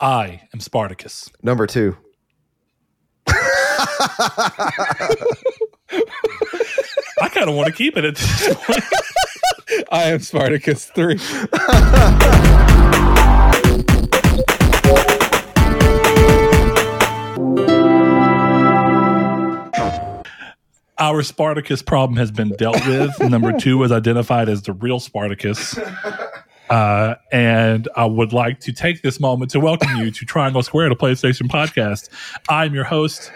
I am Spartacus. Number two. I kind of want to keep it at this point. I am Spartacus three. Our Spartacus problem has been dealt with. Number two was identified as the real Spartacus. Uh, and I would like to take this moment to welcome you to Triangle Square, the PlayStation podcast. I'm your host,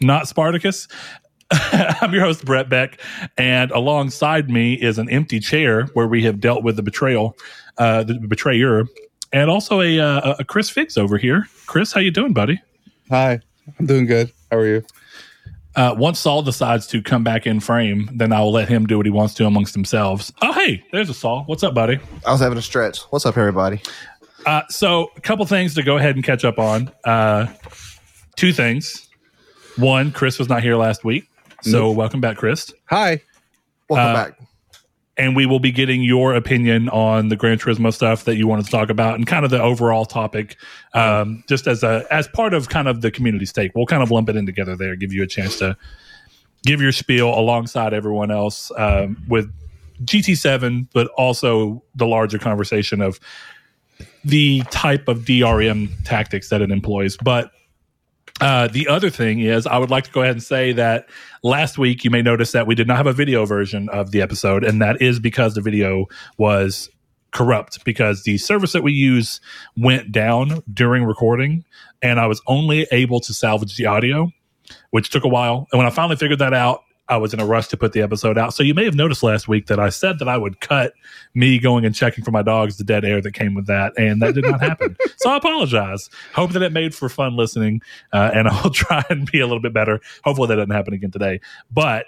not Spartacus. I'm your host, Brett Beck, and alongside me is an empty chair where we have dealt with the betrayal, uh, the betrayer, and also a, uh, a Chris Figs over here. Chris, how you doing, buddy? Hi, I'm doing good. How are you? Uh, once Saul decides to come back in frame, then I will let him do what he wants to amongst themselves. Oh, hey, there's a Saul. What's up, buddy? I was having a stretch. What's up, everybody? Uh, so, a couple things to go ahead and catch up on. Uh, two things. One, Chris was not here last week. So, welcome back, Chris. Hi. Welcome Uh, back. And we will be getting your opinion on the Gran Turismo stuff that you wanted to talk about and kind of the overall topic, um, just as a as part of kind of the community stake. We'll kind of lump it in together there, give you a chance to give your spiel alongside everyone else um, with GT7, but also the larger conversation of the type of DRM tactics that it employs. But uh, the other thing is, I would like to go ahead and say that last week you may notice that we did not have a video version of the episode, and that is because the video was corrupt because the service that we use went down during recording, and I was only able to salvage the audio, which took a while. And when I finally figured that out, I was in a rush to put the episode out. So you may have noticed last week that I said that I would cut me going and checking for my dogs the dead air that came with that, and that did not happen. so I apologize. Hope that it made for fun listening, uh, and I'll try and be a little bit better. Hopefully that doesn't happen again today. But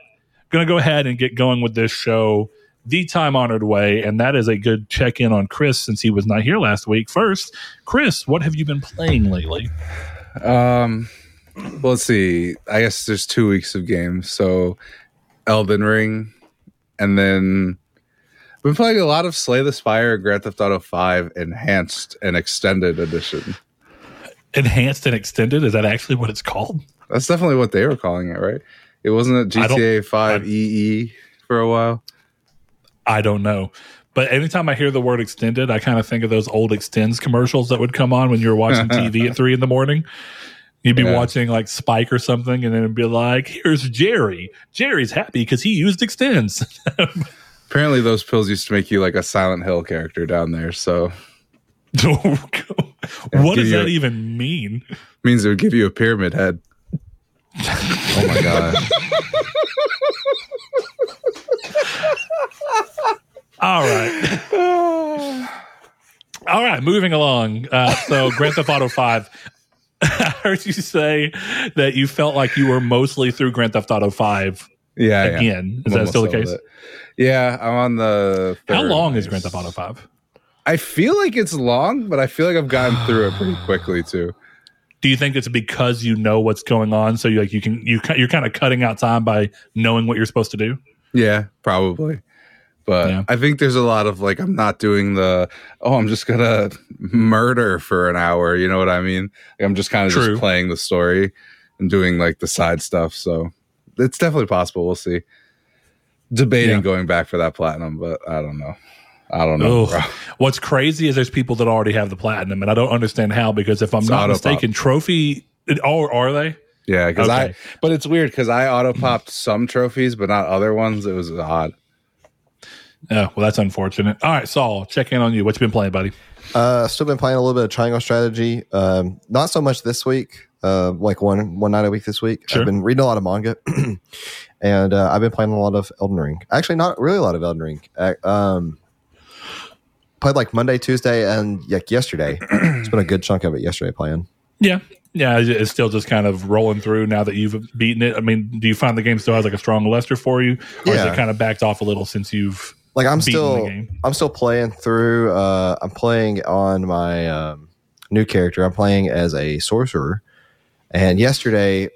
gonna go ahead and get going with this show the time honored way, and that is a good check in on Chris since he was not here last week. First, Chris, what have you been playing lately? Um, well, let's see. I guess there's two weeks of games. So, Elden Ring, and then I've been playing a lot of Slay the Spire, Grand Theft Auto Five, Enhanced and Extended Edition. Enhanced and extended is that actually what it's called? That's definitely what they were calling it, right? It wasn't it GTA Five I- EE for a while. I don't know. But anytime I hear the word extended, I kind of think of those old Extenze commercials that would come on when you were watching TV at three in the morning. You'd be Yeah. watching like Spike or something, and then it'd be like, "Here's Jerry. Jerry's happy because he used Extenze." Apparently, those pills used to make you like a Silent Hill character down there. So what does that a- even mean? means it would give you a pyramid head. oh my god! All right. All right, moving along. Uh, so, Grand Theft Auto 5. I heard you say that you felt like you were mostly through Grand Theft Auto 5 Yeah, yeah. again. Is that still the case? it. Yeah, I'm on the. How long is. Grand Theft Auto 5? I feel like it's long, but I feel like I've gotten through it pretty quickly too. Do you think it's because you know what's going on, so you like you can you you're kind of cutting out time by knowing what you're supposed to do? Yeah, probably. But Yeah. I think there's a lot of like I'm not doing the oh I'm just gonna murder for an hour. You know what I mean? Like, I'm just kind of just playing the story and doing like the side stuff. So it's definitely possible. We'll see. Debating Yeah. going back for that platinum, but I don't know. I don't know. What's crazy is there's people that already have the platinum, and I don't understand how. Because if I'm It's not mistaken, trophy. Oh, are they? Yeah, because I. But it's weird because I auto popped some trophies, but not other ones. It was odd. Oh, well, that's unfortunate. All right, Saul, check in on you. What you been playing, buddy? Uh, still been playing a little bit of Triangle Strategy. Um, not so much this week. Uh, like one one night a week this week. Sure. I've been reading a lot of manga, and uh, I've been playing a lot of Elden Ring. Actually, not really a lot of Elden Ring. Uh, um, played like Monday, Tuesday, and like yesterday. it's been a good chunk of it yesterday playing. Yeah, yeah, it's still just kind of rolling through now that you've beaten it. I mean, do you find the game still has like a strong luster for you, or has it kind of backed off a little since you've? Like I'm still? I'm still playing through. Uh, I'm playing on my um, new character. I'm playing as a sorcerer, and yesterday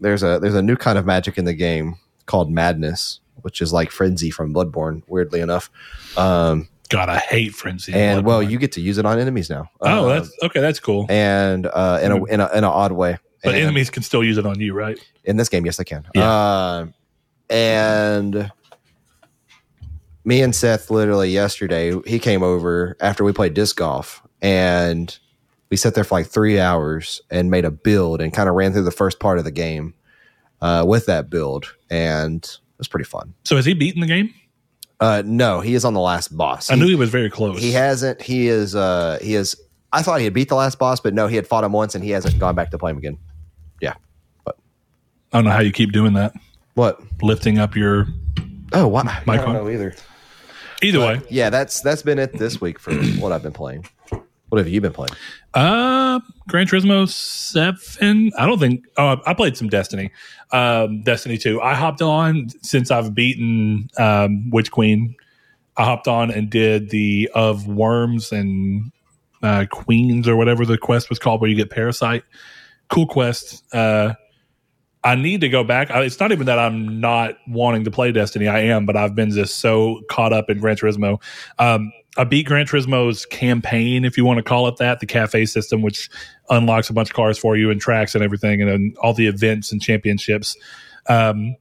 there's a there's a new kind of magic in the game called madness, which is like frenzy from Bloodborne. Weirdly enough, um, God, I hate frenzy. and well, you get to use it on enemies now. oh, Uh, that's okay. That's cool. and uh, in a in a in an odd way. But And enemies can still use it on you, right? in this game, yes, I can. Yeah. Uh, and me and Seth literally yesterday, he came over after we played disc golf, and we sat there for like three hours and made a build and kind of ran through the first part of the game uh, with that build, and it was pretty fun. So has he beaten the game? Uh, no, he is on the last boss. I He- knew he was very close. He hasn't. He is. Uh, he is. I thought he had beat the last boss, but no, he had fought him once, and he hasn't gone back to play him again. Yeah, but I don't know how you keep doing that. What? Lifting up your Oh, why? I Microphone? don't know either. Either way. Yeah, that's that's been it this week for what I've been playing. What have you been playing? Uh, Gran Turismo Seven. I don't think. Oh, I played some Destiny. Um, Destiny Two. I hopped on since I've beaten um, Witch Queen. I hopped on and did the of worms and uh, queens or whatever the quest was called, where you get parasite. Cool quest. Uh, I need to go back. I, it's not even that I'm not wanting to play Destiny. I am, but I've been just so caught up in Gran Turismo. Um, I beat Gran Turismo's campaign, if you want to call it that, the cafe system, which unlocks a bunch of cars for you and tracks and everything, and then all the events and championships. Um,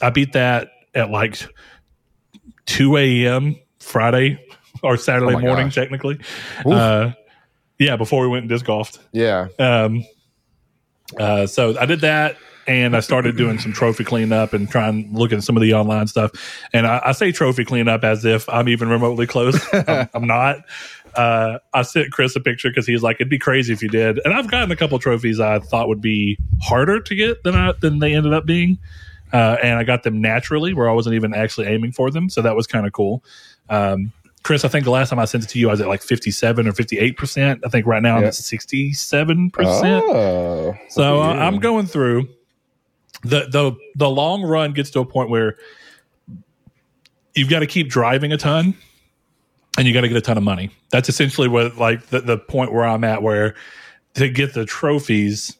I beat that at like 2 a.m. Friday or Saturday Oh morning, gosh. technically. Uh, yeah, before we went and disc golfed. Yeah, Um, uh, so I did that, and I started doing some trophy cleanup and trying looking at some of the online stuff. And I, I say trophy cleanup as if I'm even remotely close. I'm, I'm not. Uh, I sent Chris a picture because he's like, "It'd be crazy if you did." And I've gotten a couple trophies I thought would be harder to get than I, than they ended up being. Uh, and I got them naturally, where I wasn't even actually aiming for them. So that was kind of cool. Um, Chris, I think the last time I sent it to you, I was at like 57 or 58 percent. I think right now I'm at 67 percent. Oh, So at I'm going through the the the long run gets to a point where you've got to keep driving a ton and you got to get a ton of money. That's essentially what like the, the point where I'm at where to get the trophies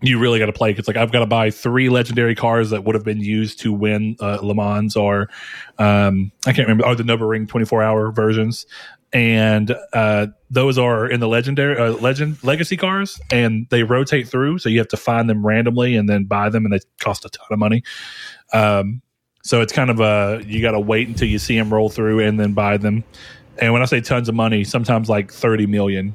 you really got to play because like I've got to buy three legendary cars that would have been used to win uh, Le Mans or um, I can't remember or the Nürburgring 24 hour versions and uh, those are in the legendary uh, legend legacy cars and they rotate through so you have to find them randomly and then buy them and they cost a ton of money. Um, so it's kind of a you got to wait until you see them roll through and then buy them. And when i say tons of money sometimes like 30 million.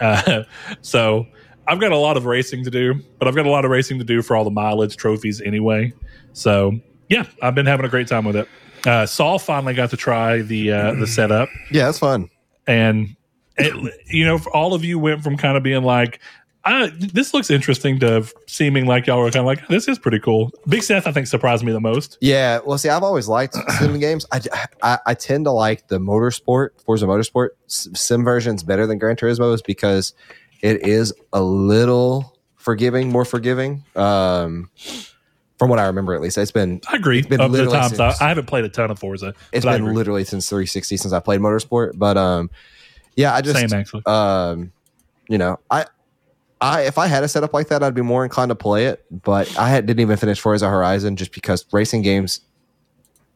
Uh, so i've got a lot of racing to do but i've got a lot of racing to do for all the mileage trophies anyway. So yeah i've been having a great time with it. Uh, Saul finally got to try the uh, the setup. Yeah, that's fun. And it, you know, all of you went from kind of being like, I, "This looks interesting," to seeming like y'all were kind of like, "This is pretty cool." Big Seth, I think, surprised me the most. Yeah, well, see, I've always liked sim games. I, I I tend to like the motorsport, Forza Motorsport sim versions better than Gran Turismo's because it is a little forgiving, more forgiving. Um, from what I remember, at least, it's been I agree. It's been the literally times I, since- I haven't played a ton of Forza. It's been literally since 360 since I played motorsport. But um, yeah, I just same actually. um, you know, I, I if I had a setup like that, I'd be more inclined to play it. But I had, didn't even finish Forza Horizon just because racing games,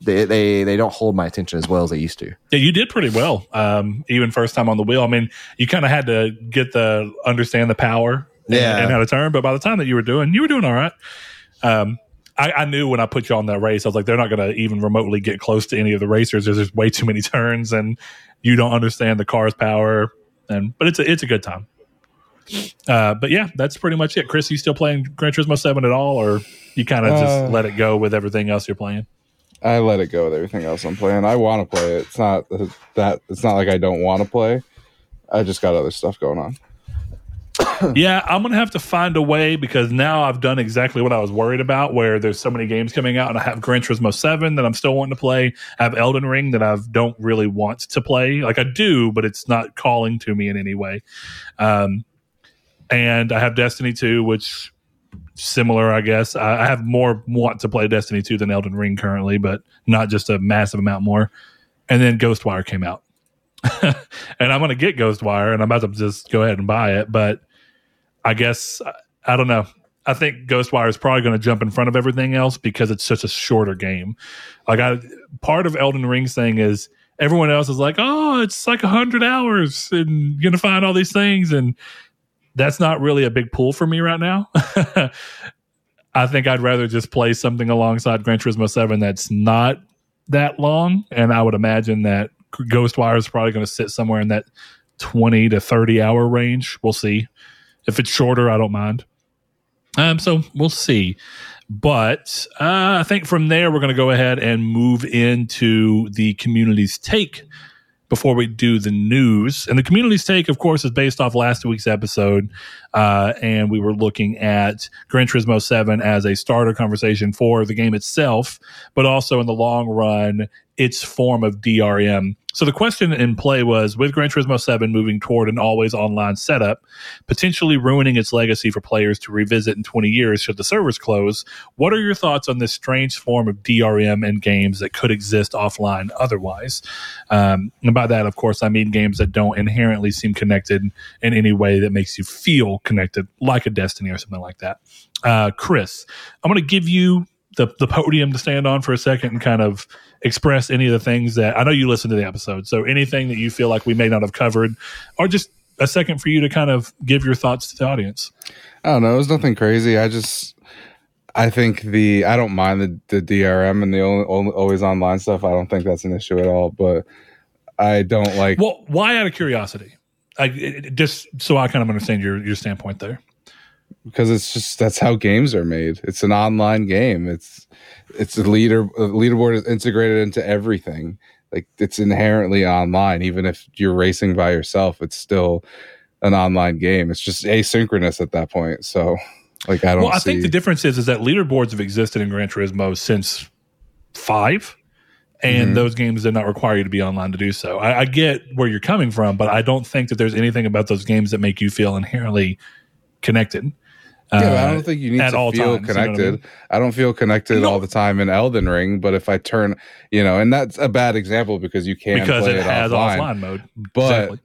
they, they they don't hold my attention as well as they used to. Yeah, you did pretty well. Um, even first time on the wheel. I mean, you kind of had to get the understand the power and- Yeah. and, how to turn. But by the time that you were doing, you were doing all right. Um, I, I knew when I put you on that race, I was like, they're not going to even remotely get close to any of the racers. There's just way too many turns, and you don't understand the car's power. And but it's a it's a good time. Uh, but yeah, that's pretty much it. Chris, you still playing Gran Turismo Seven at all, or you kind of Uh, just let it go with everything else you're playing? I let it go with everything else I'm playing. I want to play it. It's not that. It's not like I don't want to play. I just got other stuff going on. yeah, I'm gonna have to find a way because now I've done exactly what I was worried about. Where there's so many games coming out, and I have Gran Turismo Seven that I'm still wanting to play. I have Elden Ring that I don't really want to play. Like I do, but it's not calling to me in any way. Um, and I have Destiny Two, which similar, I guess. I, I have more want to play Destiny Two than Elden Ring currently, but not just a massive amount more. And then Ghostwire came out. and I'm going to get Ghostwire, and I'm about to just go ahead and buy it. But I guess I don't know. I think Ghostwire is probably going to jump in front of everything else because it's such a shorter game. Like I, part of Elden Ring's thing is everyone else is like, oh, it's like a hundred hours and you're gonna find all these things, and that's not really a big pull for me right now. I think I'd rather just play something alongside Gran Turismo Seven that's not that long, and I would imagine that Ghostwire is probably going to sit somewhere in that twenty to thirty hour range. We'll see. If it's shorter, I don't mind. Um, so we'll see. But uh, I think from there, we're going to go ahead and move into the community's take before we do the news. And the community's take, of course, is based off last week's episode. Uh, and we were looking at Gran Turismo 7 as a starter conversation for the game itself, but also in the long run, its form of DRM. So the question in play was with Gran Turismo 7 moving toward an always online setup, potentially ruining its legacy for players to revisit in 20 years should the servers close, what are your thoughts on this strange form of DRM in games that could exist offline otherwise? Um, and by that, of course, I mean games that don't inherently seem connected in any way that makes you feel connected, like a Destiny or something like that. Uh, Chris, I'm going to give you the, the podium to stand on for a second and kind of express any of the things that I know you listened to the episode. So anything that you feel like we may not have covered, or just a second for you to kind of give your thoughts to the audience. I don't know. It was nothing crazy. I just, I think the, I don't mind the, the DRM and the only, only always online stuff. I don't think that's an issue at all. But I don't like. Well, why out of curiosity? I, it, just so I kind of understand your your standpoint there. Because it's just that's how games are made. It's an online game. It's it's a leader a leaderboard is integrated into everything. Like it's inherently online. Even if you're racing by yourself, it's still an online game. It's just asynchronous at that point. So, like I don't. Well, I see, think the difference is is that leaderboards have existed in Gran Turismo since five, and Mhm. those games did not require you to be online to do so. I, I get where you're coming from, but I don't think that there's anything about those games that make you feel inherently connected. Yeah, but I Uh, don't think you need at to all feel times, you know I connected. mean? I, don't feel connected No. all the time in Elden Ring, but if I turn, you know, and that's a bad example because you can't because play it it, has offline. offline, mode. But Exactly.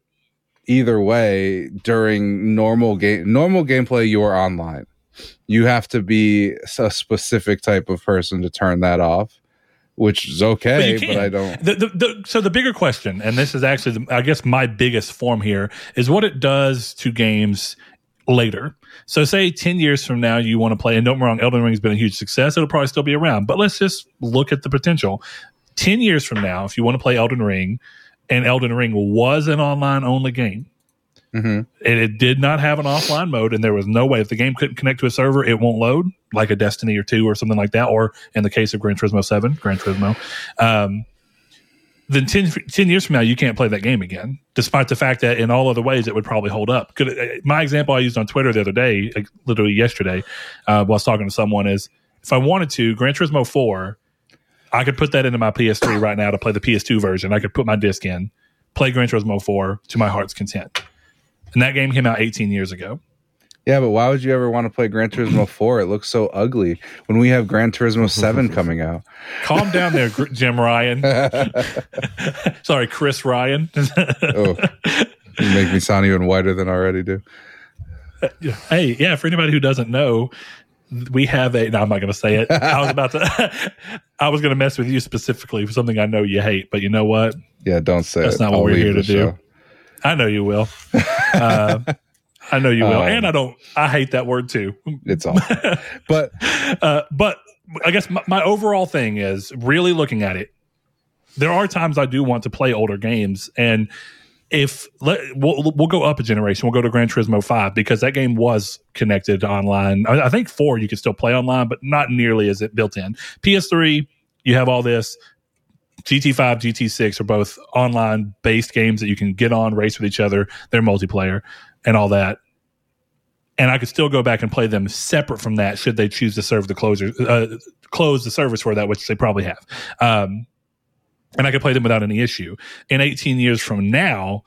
either way, during normal game normal gameplay, you are online. You have to be a specific type of person to turn that off, which is okay. you But. I don't. The, the, the, so the bigger question, and this is actually, the, I guess, my biggest form here is what it does to games later. So, say ten years from now, you want to play, and don't get me wrong, Elden Ring has been a huge success. It'll probably still be around, but let's just look at the potential. Ten years from now, if you want to play Elden Ring, and Elden Ring was an online only game, Mhm. and it did not have an offline mode, and there was no way if the game couldn't connect to a server, it won't load like a Destiny or two or something like that, or in the case of Gran Turismo Seven, Gran Turismo. Um, then 10, 10 years from now, you can't play that game again, despite the fact that in all other ways it would probably hold up. Could, uh, my example I used on Twitter the other day, like, literally yesterday, uh, while I was talking to someone, is if I wanted to, Gran Turismo 4, I could put that into my PS3 right now to play the PS2 version. I could put my disc in, play Gran Turismo 4 to my heart's content. And that game came out 18 years ago. Yeah, but why would you ever want to play Gran Turismo 4? It looks so ugly when we have Gran Turismo 7 coming out. Calm down there, Jim Ryan. Sorry, Chris Ryan. Oh, you make me sound even whiter than I already do. hey, yeah, for anybody who doesn't know, we have a. No, I'm not going to say it. I was about to. I was going to mess with you specifically for something I know you hate, but you know what? Yeah, don't say That's it. not what I'll we're here to do. I know you will. Uh, I know you will, Um, and I don't. I hate that word too. It's all. but Uh, but I guess my, my overall thing is really looking at it. There are times I do want to play older games, and if let, we'll, we'll go up a generation, we'll go to Gran Turismo Five because that game was connected online. I, I think four you can still play online, but not nearly as it built in. PS3, you have all this. GT5, GT6 are both online based games that you can get on, race with each other. They're multiplayer and all that and I could still go back and play them separate from that should they choose to serve the closer uh, close the service for that, which they probably have. Um, and I could play them without any issue. In 18 years from now,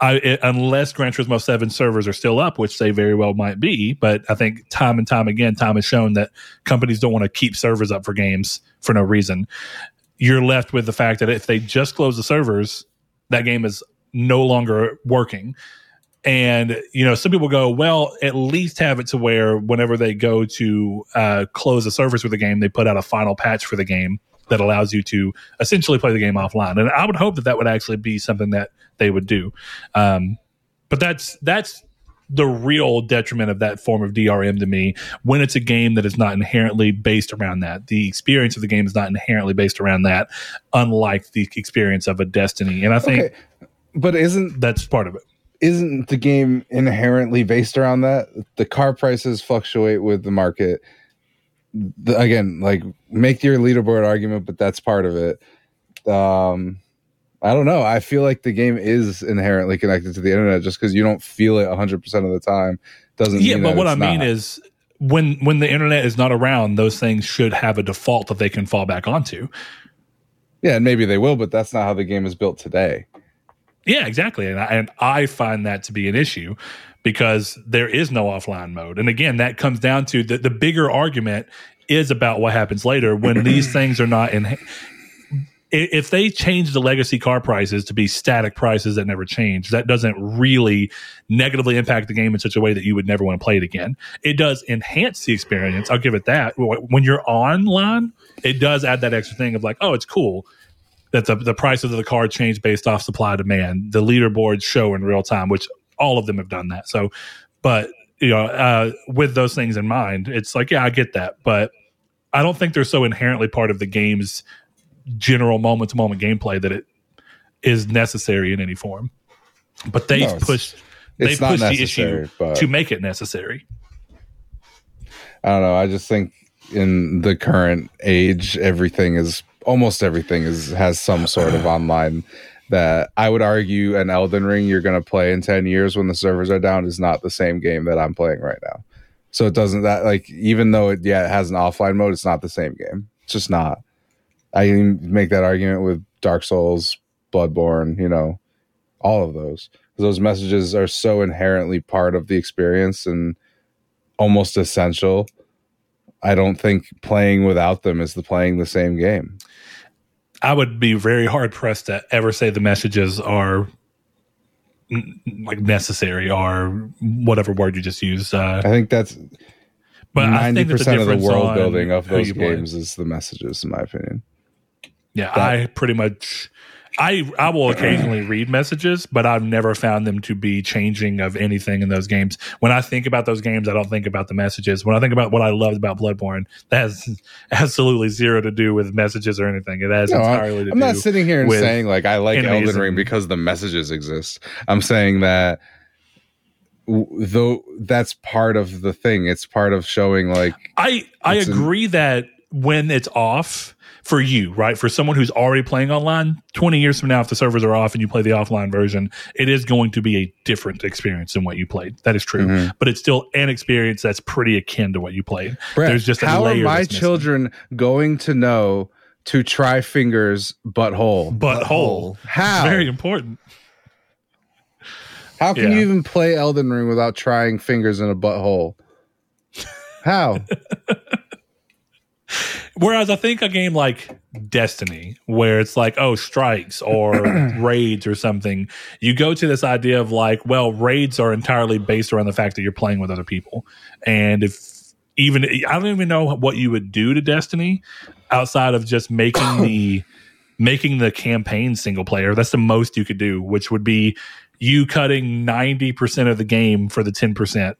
I, it, unless Gran Turismo 7 servers are still up, which they very well might be, but I think time and time again, time has shown that companies don't want to keep servers up for games for no reason. You're left with the fact that if they just close the servers, that game is no longer working. And you know, some people go, well, at least have it to where whenever they go to uh, close the servers for the game, they put out a final patch for the game that allows you to essentially play the game offline. And I would hope that that would actually be something that they would do. Um, but that's that's the real detriment of that form of DRM to me when it's a game that is not inherently based around that. The experience of the game is not inherently based around that, unlike the experience of a Destiny. And I think Okay. But isn't that's part of it. Isn't the game inherently based around that? The car prices fluctuate with the market. The, again, like make your leaderboard argument, but that's part of it. Um, I don't know. I feel like the game is inherently connected to the internet just because you don't feel it 100% of the time. Doesn't Yeah, but what I mean not. is when when the internet is not around, those things should have a default that they can fall back onto. yeah, and maybe they will, but that's not how the game is built today. Yeah, exactly. And I, and I find that to be an issue because there is no offline mode. And again, that comes down to the, the bigger argument is about what happens later when these things are not in. If they change the legacy car prices to be static prices that never change, that doesn't really negatively impact the game in such a way that you would never want to play it again. It does enhance the experience. I'll give it that. When you're online, it does add that extra thing of like, oh, it's cool that the, the prices of the car change based off supply demand. The leaderboards show in real time, which all of them have done that. So, but you know, uh, with those things in mind, it's like, yeah, I get that, but I don't think they're so inherently part of the game's general moment to moment gameplay that it is necessary in any form. But they've No, it's- pushed they pushed the issue but to make it necessary. I don't know. I just think in the current age, everything is almost everything is has some sort of online. That I would argue an Elden Ring you're going to play in ten years when the servers are down is not the same game that I'm playing right now. So it doesn't that like even though it yeah it has an offline mode, it's not the same game. It's just not. I make that argument with Dark Souls, Bloodborne, you know, all of those. Those messages are so inherently part of the experience and almost essential. I don't think playing without them is the playing the same game. I would be very hard pressed to ever say the messages are like necessary or whatever word you just used. Uh, I think that's but ninety think that the percent of the world building of those play- games is the messages, in my opinion. Yeah, That- I pretty much. I I will occasionally read messages, but I've never found them to be changing of anything in those games. When I think about those games, I don't think about the messages. When I think about what I loved about Bloodborne, that has absolutely zero to do with messages or anything. It has No, entirely to I'm do. not sitting here and saying like I like Elden Ring and- because the messages exist. I'm saying that though that's part of the thing. It's part of showing like I I It's an- agree that when it's off for you, right? For someone who's already playing online, 20 years from now, if the servers are off and you play the offline version, it is going to be a different experience than what you played. That is true. Mhm. But it's still an experience that's pretty akin to what you played. Brett, There's just a how are my children going to know to try fingers butthole? Butthole. How? Very important. How can Yeah. you even play Elden Ring without trying fingers in a butthole? How? Whereas I think a game like Destiny, where it's like, oh, strikes or raids or something, you go to this idea of like, well, raids are entirely based around the fact that you're playing with other people. And if even, I don't even know what you would do to Destiny outside of just making the, making the campaign single player. That's the most you could do, which would be you cutting 90% of the game for the 10%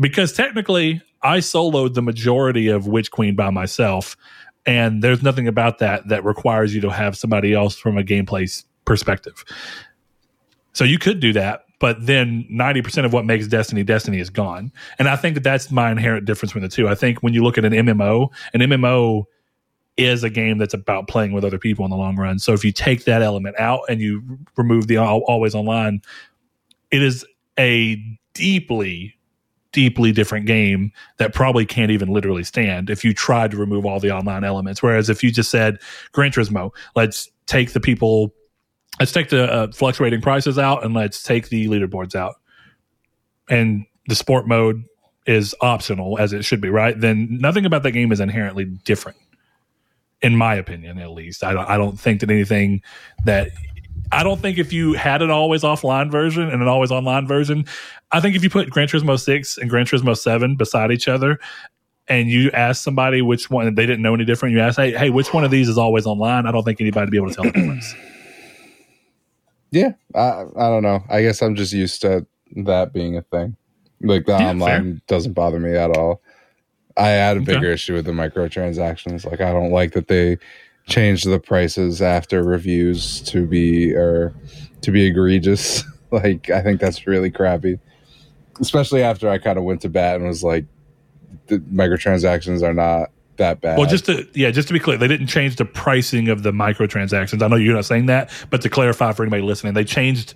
because technically I soloed the majority of Witch Queen by myself, and there's nothing about that that requires you to have somebody else from a gameplay perspective. So you could do that, but then 90% of what makes Destiny Destiny is gone. And I think that that's my inherent difference between the two. I think when you look at an MMO, an MMO is a game that's about playing with other people in the long run. So if you take that element out and you remove the always online, it is a deeply deeply different game that probably can't even literally stand if you tried to remove all the online elements. Whereas if you just said Gran Turismo, let's take the people, let's take the uh, fluctuating prices out and let's take the leaderboards out. And the sport mode is optional as it should be, right? Then nothing about that game is inherently different, in my opinion, at least. I don't, I don't think that anything that I don't think if you had an always offline version and an always online version, I think if you put Gran Turismo 6 and Gran Turismo 7 beside each other, and you ask somebody which one they didn't know any different, you ask, hey, hey, which one of these is always online? I don't think anybody would be able to tell the difference. Yeah, I I don't know. I guess I'm just used to that being a thing. Like the Yeah, online doesn't bother me at all. I had a Okay. bigger issue with the microtransactions. Like I don't like that they changed the prices after reviews to be or to be egregious. like I think that's really crappy. Especially after I kind of went to bat and was like the microtransactions are not that bad. Well, just to yeah, just to be clear, they didn't change the pricing of the microtransactions. I know you're not saying that, but to clarify for anybody listening, they changed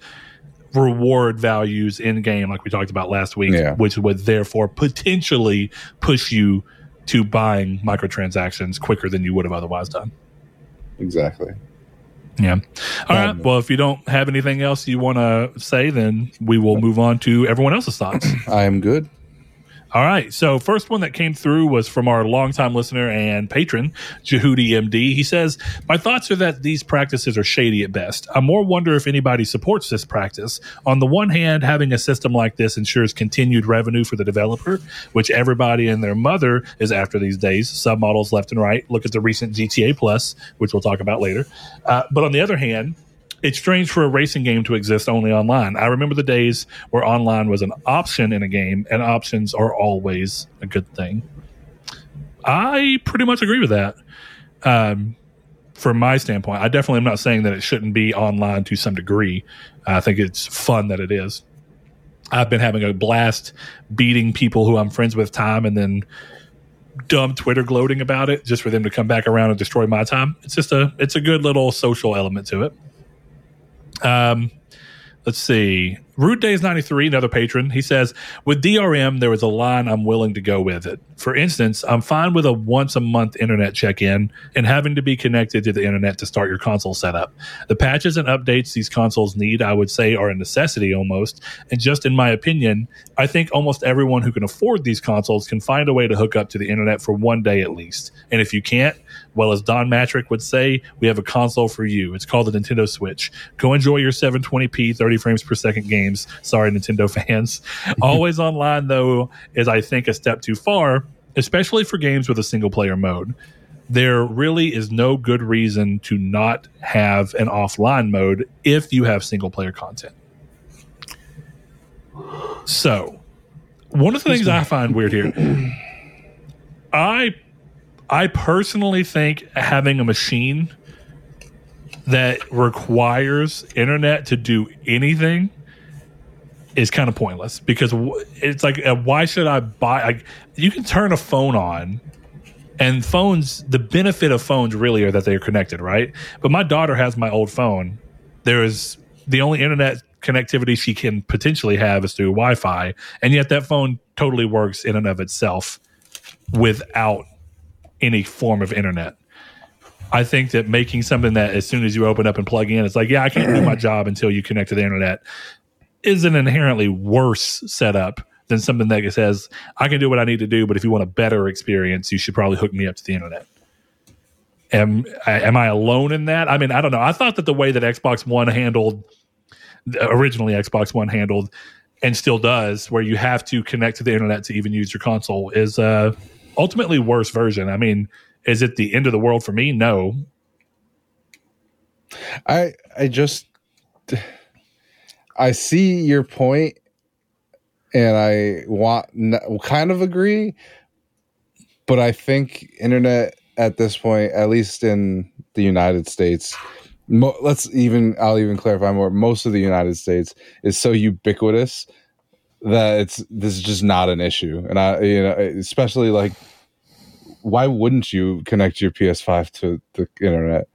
reward values in game, like we talked about last week, Yeah. which would therefore potentially push you to buying microtransactions quicker than you would have otherwise done. Exactly. Yeah. All right. Um, Well, if you don't have anything else you want to say, then we will move on to everyone else's thoughts. I am good. All right. So, first one that came through was from our longtime listener and patron, Jehudi MD. He says, My thoughts are that these practices are shady at best. I more wonder if anybody supports this practice. On the one hand, having a system like this ensures continued revenue for the developer, which everybody and their mother is after these days, submodels left and right. Look at the recent GTA Plus, which we'll talk about later. Uh, but on the other hand, it's strange for a racing game to exist only online. I remember the days where online was an option in a game, and options are always a good thing. I pretty much agree with that. Um, from my standpoint, I definitely am not saying that it shouldn't be online to some degree. I think it's fun that it is. I've been having a blast beating people who I'm friends with time and then dumb Twitter gloating about it just for them to come back around and destroy my time. It's just a it's a good little social element to it. Um, let's see. Rude Days 93, another patron, he says, with DRM, there was a line I'm willing to go with it. For instance, I'm fine with a once a month internet check in and having to be connected to the internet to start your console setup. The patches and updates these consoles need, I would say, are a necessity almost. And just in my opinion, I think almost everyone who can afford these consoles can find a way to hook up to the internet for one day at least. And if you can't, well, as Don Mattrick would say, we have a console for you. It's called the Nintendo Switch. Go enjoy your 720p, 30 frames per second games. Sorry, Nintendo fans. Always online, though, is I think a step too far, especially for games with a single player mode. There really is no good reason to not have an offline mode if you have single player content. So, one of the things I find weird here, I I personally think having a machine that requires internet to do anything is kind of pointless because it's like uh, why should I buy like you can turn a phone on and phones the benefit of phones really are that they're connected right? But my daughter has my old phone. There is the only internet connectivity she can potentially have is through wi-fi and yet that phone totally works in and of itself without any form of internet I think that making something that as soon as you open up and plug in, it's like, yeah, I can't do my job until you connect to the internet, is an inherently worse setup than something that says, I can do what I need to do, but if you want a better experience, you should probably hook me up to the internet. Am, I- am I alone in that? I mean, I don't know. I thought that the way that Xbox One handled, originally Xbox One handled, and still does, where you have to connect to the internet to even use your console, is uh, ultimately worse version. I mean, is it the end of the world for me? No. I I just I see your point, and I want kind of agree, but I think internet at this point, at least in the United States, mo- let's even I'll even clarify more. Most of the United States is so ubiquitous that it's this is just not an issue, and I you know especially like why wouldn't you connect your PS5 to the internet?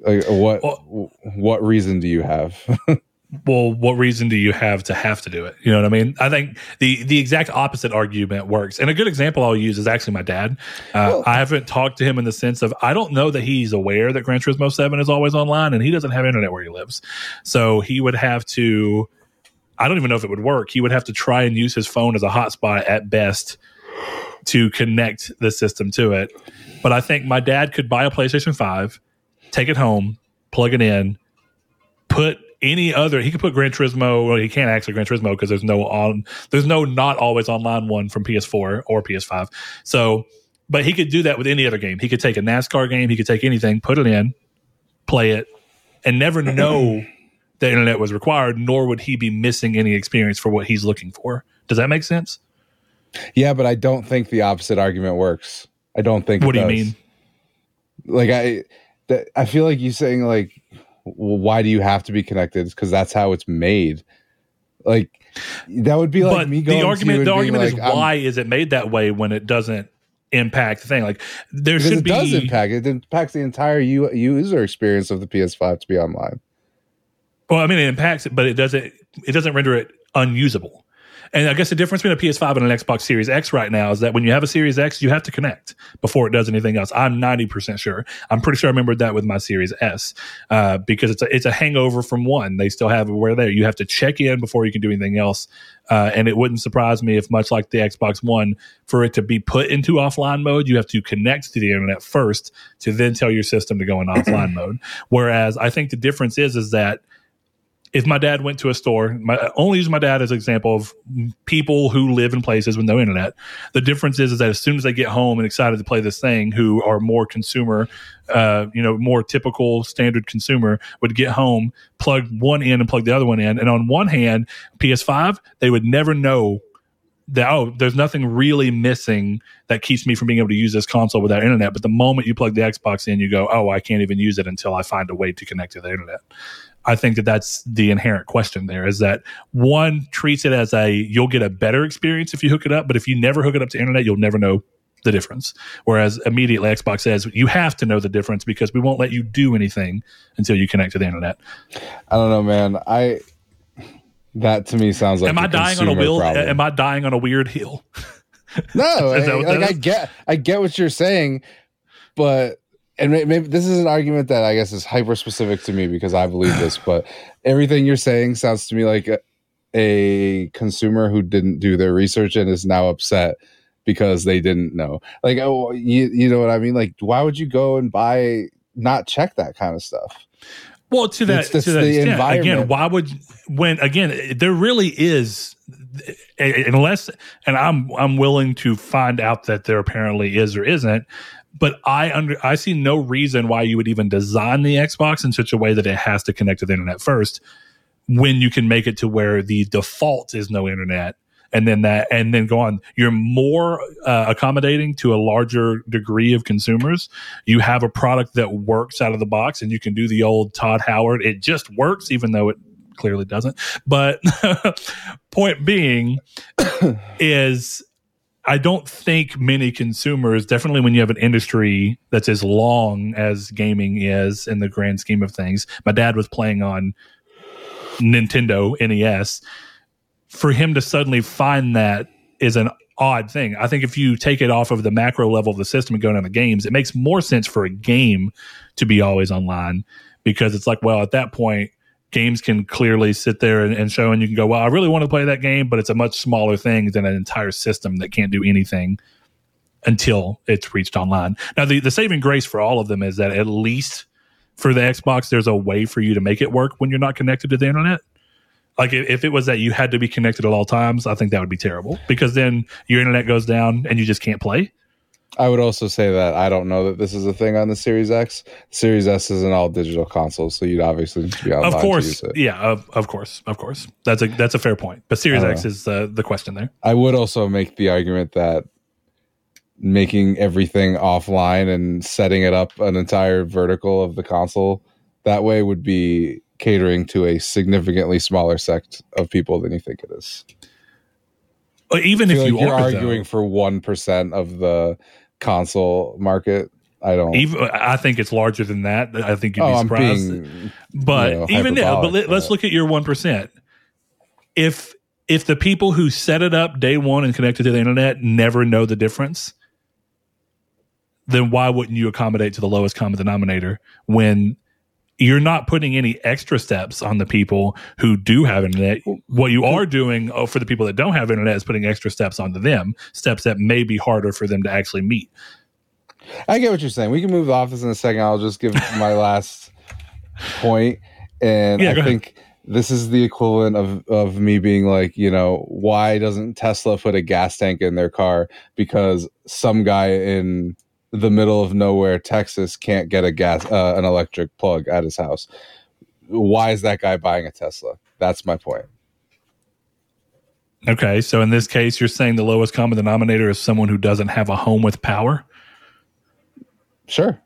Like, what Well- what reason do you have? well, what reason do you have to have to do it? You know what I mean? I think the the exact opposite argument works. And a good example I'll use is actually my dad. Uh, I haven't talked to him in the sense of I don't know that he's aware that Gran Turismo Seven is always online, and he doesn't have internet where he lives. So he would have to. I don't even know if it would work. He would have to try and use his phone as a hotspot at best to connect the system to it. But I think my dad could buy a PlayStation 5, take it home, plug it in, put any other. He could put Gran Turismo. Well, he can't actually Gran Turismo because there's no on. There's no not always online one from PS4 or PS5. So, but he could do that with any other game. He could take a NASCAR game. He could take anything, put it in, play it, and never know the internet was required. Nor would he be missing any experience for what he's looking for. Does that make sense? Yeah, but I don't think the opposite argument works. I don't think. What it do you mean? Like I, that, I feel like you saying like, well, why do you have to be connected? Because that's how it's made. Like that would be like but me going. the argument, the you and being argument is like, I'm- why is it made that way when it doesn't impact the thing? Like there should it be. does impact. It impacts the entire u- user experience of the PS5 to be online. Well, I mean, it impacts it, but it doesn't. It doesn't render it unusable. And I guess the difference between a PS5 and an Xbox Series X right now is that when you have a Series X, you have to connect before it does anything else. I'm 90% sure. I'm pretty sure I remembered that with my Series S uh, because it's a, it's a hangover from one. They still have it where there. You have to check in before you can do anything else. Uh, and it wouldn't surprise me if, much like the Xbox One, for it to be put into offline mode, you have to connect to the internet first to then tell your system to go in offline mode. Whereas I think the difference is is that if my dad went to a store, my, I only use my dad as an example of people who live in places with no internet. The difference is, is that as soon as they get home and excited to play this thing, who are more consumer, uh, you know, more typical standard consumer, would get home, plug one in and plug the other one in, and on one hand, PS5, they would never know that oh, there's nothing really missing that keeps me from being able to use this console without internet. But the moment you plug the Xbox in, you go, oh, I can't even use it until I find a way to connect to the internet. I think that that's the inherent question there is that one treats it as a you'll get a better experience if you hook it up, but if you never hook it up to internet, you'll never know the difference. Whereas immediately Xbox says you have to know the difference because we won't let you do anything until you connect to the internet. I don't know, man. I that to me sounds like am a I dying on a wheel? problem. Am I dying on a weird hill? No, I, like I get, I get what you're saying, but and maybe this is an argument that I guess is hyper specific to me because I believe this. But everything you're saying sounds to me like a, a consumer who didn't do their research and is now upset because they didn't know. Like, oh, you, you know what I mean? Like, why would you go and buy not check that kind of stuff? Well, to that, to that extent, again, why would when again there really is unless and I'm I'm willing to find out that there apparently is or isn't, but I under I see no reason why you would even design the Xbox in such a way that it has to connect to the internet first when you can make it to where the default is no internet. And then that and then go on. You're more uh, accommodating to a larger degree of consumers. You have a product that works out of the box and you can do the old todd howard. It just works even though it clearly doesn't. But point being is I don't think many consumers, definitely when you have an industry that's as long as gaming is in the grand scheme of things. My dad was playing on Nintendo NES. For him to suddenly find that is an odd thing. I think if you take it off of the macro level of the system and go down to games, it makes more sense for a game to be always online because it's like, well, at that point, games can clearly sit there and, and show, and you can go, well, I really want to play that game, but it's a much smaller thing than an entire system that can't do anything until it's reached online. Now, the, the saving grace for all of them is that at least for the Xbox, there's a way for you to make it work when you're not connected to the internet. Like if, if it was that you had to be connected at all times, I think that would be terrible because then your internet goes down and you just can't play. I would also say that I don't know that this is a thing on the Series X. Series S is an all digital console, so you'd obviously need to be online of course, yeah, of, of course, of course. That's a that's a fair point. But Series X is uh, the question there. I would also make the argument that making everything offline and setting it up an entire vertical of the console that way would be catering to a significantly smaller sect of people than you think it is. But even if you like you're are arguing though, for one percent of the console market. I don't. even I think it's larger than that. I think you'd oh, be I'm surprised. being. but you know, even now, but let, us look at your one percent. If if the people who set it up day one and connected to the internet never know the difference, then why wouldn't you accommodate to the lowest common denominator when you're not putting any extra steps on the people who do have internet? What you are doing oh, for the people that don't have internet is putting extra steps onto them, steps that may be harder for them to actually meet. I get what you're saying. We can move off this in a second. I'll just give my last point, and Yeah, I think this is the equivalent of of me being like, you know, why doesn't Tesla put a gas tank in their car because some guy in the middle of nowhere, Texas, can't get a gas uh, an electric plug at his house? Why is that guy buying a Tesla? That's my point. Okay, so in this case, you're saying the lowest common denominator is someone who doesn't have a home with power. Sure.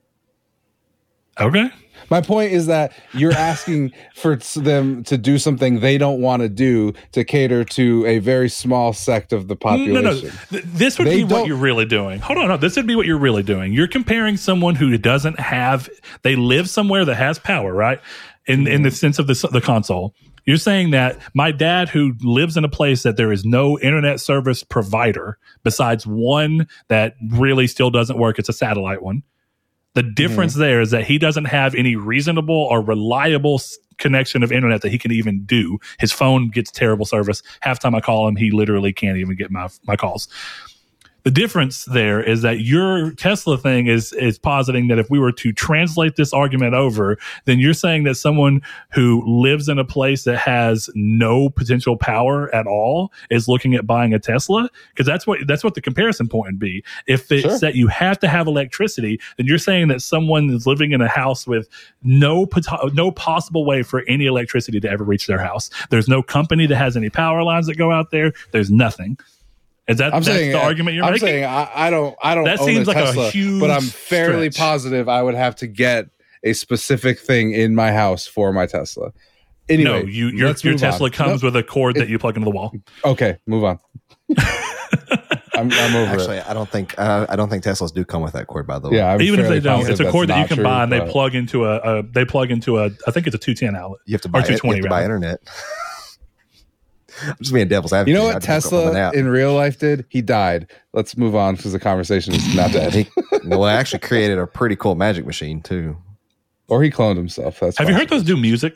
Okay. My point is that you're asking for them to do something they don't want to do to cater to a very small sect of the population. No, no. Th- This would They be what you're really doing. Hold on, no. This would be what you're really doing. You're comparing someone who doesn't have. They live somewhere that has power, right? In in the sense of the the console. You're saying that my dad, who lives in a place that there is no internet service provider besides one that really still doesn't work, it's a satellite one. The mm-hmm. difference there is that he doesn't have any reasonable or reliable connection of internet that he can even do. His phone gets terrible service. Half time I call him, he literally can't even get my my calls. The difference there is that your Tesla thing is is positing that if we were to translate this argument over, then you're saying that someone who lives in a place that has no potential power at all is looking at buying a Tesla because that's what that's what the comparison point would be. If it's Sure. that you have to have electricity, then you're saying that someone is living in a house with no pot- no possible way for any electricity to ever reach their house. There's no company that has any power lines that go out there. There's nothing. Is that I'm that's saying the uh, argument you're I'm making? saying I, I don't I don't That own seems a like a Tesla, huge but I'm fairly stretch. positive I would have to get a specific thing in my house for my Tesla. Anyway, no, you, your, let's your move on. Tesla comes No, with a cord that you plug into the wall. okay, move on. I'm, I'm over Actually, it. I don't think uh, I don't think Teslas do come with that cord. By the way, Yeah, I'm Even if they don't, it's a cord that you can true, buy, and they plug into a, a they plug into a I think it's a two ten outlet. you have to Or buy it, you have to buy internet. I'm just being devil's advocate. You know what just woke up from a Tesla in real life did? He died. Let's move on because the conversation is not dead. He, well, I actually created a pretty cool magic machine too. or he cloned himself. That's Have you heard those do music?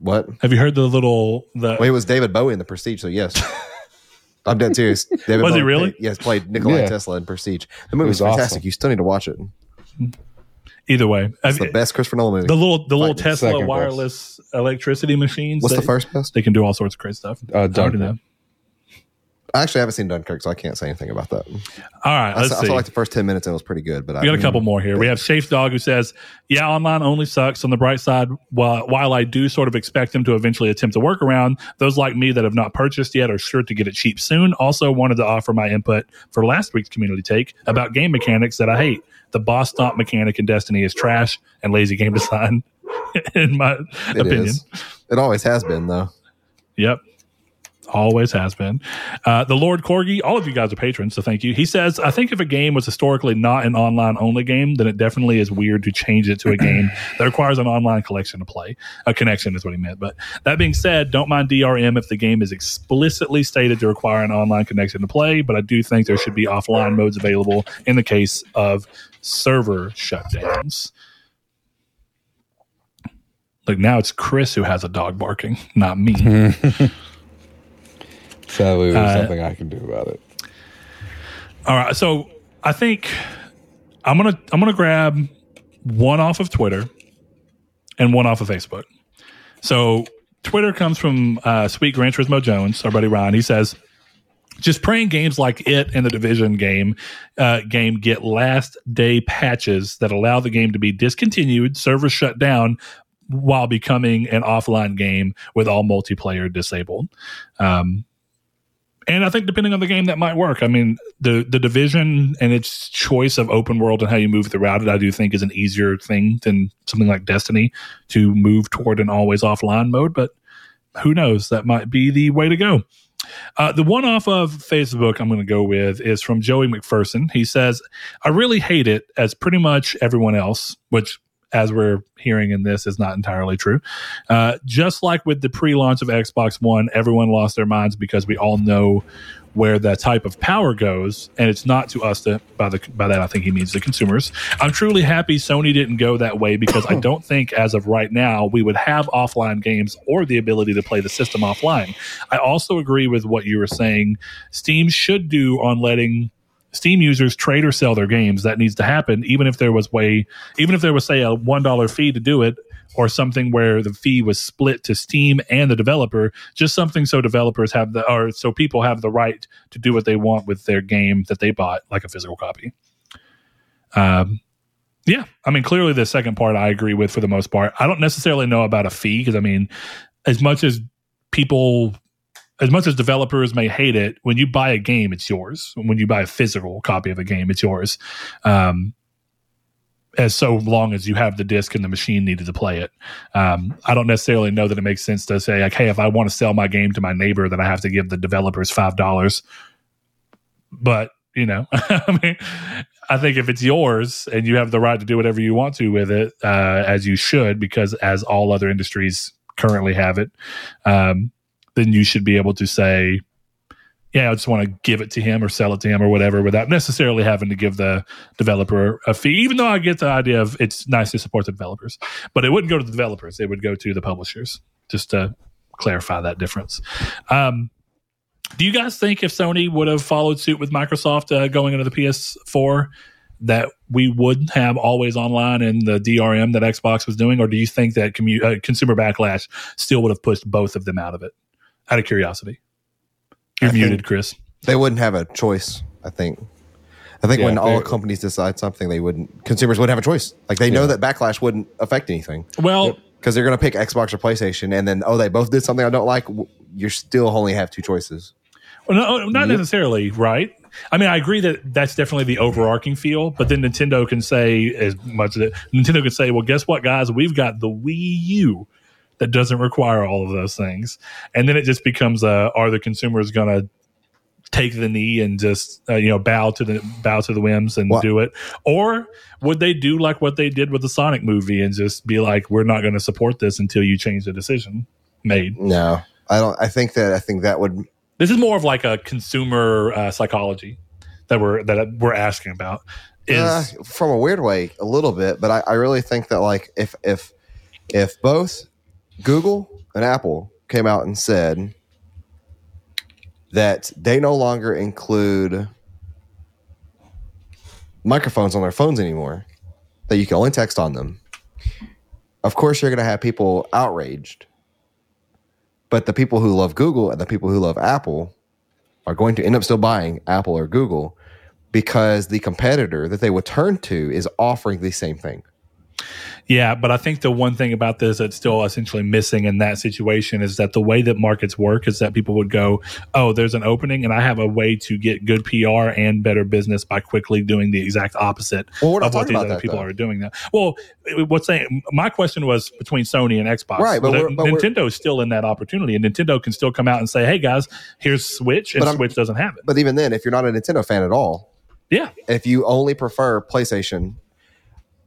What? Have you heard the little the Well, it was David Bowie in the Prestige, so yes. I'm dead serious. David Was he really? Played, yes, played Nikolai Yeah. Tesla in Prestige. The movie's was fantastic. awesome. You still need to watch it. Either way? It's the you- best Christopher Nolan movie. the little the little Tesla best. wireless electricity machines. What's they, the first best? They can do all sorts of crazy stuff. Uh, I Dunkirk. I actually haven't seen Dunkirk, so I can't say anything about that. All right, I, I saw like the first 10 minutes and it was pretty good. But I We got a couple more here. We have Safe Dog who says, "Yeah, online only sucks." On the bright side, while while I do sort of expect them to eventually attempt a workaround, those like me that have not purchased yet are sure to get it cheap soon. Also, wanted to offer my input for last week's community take about game mechanics that I hate. The boss stomp mechanic in Destiny is trash and lazy game design, in my It opinion. is. It always has been, though. Yep. Always has been. Uh, the Lord Corgi, all of you guys are patrons, so thank you. He says, I think if a game was historically not an online only game, then it definitely is weird to change it to a game that requires an online collection to play. A connection is what he meant. But that being said, don't mind DRM if the game is explicitly stated to require an online connection to play, but I do think there should be offline modes available in the case of server shutdowns. Like now it's Chris who has a dog barking, not me. Sadly, there's Uh, nothing I can do about it. All right, so I think I'm gonna I'm gonna grab one off of Twitter and one off of Facebook. So Twitter comes from uh, Sweet Gran Turismo Jones, our buddy Ryan. He says, "Just praying games like it and the Division game uh, game get last day patches that allow the game to be discontinued, servers shut down." While becoming an offline game with all multiplayer disabled, um, and I think depending on the game, that might work. I mean, the the division and its choice of open world and how you move throughout it, I do think is an easier thing than something like Destiny to move toward an always offline mode. But who knows? That might be the way to go. Uh, the one off of Facebook I'm going to go with is from Joey McPherson. He says, I really hate it as pretty much everyone else, which, as we're hearing in this, is not entirely true. Uh, just like with the pre launch of Xbox One, everyone lost their minds because we all know where that type of power goes, and it's not to us to by the by that I think he means the consumers. I'm truly happy Sony didn't go that way because I don't think as of right now we would have offline games or the ability to play the system offline. I also agree with what you were saying. Steam should do on letting Steam users trade or sell their games. That needs to happen, even if there was way, even if there was say a one dollar fee to do it, or something where the fee was split to Steam and the developer. Just something so developers have the, or so people have the right to do what they want with their game that they bought, like a physical copy. Um, yeah, I mean, clearly the second part I agree with for the most part. I don't necessarily know about a fee because I mean, as much as people as much as developers may hate it, when you buy a game, it's yours. When you buy a physical copy of a game, it's yours. Um, as so long as you have the disc and the machine needed to play it. Um, I don't necessarily know that it makes sense to say like, hey, if I want to sell my game to my neighbor, then I have to give the developers five dollars. But you know, I mean, I think if it's yours and you have the right to do whatever you want to with it, uh, as you should, because as all other industries currently have it, um, then you should be able to say, yeah, I just want to give it to him or sell it to him or whatever without necessarily having to give the developer a fee, even though I get the idea of it's nice to support the developers. But it wouldn't go to the developers, it would go to the publishers, just to clarify that difference. Um, do you guys think if Sony would have followed suit with Microsoft uh, going into the PS4, that we wouldn't have always online and the DRM that Xbox was doing, or do you think that commu- uh, consumer backlash still would have pushed both of them out of it? Out of curiosity, you're I muted, Chris. They wouldn't have a choice. I think. I think Yeah, when all companies decide something, they wouldn't. Consumers wouldn't have a choice. Like they know Yeah. that backlash wouldn't affect anything Well, because they're going to pick Xbox or PlayStation, and then oh, they both did something I don't like. You still only have two choices. Well, no, oh, not Yep. necessarily, right? I mean, I agree that that's definitely the overarching feel, but then Nintendo can say as much as it, Nintendo can say, well, guess what, guys? We've got the Wii U that doesn't require all of those things. And then it just becomes a, are the consumers going to take the knee and just, uh, you know, bow to the, bow to the whims and do it? Or would they do like what they did with the Sonic movie and just be like, we're not going to support this until you change the decision made? No, I don't. I think that I think that would. This is more of like a consumer uh, psychology that we're that we're asking about. Is Uh, from a weird way, a little bit, but I, I really think that like if if if both Google and Apple came out and said that they no longer include microphones on their phones anymore, that you can only text on them. Of course, you're going to have people outraged, but the people who love Google and the people who love Apple are going to end up still buying Apple or Google because the competitor that they would turn to is offering the same thing. Yeah, but I think the one thing about this that's still essentially missing in that situation is that the way that markets work is that people would go, "Oh, there's an opening, and I have a way to get good PR and better business by quickly doing the exact opposite Well, of what these other that, people though. are doing." Now, well, what's saying? My question was between Sony and Xbox, Right, but Well, but we're- Nintendo is still in that opportunity, and Nintendo can still come out and say, "Hey, guys, here's Switch," and Switch doesn't have it. But even then, if you're not a Nintendo fan at all, Yeah, if you only prefer PlayStation,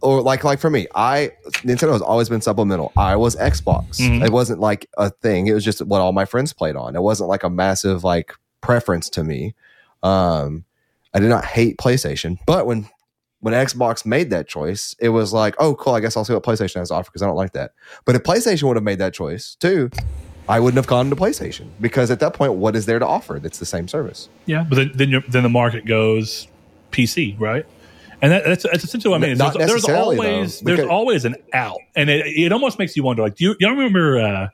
or like like for me, I Nintendo has always been supplemental. I was Xbox. Mhm. It wasn't like a thing. It was just what all my friends played on. It wasn't like a massive like preference to me. Um, I did not hate PlayStation, but when when Xbox made that choice, it was like, oh, cool. I guess I'll see what PlayStation has to offer because I don't like that. But if PlayStation would have made that choice too, I wouldn't have gone to PlayStation because at that point, what is there to offer? It's the same service. Yeah, but then then, then the market goes PC, right? And that, that's, that's essentially what I mean. Not There's, there's necessarily, though, always there's always an out, and it, it almost makes you wonder. Like, do you y'all remember uh,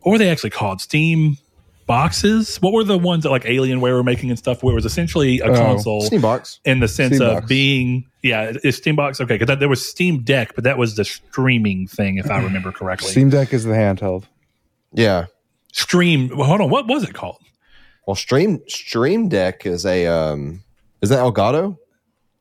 what were they actually called? Steam boxes? What were the ones that like Alienware were making and stuff? Where it was essentially a Oh, console Steambox. in the sense Steam of box. being yeah, is Steambox okay? Because there was Steam Deck, but that was the streaming thing, if I remember correctly. Steam Deck is the handheld. Yeah. Stream. Well, hold on, what was it called? Well, Stream Stream Deck is a um is that Elgato?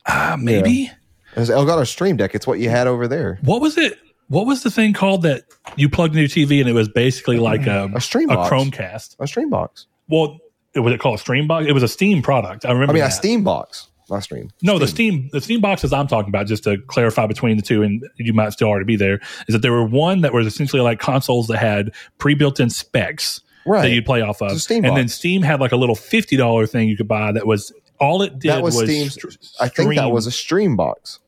Ah, maybe. It's Elgato Stream Deck. It's what you had over there. What was it? What was the thing called that you plugged into your TV and it was basically like a, A stream a box. Chromecast? A Stream Box. Well, it was it called a Stream Box? It was a Steam product. I remember. I mean, a that. Steam box, not Stream. No, the Steam the Steam boxes I'm talking about, just to clarify between the two, and you might still already be there, is that there were one that was essentially like consoles that had pre-built in specs that Right. you'd play off of, a Steam and then. Steam had like a little fifty dollar thing you could buy that was all it did That was Steam's. str- I think that was a Stream box.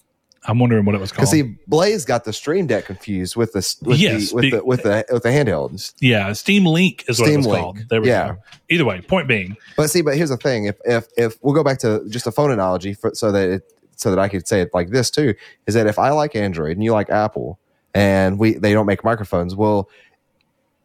I'm wondering what it was called. Because see, Blaze got the Stream Deck confused with the with Yes, the, with be- the with the with the handheld. yeah, Steam Link is what it was Link. called. There we Yeah. go. Either way, point being, But see, but here's the thing: if if if we'll go back to just a phone analogy, for, so that it, so that I could say it like this too, is that if I like Android and you like Apple, and we they don't make microphones, well,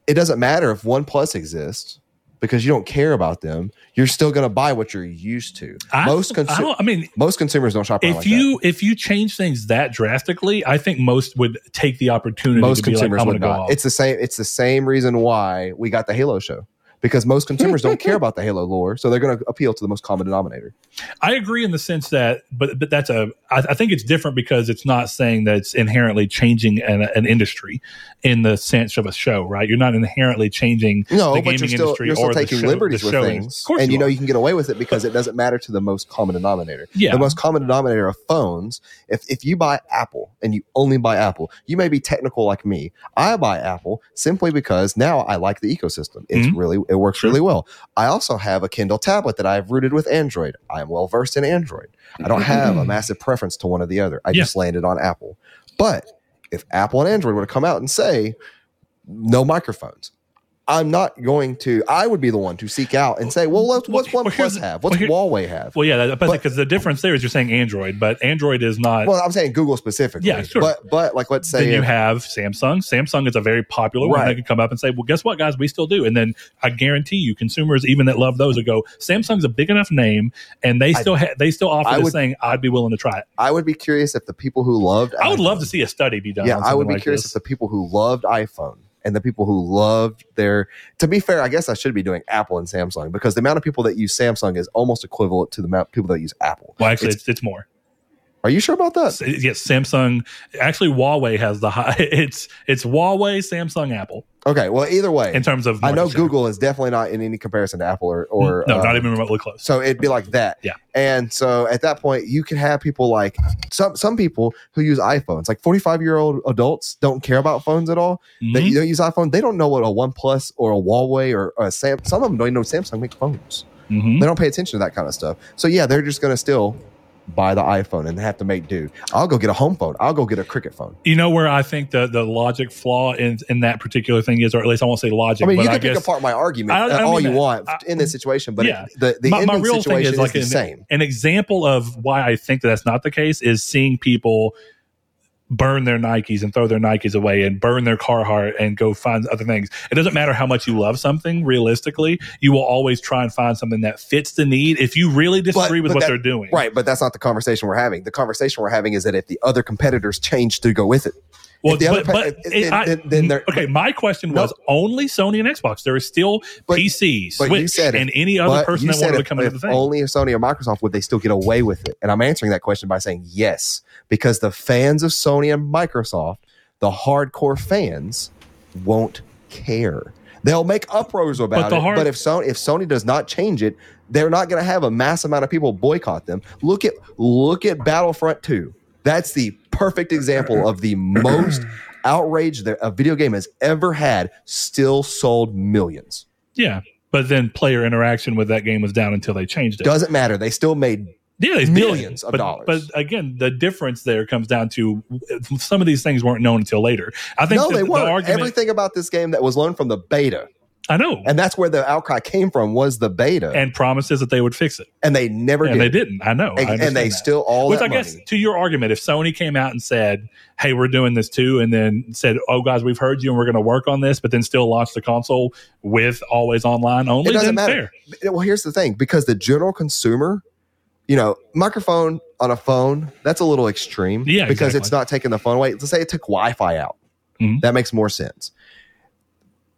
it doesn't matter if OnePlus exists because you don't care about them. You're still going to buy what you're used to. I, most I, consu- don't, I mean, most consumers don't shop if like you if you change things that drastically, I think most would take the opportunity. Most to be like, consumers I'm would not. It's the same. It's the same reason why we got the Halo show. Because most consumers don't care about the Halo lore, so they're going to appeal to the most common denominator. I agree in the sense that, but but that's a. I, I think it's different because it's not saying that it's inherently changing an, an industry in the sense of a show, right? You're not inherently changing No, the gaming you're still industry you're still or the taking show- liberties with things. And you know are. you can get away with it because it doesn't matter to the most common denominator. Yeah. The most common denominator of phones, if if you buy Apple and you only buy Apple, you may be technical like me. I buy Apple simply because now I like the ecosystem. It's Mhm. really it works Sure. really well. I also have a Kindle tablet that I've rooted with Android. I am well versed in Android. I don't have a mm-hmm. massive preference to one or the other. I Yeah. just landed on Apple. But if Apple and Android were to come out and say no microphones. I'm not going to. I would be the one to seek out and say, "Well, what's, what's Well, OnePlus have? What's well, here- Huawei have?" Well, yeah, that, because the difference there is you're saying Android, but Android is not. Well, I'm saying Google specifically. Yeah, sure. But but like, let's say then you have Samsung. Samsung is a very popular one. Right. They can come up and say, "Well, guess what, guys? We still do." And then I guarantee you, consumers even that love those would go, "Samsung's a big enough name, and they I- still ha- they still offer I this would- thing. I'd be willing to try it. I would be curious if the people who loved. I would love to see a study be done. Yeah, I would be like curious this. if the people who loved iPhone and the people who loved their. To be fair, I guess I should be doing Apple and Samsung because the amount of people that use Samsung is almost equivalent to the amount of people that use Apple. Well, actually, It's- it's, it's more. Are you sure about that? Yes, Samsung. Actually, Huawei has the high. It's it's Huawei, Samsung, Apple Okay, well, either way, in terms of. I know share. Google is definitely not in any comparison to Apple or or no, uh, not even remotely close. So it'd be like that. Yeah. And so at that point, you can have people like some some people who use iPhones, like 45 year old adults don't care about phones at all. They Mhm. don't use iPhone. They don't know what a OnePlus or a Huawei or a Sam. Some of them don't even know Samsung make phones. Mhm. They don't pay attention to that kind of stuff. So yeah, they're just going to still buy the iPhone and have to make do. I'll go get a home phone. I'll go get a Cricket phone. You know where I think the the logic flaw in in that particular thing is, or at least I won't say logic, I mean, you I can pick guess apart my argument I- I uh, all mean you want I- in this situation, but yeah. it, the the my, my real thing situation is like the an, same. an example of why I think that that's not the case is seeing people burn their Nikes and throw their Nikes away and burn their Carhartt and go find other things. It doesn't matter how much you love something. Realistically, you will always try and find something that fits the need. If you really disagree with but what that- they're doing, Right, but that's not the conversation we're having. The conversation we're having is that if the other competitors change to go with it, Well, the other but, pa- but then- I- then- then okay. My question No. was only Sony and Xbox. There is still But- PC, but you Switch, said it. and any other but person you that wanted to come into the thing. only if Sony or Microsoft would they still get away with it? And I'm answering that question by saying yes, because the fans of Sony and Microsoft, the hardcore fans, won't care. They'll make uproars about the it, hard- but if Sony if Sony does not change it, they're not going to have a mass amount of people boycott them. Look at look at Battlefront 2. That's the perfect example of the most outrage that a video game has ever had. Still sold millions. yeah, but then player interaction with that game was down until they changed it. Doesn't matter. They still made yeah, they did. millions of but, dollars. But again, the difference there comes down to some of these things weren't known until later. I think no, the, they weren't. argument. Everything about this game that was learned from the beta, I know, and that's where the outcry came from, was the beta, and, and promises that they would fix it, And they never and did. they didn't. I know, I and, and they that. still all Which I guess to your argument, if Sony came out and said, "Hey, we're doing this too," and then said, "Oh, guys, we've heard you and we're going to work on this," but then still launched the console with always online only, It doesn't matter. fair. Well, here's the thing: because the general consumer, you know, microphone on a phone, that's a little extreme. Yeah, because exactly. it's not taking the phone away. Let's say it took Wi-Fi out. Mhm. That makes more sense.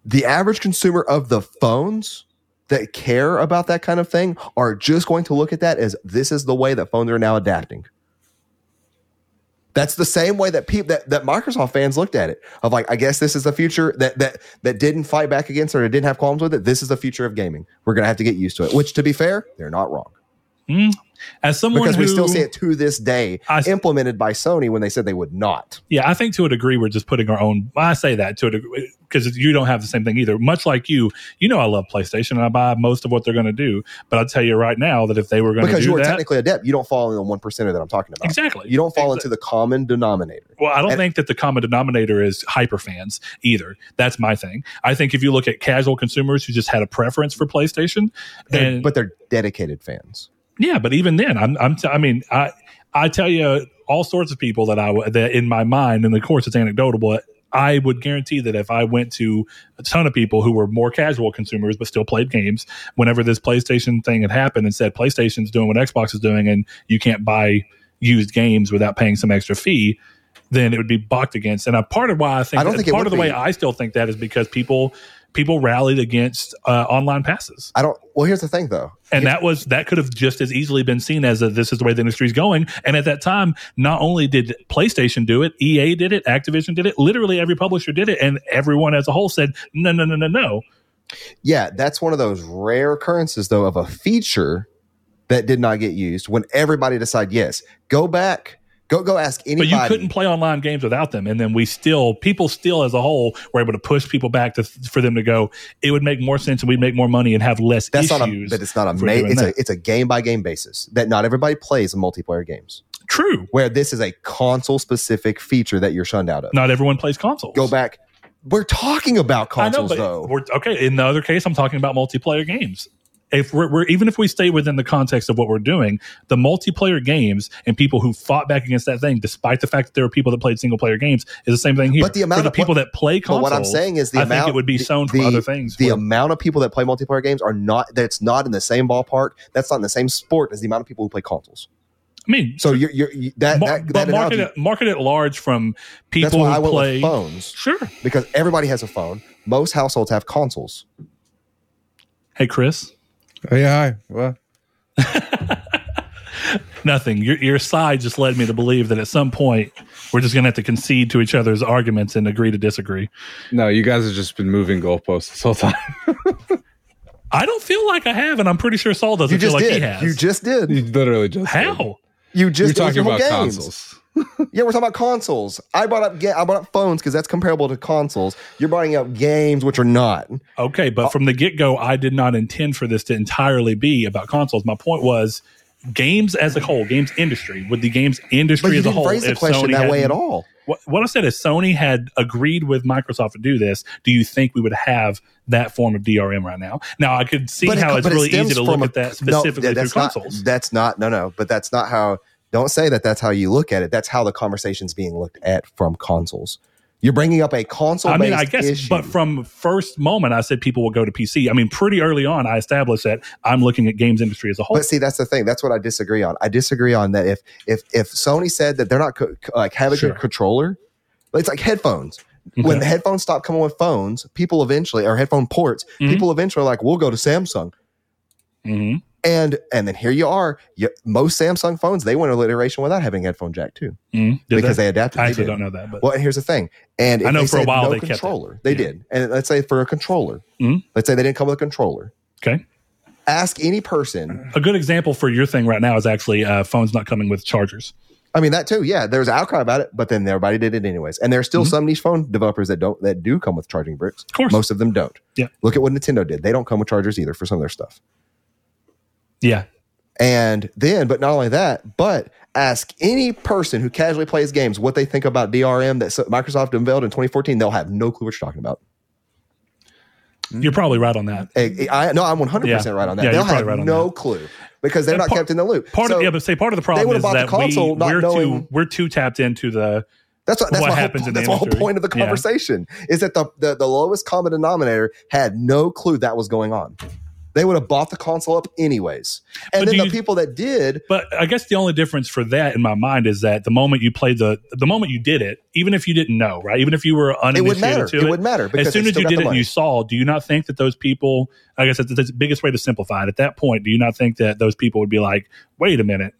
The average consumer of the phones that care about that kind of thing are just going to look at that as this is the way that phones are now adapting. That's the same way that people that, that Microsoft fans looked at it of like, I guess this is the future that that that didn't fight back against or didn't have qualms with it. This is the future of gaming. We're gonna have to get used to it. Which, to be fair, they're not wrong. Mm, As someone because who, we still see it to this day I- implemented by Sony when they said they would not. Yeah, I think to a degree we're just putting our own. I say that to a degree because you don't have the same thing either. Much like you, you know, I love PlayStation and I buy most of what they're going to do. But I'll tell you right now that if they were going to Because do you are that, technically adept, you don't fall in the one percenter that I'm talking about. exactly, You don't fall Exa- into the common denominator. Well, I don't And- think that the common denominator is hyper fans either. That's my thing. I think if you look at casual consumers who just had a preference for PlayStation, and but they're dedicated fans. Yeah, but even then, I'm, I'm t- I mean, I, I tell you all sorts of people that I w- that in my mind, and of course it's anecdotal, but I would guarantee that if I went to a ton of people who were more casual consumers but still played games, whenever this PlayStation thing had happened and said PlayStation's doing what Xbox is doing and you can't buy used games without paying some extra fee, then it would be balked against. And a part of why I think, I don't think part of the way. I still think that is because people people rallied against uh, online passes. I don't. Well, here's the thing, though. And that was that could have just as easily been seen as a, this is the way the industry is going. And at that time, not only did PlayStation do it, EA did it, Activision did it, literally every publisher did it, and everyone as a whole said no, no, no, no, no. Yeah, that's one of those rare occurrences, though, of a feature that did not get used when everybody decided, yes, go back, go go ask anybody. But you couldn't play online games without them, and then we still, people still as a whole, were able to push people back to for them to go. It would make more sense, and we'd make more money and have less That's not a, but it's not a, ma- it's that. a, it's a game by game basis that not everybody plays multiplayer games. True. Where this is a console specific feature that you're shunned out of. Not everyone plays consoles. Go back. We're talking about I know, consoles, but though. We're, okay, in the other case, I'm talking about multiplayer games. If we're, we're even if we stay within the context of what we're doing, the multiplayer games and people who fought back against that thing, despite the fact that there were people that played single player games, is the same thing here. But the amount For the of- people that play But consoles, what I'm saying is the I amount think it would be sown from other things. The where- amount of people that play multiplayer games are not that's not in the same ballpark. That's not in the same sport as the amount of people who play consoles. I mean, So you're, you're you, that, mar- that, but that market analogy, it, market it large from that's people why I who went play. with phones Sure. because everybody has a phone. Most households have consoles. Hey, Chris. Oh yeah, hi. Well, Nothing. Your your side just led me to believe that at some point we're just going to have to concede to each other's arguments and agree to disagree. no, you guys have just been moving goalposts this whole time. I don't feel like I have, and I'm pretty sure Saul doesn't You feel just like he did. has. You just did. you literally just did. How? You You're just talking about your games. consoles. Yeah, we're talking about consoles. I brought up ga- I brought up phones because that's comparable to consoles. You're bringing up games, which are not. Okay, but uh, from the get go, I did not intend for this to entirely be about consoles. My point was games as a whole, games industry, with the games industry as a whole. phrase the question Sony that way at all. What, what I said is Sony had agreed with Microsoft to do this. Do you think we would have that form of DRM right now? Now I could see But how co- it's it really stems easy to look a- at that no, specifically that's through not, consoles. That's not no no, but that's not how. Don't say that. That's how you look at it. That's how the conversation's being looked at from consoles. You're bringing up a console. I mean, I guess, issue. but from first moment, I said people will go to PC. I mean, pretty early on, I established that I'm looking at games industry as a whole. But see, that's the thing. That's what I disagree on. I disagree on that. If if if Sony said that they're not co- like having Sure. a controller, it's like headphones. When the headphones stop coming with phones, people eventually or headphone ports, Mhm. people eventually are like, we'll go to Samsung. Mhm. And and then here you are. You, most Samsung phones they went a iteration without having a headphone jack too. Did because that? they adapted. I actually did. don't know that, but Well, and here's the thing. And I know for a while no they controller. They Yeah. did. And let's say for a controller, Mhm. let's say they didn't come with a controller. okay. Ask any person. A good example for your thing right now is actually uh, phones not coming with chargers. I mean that too. Yeah, there's outcry about it, but then everybody did it anyways. And there's still Mhm. some niche phone developers that don't that do come with charging bricks. Of course. Most of them don't. Yeah. Look at what Nintendo did. They don't come with chargers either for some of their stuff. Yeah. And then, but not only that, but ask any person who casually plays games what they think about DRM that Microsoft unveiled in 2014. They'll have no clue what you're talking about. You're probably right on that. I, I no, I'm 100 Yeah. percent right on that. Yeah, They'll have right no clue because they're And not part- kept in the loop. Part So of yeah, but say part of the problem is that console we, we're, knowing- too we're too tapped into the that's what, that's what happens whole, in the that's my whole point of the Yeah. conversation is that the, the the lowest common denominator had no clue that was going on. They would have bought the console up anyways. And But then the you- people that did, But I guess the only difference for that in my mind is that the moment you played the the moment you did it, even if you didn't know, right? Even if you were it wouldn't matter. to It it, wouldn't matter because as soon as you did it and you saw, do you not think that those people? I guess that's the biggest way to simplify it. At that point, do you not think that those people would be like, "Wait a minute,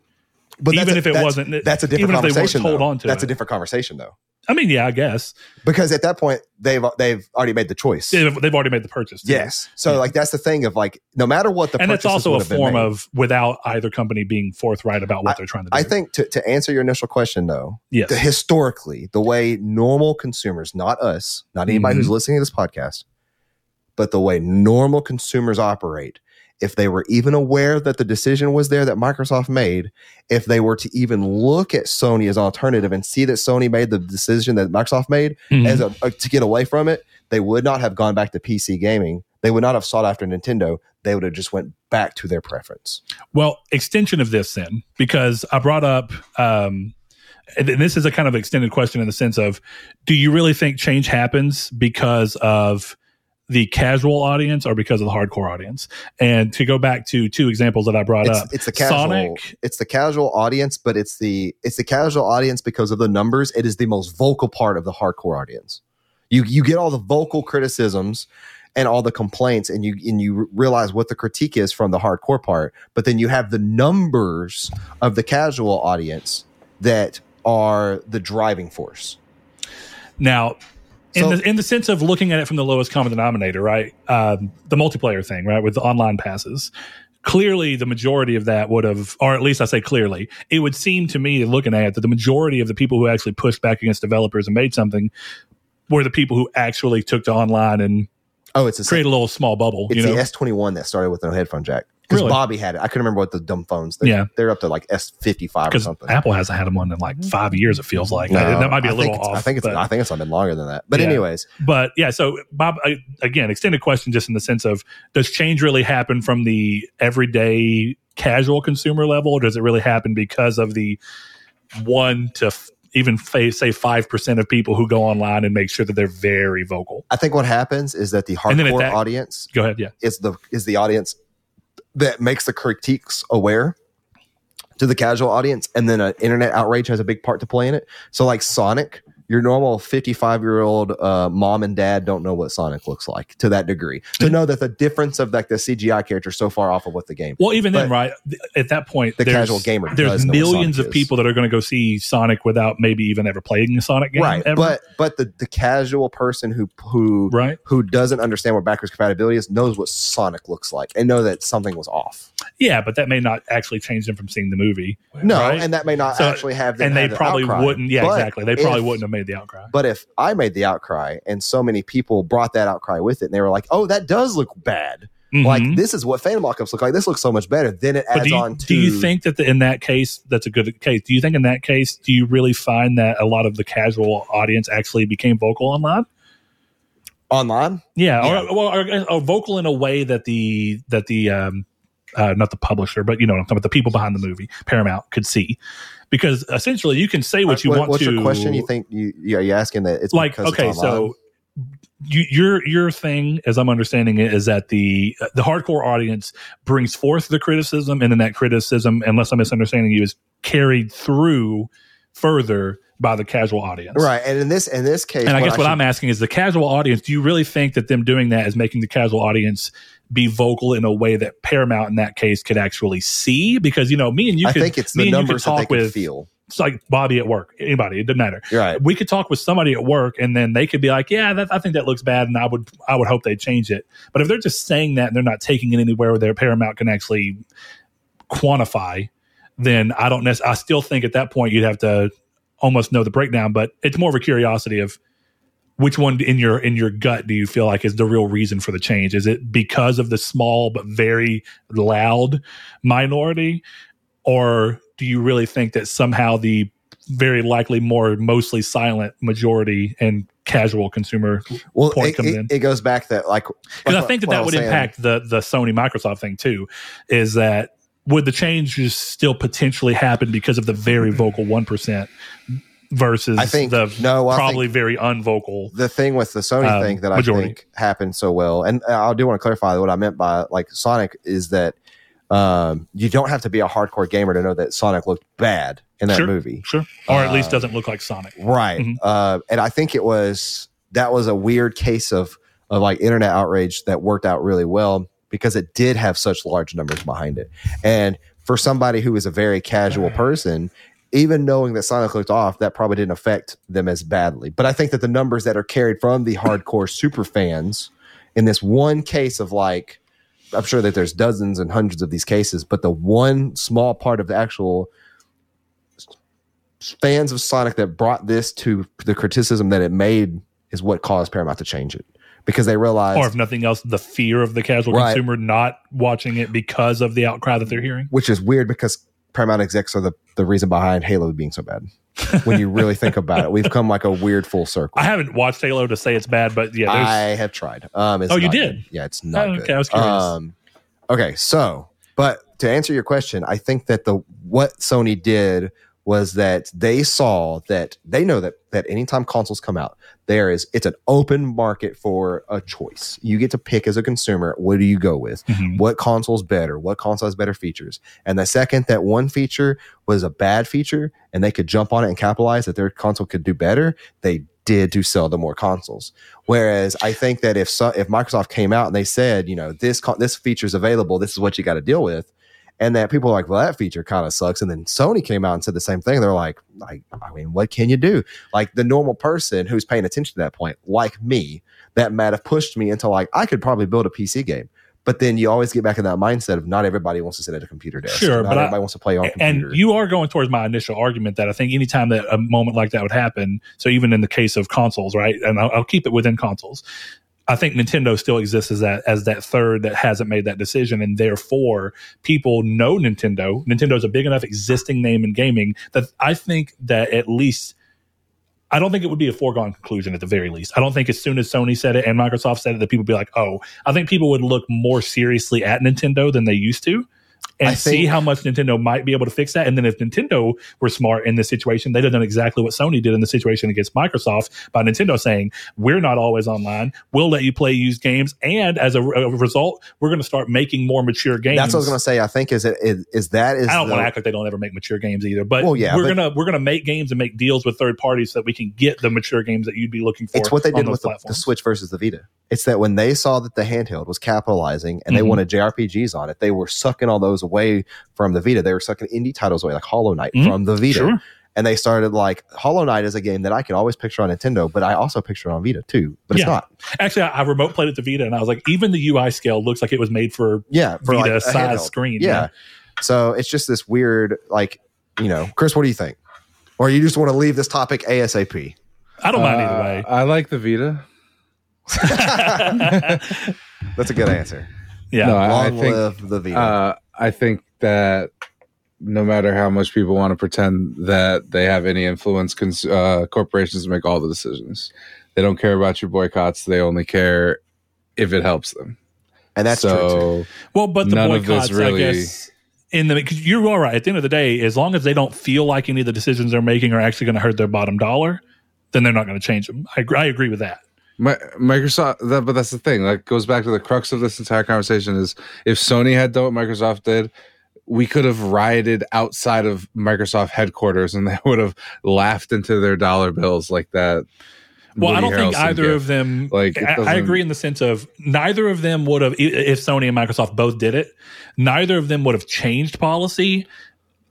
But even a- if it wasn't- that's a different even if they conversation. told on to that's it. a different conversation, though. I mean, yeah, I guess because at that point they've they've already made the choice. they've, they've already made the purchase. too. Yes. So Yeah. like that's the thing of like no matter what the and that's purchases also a form of without either company being forthright about what they're trying to do. I think to, to answer your initial question though, yes, the, historically, the way normal consumers, not us, not anybody Mm-hmm. who's listening to this podcast, but the way normal consumers operate, if they were even aware that the decision was there that Microsoft made, if they were to even look at Sony as an alternative and see that Sony made the decision that Microsoft made Mhm. as a, a- to get away from it, they would not have gone back to PC gaming. They would not have sought after Nintendo. They would have just went back to their preference. Well, extension of this then, because I brought up, um, and this is a kind of extended question in the sense of, do you really think change happens because of the casual audience or because of the hardcore audience? And to go back to two examples that I brought it's, up, it's the casual Sonic- it's the casual audience but it's the it's the casual audience because of the numbers. It is the most vocal part of the hardcore audience. You you get all the vocal criticisms and all the complaints and you and you realize what the critique is from the hardcore part but then you have the numbers of the casual audience that are the driving force. Now, in So- the in the sense of looking at it from the lowest common denominator, right? Um, the multiplayer thing, right, with the online passes. Clearly, the majority of that would have, or at least I say clearly, it would seem to me, looking at it, that the majority of the people who actually pushed back against developers and made something were the people who actually took to online and oh it's a create a little small bubble. it's you know, the S21 that started with no headphone jack because Really? Bobby had it I couldn't remember what the dumb phones they're, Yeah. they're up to like S55 or something Apple hasn't had them one in like mm-hmm. five years. It feels like No, that might be a I little off. I think it's but- I think it's been longer than that. But Yeah. anyways, but yeah so bob I, again extended question just in the sense of does change really happen from the everyday casual consumer level or does it really happen because of the one to f- even fa- say 5% of people who go online and make sure that they're very vocal I think what happens is that the And then at hardcore that- audience go ahead yeah is the is the audience that makes the critiques aware to the casual audience, and then an internet outrage has a big part to play in it. So, like Sonic, your normal fifty-five year old uh, mom and dad don't know what Sonic looks like to that degree. To know that the difference of like the CGI character is so far off of what the game. well even then right at that point the casual gamer there's does know what millions of is. people that are going to go see sonic without maybe even ever playing a sonic game right? ever, But but the the casual person who who right who doesn't understand what backwards compatibility is knows what Sonic looks like and know that something was off. yeah but that may not actually change them from seeing the movie No, right? and that may not So- actually have and they probably wouldn't yeah But exactly they probably if- wouldn't have made the outcry But if I made the outcry and so many people brought that outcry with it, and they were like, "Oh, that does look bad. Like Mhm. this is what Phantom lockups look like. This looks so much better." Then it adds you, on to. do you think that the, in that case that's a good case? Do you think in that case do you really find that a lot of the casual audience actually became vocal online? online? Yeah, Yeah. Or, well, or, or vocal in a way that the that the um, uh, not the publisher, but you know what I'm talking about, the people behind the movie, Paramount, could see, because essentially you can say what you What- want what's to. your question? You think you? Yeah, you asking that? It's like because it's okay, online? so you, your your thing, as I'm understanding it, is that the uh, the hardcore audience brings forth the criticism, and then that criticism, unless I'm misunderstanding you, is carried through further by the casual audience. right, and in this in this case, And I guess what should- I'm asking is the casual audience, do you really think that them doing that is making the casual audience be vocal in a way that Paramount in that case could actually see? Because, you know, me and you I could, think it's me the and you could numbers that they talk with, feel. it's like Bobby at work, anybody, it doesn't matter. Right. We could talk with somebody at work and then they could be like, yeah, that, I think that looks bad. And I would, I would hope they change it. But if they're just saying that and they're not taking it anywhere where their Paramount can actually quantify, then I don't necessarily, I still think at that point you'd have to almost know the breakdown, but it's more of a curiosity of which one in your in your gut do you feel like is the real reason for the change? Is it because of the small but very loud minority, or do you really think that somehow the very likely more mostly silent majority and casual consumer Well, point it, comes it, in. it goes back that like because I think that that would impact the the Sony Microsoft thing too. Is that would the changes still potentially happen because of the very mm-hmm. vocal one percent versus I think- the no, I probably very unvocal? the thing with the Sony Um, thing that I majority. think happened so well, and I do want to clarify what I meant by like Sonic is that um, you don't have to be a hardcore gamer to know that Sonic looked bad in that Sure. movie, Sure, or at least Uh, doesn't look like Sonic. right? Mhm. Uh, and I think it was that was a weird case of of like internet outrage that worked out really well because it did have such large numbers behind it, and for somebody who is a very casual person. Even knowing that Sonic looked off, that probably didn't affect them as badly. But I think that the numbers that are carried from the hardcore super fans in this one case of like, I'm sure that there's dozens and hundreds of these cases, but the one small part of the actual fans of Sonic that brought this to the criticism that it made is what caused Paramount to change it because they realized, or if nothing else, the fear of the casual Right. consumer not watching it because of the outcry that they're hearing. which is weird because Paramount execs are the, the reason behind Halo being so bad. when you really think about it, we've come like a weird full circle. I haven't watched Halo to say it's bad, but yeah, I have tried. Um, Oh, you did? good. Yeah, it's not Oh, good. okay, I was curious. Um, okay, so but to answer your question, I think that the what Sony did was that they saw that they know that that anytime consoles come out, there is it's an open market for a choice. You get to pick as a consumer what do you go with Mhm. what console's better, what console has better features. And the second that one feature was a bad feature and they could jump on it and capitalize that their console could do better, they did to sell the more consoles. Whereas I think that if so, if Microsoft came out and they said, you know, this con- this feature is available, this is what you got to deal with, and that people are like, well, that feature kind of sucks, and then Sony came out and said the same thing. They're like, like, I mean, what can you do? Like the normal person who's paying attention to that point, like me, that might have pushed me into like I could probably build a PC game. But then you always get back in that mindset of not everybody wants to sit at a computer desk. Sure, not but I- wants to play on computer. and you are going towards my initial argument that I think anytime that a moment like that would happen, so even in the case of consoles, right, and I'll, I'll keep it within consoles. I think Nintendo still exists as that as that third that hasn't made that decision, and therefore people know Nintendo. Nintendo is a big enough existing name in gaming that I think that at least I don't think it would be a foregone conclusion at the very least. I don't think as soon as Sony said it and Microsoft said it that people would be like, oh, I think people would look more seriously at Nintendo than they used to. And think- see how much Nintendo might be able to fix that. And then if Nintendo were smart in this situation, they'd have done exactly what Sony did in the situation against Microsoft by Nintendo saying, we're not always online. We'll let you play used games. And as a, a result, we're going to start making more mature games. That's what I was going to say. I think is it is, is that is I don't the- want to act like they don't ever make mature games either, but Well, yeah, we're but- gonna we're gonna make games and make deals with third parties so that we can get the mature games that you'd be looking for. it's what they did with the, the. Switch versus the Vita. It's that when they saw that the handheld was capitalizing and they Mhm. wanted JRPGs on it, they were sucking all those away from the Vita. They were sucking indie titles away, like Hollow Knight Mhm. from the Vita. Sure. And they started like Hollow Knight is a game that I can always picture on Nintendo, but I also picture it on Vita too. But it's not. Actually, I, I remote played it to Vita, and I was like, even the UI scale looks like it was made for Yeah, for Vita like size handheld. screen. Yeah. So it's just this weird, like, you know, Chris, what do you think? Or you just want to leave this topic ASAP? I don't mind Uh, either way. I like the Vita. That's a good answer. yeah. No, I, I Long think live the Vita. uh, I think that no matter how much people want to pretend that they have any influence, cons- uh, corporations make all the decisions. They don't care about your boycotts. They only care if it helps them. and that's true too. so Well, but the None of this boycotts, really- I guess, in the because you're all right. At the end of the day, as long as they don't feel like any of the decisions they're making are actually going to hurt their bottom dollar, then they're not going to change them. I, I agree with that. My, Microsoft, that, but that's the thing. Like, goes back to the crux of this entire conversation: is if Sony had done what Microsoft did, we could have rioted outside of Microsoft headquarters, and they would have laughed into their dollar bills like that. Well, I don't think either gift. of them. Like, I, I agree in the sense of neither of them would have, if Sony and Microsoft both did it, neither of them would have changed policy.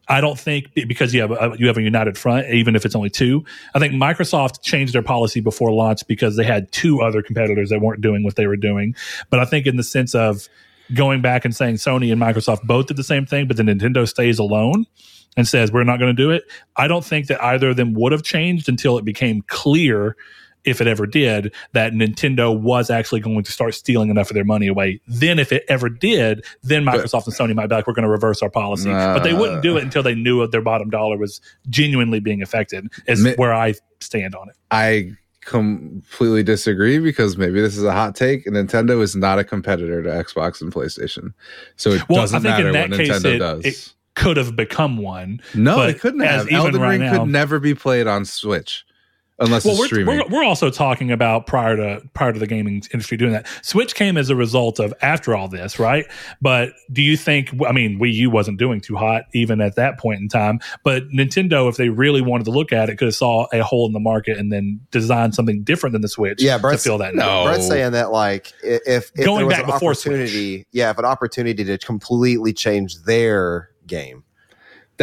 I don't think because you have a, you have a united front, even if it's only two. I think Microsoft changed their policy before launch because they had two other competitors that weren't doing what they were doing. But I think in the sense of going back and saying Sony and Microsoft both did the same thing, but then Nintendo stays alone and says we're not going to do it. I don't think that either of them would have changed until it became clear if it ever did, that Nintendo was actually going to start stealing enough of their money away. Then, if it ever did, then Microsoft and Sony might be like, we're going to reverse our policy. but they wouldn't do it until they knew their bottom dollar was genuinely being affected, is Mi- where I stand on it. I completely disagree because maybe this is a hot take. Nintendo is not a competitor to Xbox and PlayStation, so it Well, doesn't matter what Nintendo it- does. it Could have become one. no, but it couldn't have. Elden right Ring now- could never be played on Switch unless Well, it's we're, streaming. we're, we're also talking about prior to prior to the gaming industry doing that. Switch came as a result of after all this, right? But do you think? I mean, Wii U wasn't doing too hot even at that point in time. But Nintendo, if they really wanted to look at it, could have saw a hole in the market and then designed something different than the Switch. Yeah, to Brett's- fill that. No. need. Brett's saying that like i- if, if Going there was back an before Switch. opportunity, yeah, if an opportunity to completely change their game,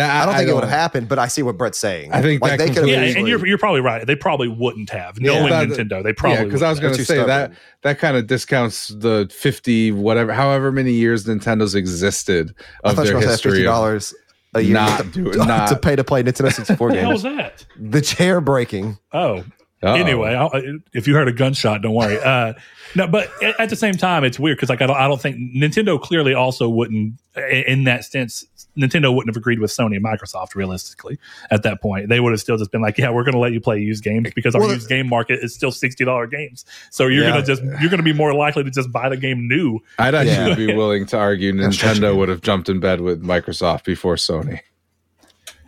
That I don't think it would have happened, but I see what Brett's saying. I think that they could have Yeah, and you're you're probably right. They probably wouldn't have. Knowing That- Nintendo, they probably yeah, because I was going to say that stubborn. that kind of discounts the fifty whatever, however many years Nintendo's existed I of thought you their were saying history. Fifty dollars a year Not to, do it, to, not- to pay to play Nintendo 64 What the hell was that? The chair breaking. Oh, Uh-oh. anyway, I'll, if you heard a gunshot, don't worry. Uh, no, but at, at the same time, it's weird because like I don't, I don't think Nintendo clearly also wouldn't, in that sense, Nintendo wouldn't have agreed with Sony and Microsoft realistically at that point. They would have still just been like, "Yeah, we're going to let you play used games because our Well, used game market is still sixty dollar games. So you're Yeah. going to just you're going to be more likely to just buy the game new." I'd actually Yeah. be willing to argue Nintendo would have jumped in bed with Microsoft before Sony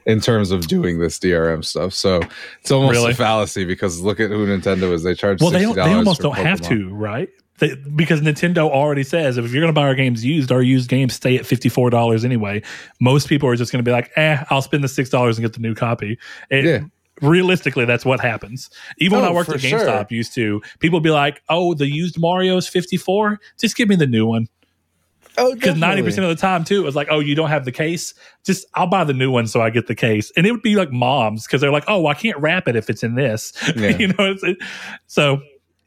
in terms of doing this DRM stuff. So it's almost Really? a fallacy because look at who Nintendo is. They charge Well, they $60 don't, they almost don't have to, right? They, because Nintendo already says if you're going to buy our games used, our used games stay at fifty four dollars anyway. Most people are just going to be like, "Eh, I'll spend the six dollars and get the new copy." It- Yeah. Realistically, that's what happens. Even when Oh, I worked at GameStop, sure. used to people be like, "Oh, the used Mario is fifty four. Just give me the new one." Oh, Because ninety percent of the time too, it was like, "Oh, you don't have the case. Just I'll buy the new one so I get the case." And it would be like moms because they're like, "Oh, I can't wrap it if it's in this." Yeah. you know, it's, it, so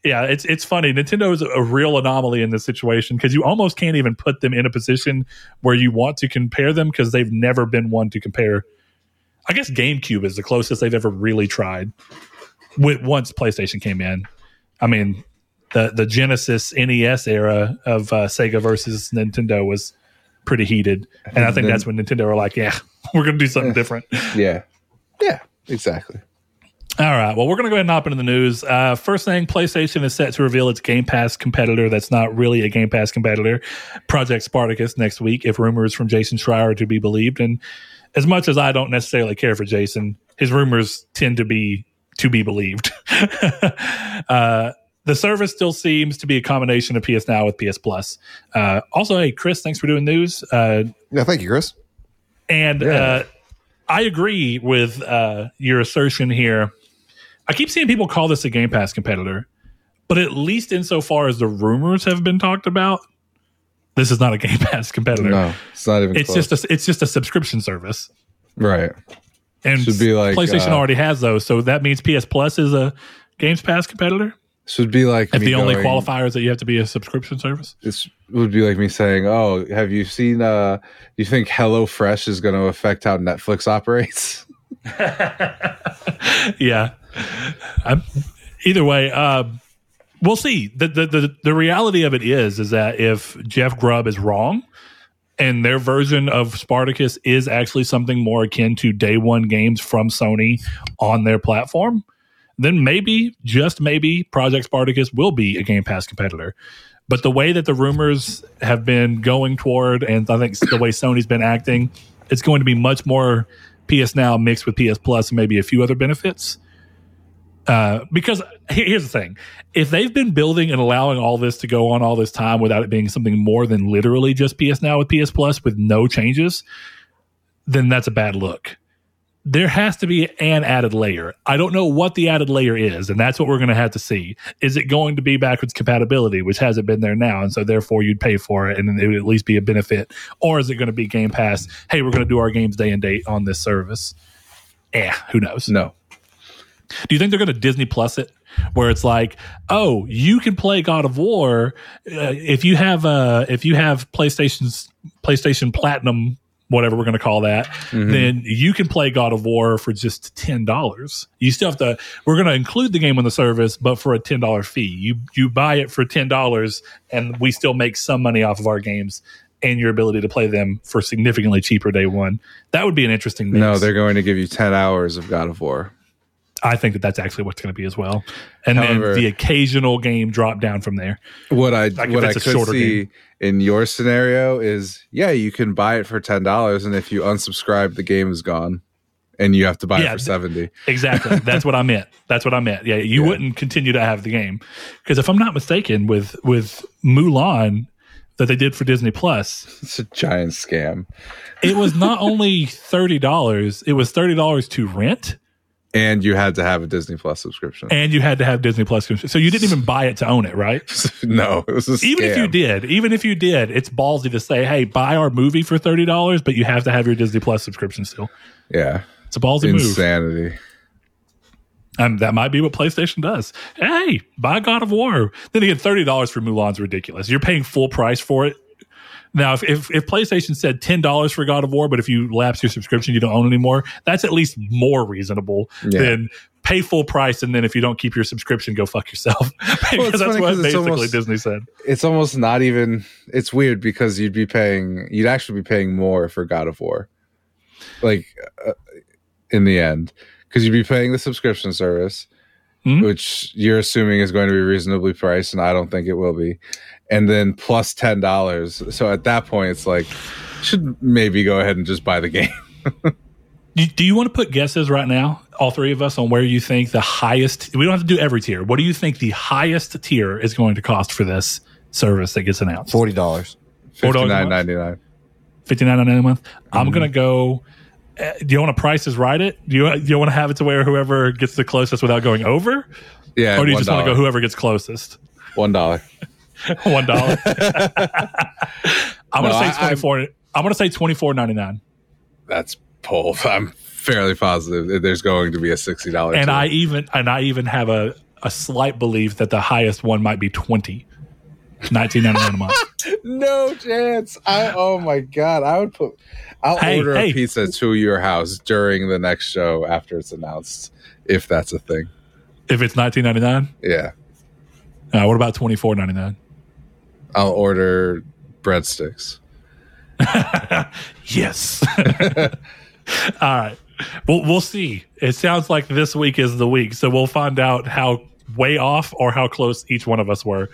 yeah, it's it's funny. Nintendo is a real anomaly in this situation because you almost can't even put them in a position where you want to compare them because they've never been one to compare. I guess GameCube is the closest they've ever really tried. With once PlayStation came in, I mean, the the Genesis NES era of uh, Sega versus Nintendo was pretty heated, and I think that's when Nintendo were like, "Yeah, we're going to do something different." Yeah. Yeah, exactly. All right. Well, we're going to go ahead and hop into the news. Uh, first thing, PlayStation is set to reveal its Game Pass competitor that's not really a Game Pass competitor, Project Spartacus, next week, if rumors from Jason Schreier are to be believed. And as much as I don't necessarily care for Jason, his rumors tend to be to be believed. uh, the service still seems to be a combination of PS Now with PS Plus. Uh, also, hey, Chris, thanks for doing news. Uh, Yeah, thank you, Chris. and Yeah. uh, I agree with uh, your assertion here. I keep seeing people call this a Game Pass competitor, but at least insofar as the rumors have been talked about, this is not a Game Pass competitor. No, it's not even it's close. just a, it's just a subscription service, right. and Should be like, PlayStation uh, already has those, so that means PS Plus is a Games Pass competitor. Should be like If the only going- qualifier is that you have to be a subscription service. This would be like me saying, "Oh, have you seen? uh You think Hello Fresh is going to affect how Netflix operates?" yeah. I'm, either way, um, we'll see. The, the the the reality of it is is that if Jeff Grubb is wrong, and their version of Spartacus is actually something more akin to day one games from Sony on their platform, then maybe, just maybe, Project Spartacus will be a Game Pass competitor. But the way that the rumors have been going toward, and I think the way Sony's been acting, it's going to be much more PS Now mixed with PS Plus and maybe a few other benefits. Uh, because here's the thing: if they've been building and allowing all this to go on all this time without it being something more than literally just PS Now with PS Plus with no changes, then that's a bad look. There has to be an added layer. I don't know what the added layer is, and that's what we're going to have to see. Is it going to be backwards compatibility, which hasn't been there now, and so therefore you'd pay for it, and it would at least be a benefit, or is it going to be Game Pass? Hey, we're going to do our games day and date on this service. Eh, who knows? No. Do you think they're going to Disney Plus it, where it's like, oh, you can play God of War uh, if you have uh, if you have PlayStation's PlayStation Platinum, whatever we're going to call that, mm-hmm. then you can play God of War for just ten dollars. You still have to. We're going to include the game on the service, but for a ten dollar fee. You you buy it for ten dollars, and we still make some money off of our games. And your ability to play them for significantly cheaper day one. That would be an interesting mix. No, they're going to give you 10 hours of God of War. I think that that's actually what's going to be as well. And However- then the occasional game drop down from there. What I Like what I could see in your scenario is yeah, you can buy it for $10 and if you unsubscribe the game is gone and you have to buy Yeah, it for 70. Exactly. that's what I meant. That's what I meant. Yeah, you Yeah. wouldn't continue to have the game because if I'm not mistaken, with with Mulan that they did for Disney Plus, It's a giant scam. it was not only thirty dollars; it was thirty dollars to rent and you had to have a Disney Plus subscription. and you had to have Disney Plus. So you didn't even buy it to own it, right? no, it was a Even if you did, even if you did, it's ballsy to say, "Hey, buy our movie for thirty dollars," but you have to have your Disney Plus subscription still. yeah, It's a ballsy move. insanity. And that might be what PlayStation does. Hey, buy God of War. Then again, thirty dollars for Mulan's ridiculous. You're paying full price for it. Now, if, if, if PlayStation said ten dollars for God of War, but if you lapse your subscription, you don't own anymore, that's at least more reasonable Yeah. than pay full price and then if you don't keep your subscription, go fuck yourself. because Well, that's what basically almost- Disney said. It's almost not even. It's weird because you'd be paying. You'd actually be paying more for God of War, like uh, in the end, because you'd be paying the subscription service, Mhm. which you're assuming is going to be reasonably priced, and I don't think it will be. And then plus ten dollars. So at that point, it's like should maybe go ahead and just buy the game. Do, do you want to put guesses right now, all three of us, on where you think the highest? We don't have to do every tier. What do you think the highest tier is going to cost for this service that gets announced? Forty dollars. Fifty $4 a nine month? ninety nine. Fifty nine ninety nine a month. Mm-hmm. I'm gonna go. Uh, do you want to price is right it? Do you do you want to have it to where whoever gets the closest without going over, Yeah, or do you one just want to go whoever gets closest? one dollar. One dollar. I'm No, gonna say twenty four. I'm gonna say twenty four ninety nine. That's pull. I'm fairly positive that there's going to be a sixty dollar. And I even and I even have a a slight belief that the highest one might be twenty. 1999 a month. no chance. I oh my god. I would put. I'll Hey, order hey. a pizza to your house during the next show after it's announced, if that's a thing. If it's 1999, Yeah, uh, what about 24.99? I'll order breadsticks. Yes. All right. Well, we'll see. It sounds like this week is the week, so we'll find out how way off or how close each one of us were.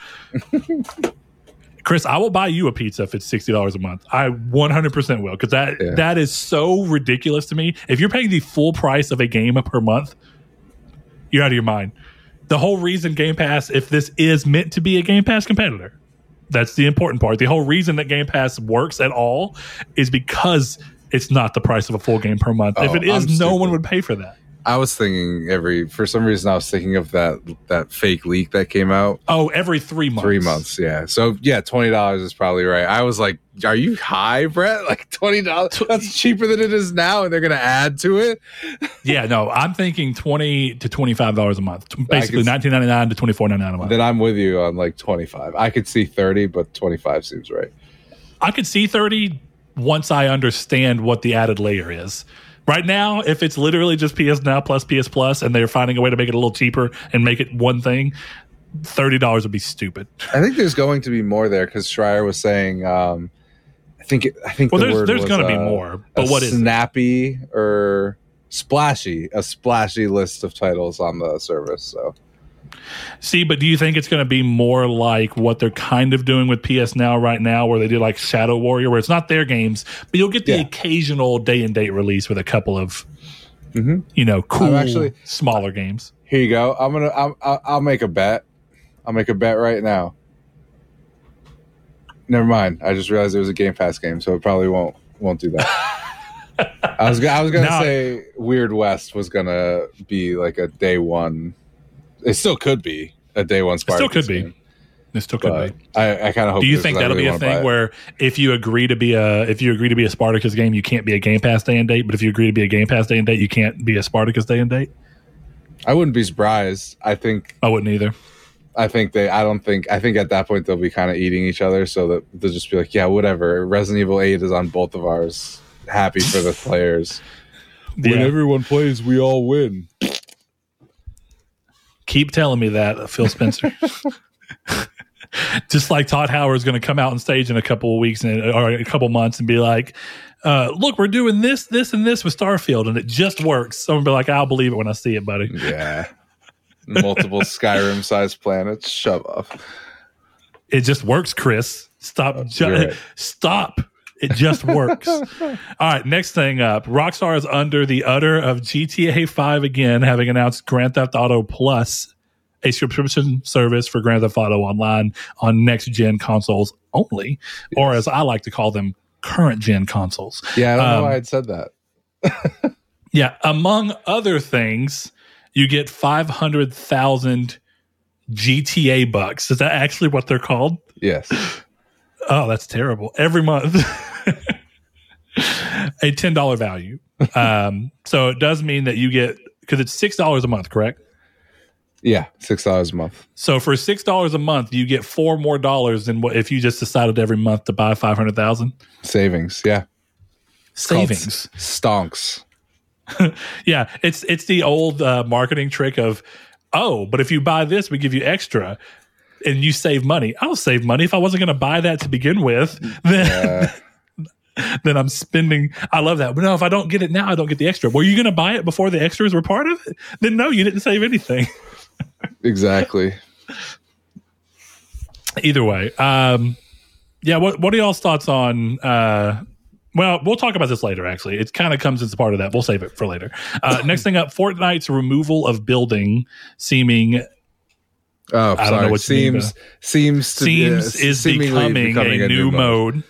Chris, I will buy you a pizza if it's sixty dollars a month. I one hundred percent will because that Yeah. that is so ridiculous to me. If you're paying the full price of a game per month, you're out of your mind. The whole reason Game Pass, if this is meant to be a Game Pass competitor, that's the important part. The whole reason that Game Pass works at all is because it's not the price of a full game per month. if Oh, it is, no one would pay for that. I was thinking every for some reason I was thinking of that that fake leak that came out Oh, every three months. three months. Yeah, so yeah, twenty dollars is probably right. I was like, "Are you high, Brett? Like twenty dollars? That's cheaper than it is now, and they're gonna add to it." Yeah, no, I'm thinking twenty to twenty five dollars a month. Basically, nineteen ninety nine to twenty four ninety nine a month. Then I'm with you on like twenty five. I could see thirty, but twenty five seems right. I could see thirty once I understand what the added layer is. Right now, if it's literally just PS Now plus PS Plus, and they're finding a way to make it a little cheaper and make it one thing, thirty dollars would be stupid. I think there's going to be more there because Schreier was saying. Um, I think it, I think Well, the there's word there's going to be uh, more, but what is it? or splashy? A splashy list of titles on the service. So See, but do you think it's going to be more like what they're kind of doing with PS Now right now, where they did like Shadow Warrior, where it's not their games, but you'll get the Yeah. occasional day and date release with a couple of, Mhm. you know, cool actually- smaller games. here you go. I'm gonna. I'm, I'll, I'll make a bet. I'll make a bet right now. Never mind. I just realized it was a Game Pass game, so it probably won't won't do that. I was I was gonna say Weird West was gonna be like a day one. It still could be a day one. Spartacus. It still Spartacus could be. game, It still could but be. I, I kind of hope. Do you it is, think 'cause I that'll really be a thing where if you agree to be a if you agree to be a Spartacus game, you can't be a Game Pass day and date, but if you agree to be a Game Pass day and date, you can't be a Spartacus day and date? I wouldn't be surprised. I think I wouldn't either. I think they. I don't think. I think at that point they'll be kind of eating each other, so that they'll just be like, yeah, whatever. Resident Evil Eight is on both of ours. Happy for the players. Yeah. everyone plays, we all win. Keep telling me that, Phil Spencer. Just like Todd Howard's going to come out on stage in a couple of weeks and, or a couple months and be like, uh, "Look, we're doing this, this, and this with Starfield, and it just works." Someone be like, "I'll believe it when I see it, buddy." Yeah. Multiple Skyrim sized planets. Shove off. It just works, Chris. Stop. Ju- right. Stop. It just works. All right, next thing up. Rockstar is under the udder of GTA 5 again, having announced Grand Theft Auto Plus, a subscription service for Grand Theft Auto Online on next gen consoles only, or as I like to call them, current gen consoles. Yeah, I don't Um, know why I'd said that. Yeah, among other things, you get 500,000 GTA bucks. Is that actually what they're called? Yes. Oh, that's terrible. Every month. a $10 value. Um, so it does mean that you get, because it's $6 a month, correct? Yeah, six dollars a month. So for $6 a month, you get four more dollars than what if you just decided every month to buy 500,000 Savings. Yeah. savings. Stonks. Yeah, it's it's the old uh, marketing trick of, oh, but if you buy this, we give you extra, and you save money. I'll save money if I wasn't going to buy that to begin with. Then, then I'm spending. I love that, but no, if I don't get it now, I don't get the extra. Were you going to buy it before the extras were part of it? Then no, you didn't save anything. Exactly. Either way, um, yeah. What what are y'all's thoughts on? Uh, well, we'll talk about this later. Actually, it kind of comes as part of that. We'll save it for later. Uh, next thing up, Fortnite's removal of building seeming Oh, I don't know what you mean, seems seems to seems is seemingly becoming, a, new mode.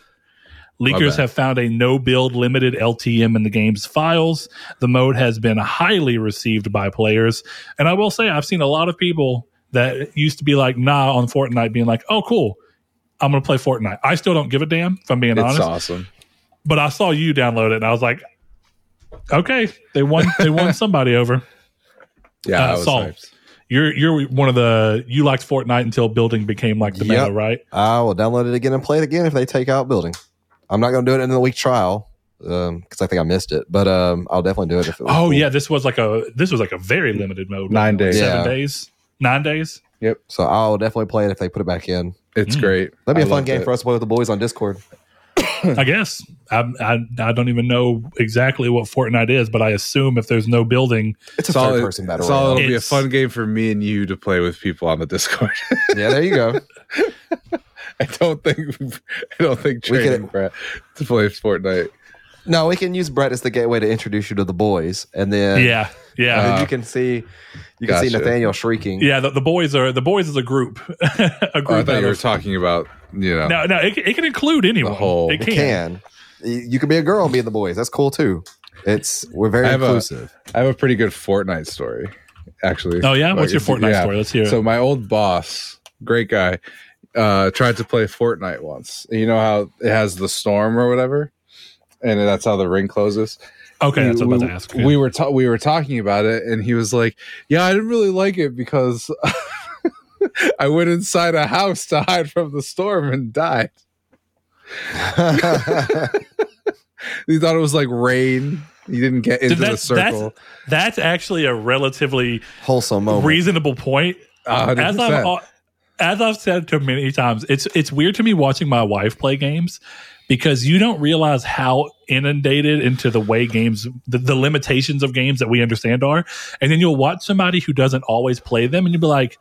Leakers have found a no build limited LTM in the game's files. The mode has been highly received by players. And I will say, I've seen a lot of people that used to be like, nah, on Fortnite, being like, oh, cool. I'm going to play Fortnite. I still don't give a damn, if I'm being It's honest. awesome. But I saw you download it and I was like, okay, they won, they won somebody over. Yeah, Uh, I was Saul. hyped. You're, you're one of the, you liked Fortnite until building became like the Yep. meta, right? I will download it again and play it again if they take out building. I'm not going to do it in the week trial because I think I missed it, but um, I'll definitely do it if it was Oh cool. yeah, this was like a this was like a very limited mode. Nine wasn't? Like days. seven Yeah. days, nine days. Yep. So I'll definitely play it if they put it back in. It's Mm. great. That'd be a I fun game it. for us to play with the boys on Discord. I guess I, I I don't even know exactly what Fortnite is, but I assume if there's no building, It's a Saul, third person battle Saul, royale. it'll be a fun game for me and you to play with people on the Discord. Yeah, there you go. I don't think I don't think We could- training Brett to play Fortnite. No, we can use Brett as the gateway to introduce you to the boys, and then yeah, yeah, and then you can see you can see. Nathaniel shrieking. yeah. The, the boys are the boys is a group, a Oh, I group. thought you were talking about you know. no, no, it, can- it can include anyone. whole- it It can. can. You you can be a girl and be in the boys. That's cool too. It's we're very I inclusive. I have a pretty good Fortnite story, actually. Oh yeah, what's your Fortnite yeah. story? Let's hear it. So my old boss, great guy, uh, tried to play Fortnite once. You know how it has the storm or whatever, and that's how the ring closes. okay, that's what we, I'm about to ask. we were ta- we were talking about it, and he was like, "Yeah, I didn't really like it because I went inside a house to hide from the storm and died." He thought it was like rain. He didn't get into Dude, the circle. that's that's actually a relatively Wholesome moment. reasonable point. A hundred as I've percent. al- as I've said to many times, it's it's weird to me watching my wife play games because you don't realize how inundated into the way games the, the limitations of games that we understand are, and then you'll watch somebody who doesn't always play them, and you'll be like.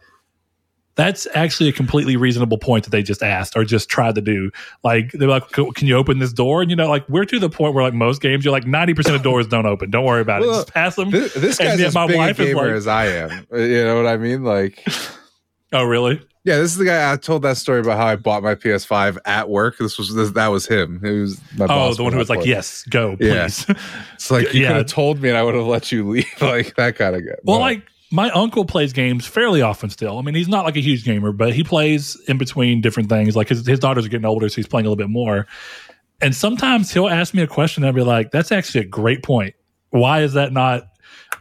That's actually a completely reasonable point that they just asked or just tried to do. Like they're like, "Can you open this door?" And you know, like we're to the point where like most games, you're like ninety percent of doors don't open. Don't worry about Well, it. Just pass them. This, this guy's yet as my big wife a is gamer like- as I am. You know what I mean? Like, Oh, really? Yeah, this is the guy I told that story about how I bought my PS5 at work. This was this, that was him. It was my Oh, the one who was like. "Yes, go, Yeah. It's like you Yeah. could have told me and I would have let you leave. like that kind of guy. Well, No. like my uncle plays games fairly often still. I mean, he's not like a huge gamer, but he plays in between different things. Like his, his daughters are getting older, so he's playing a little bit more. And sometimes he'll ask me a question and I'll be like, that's actually a great point. Why is that not?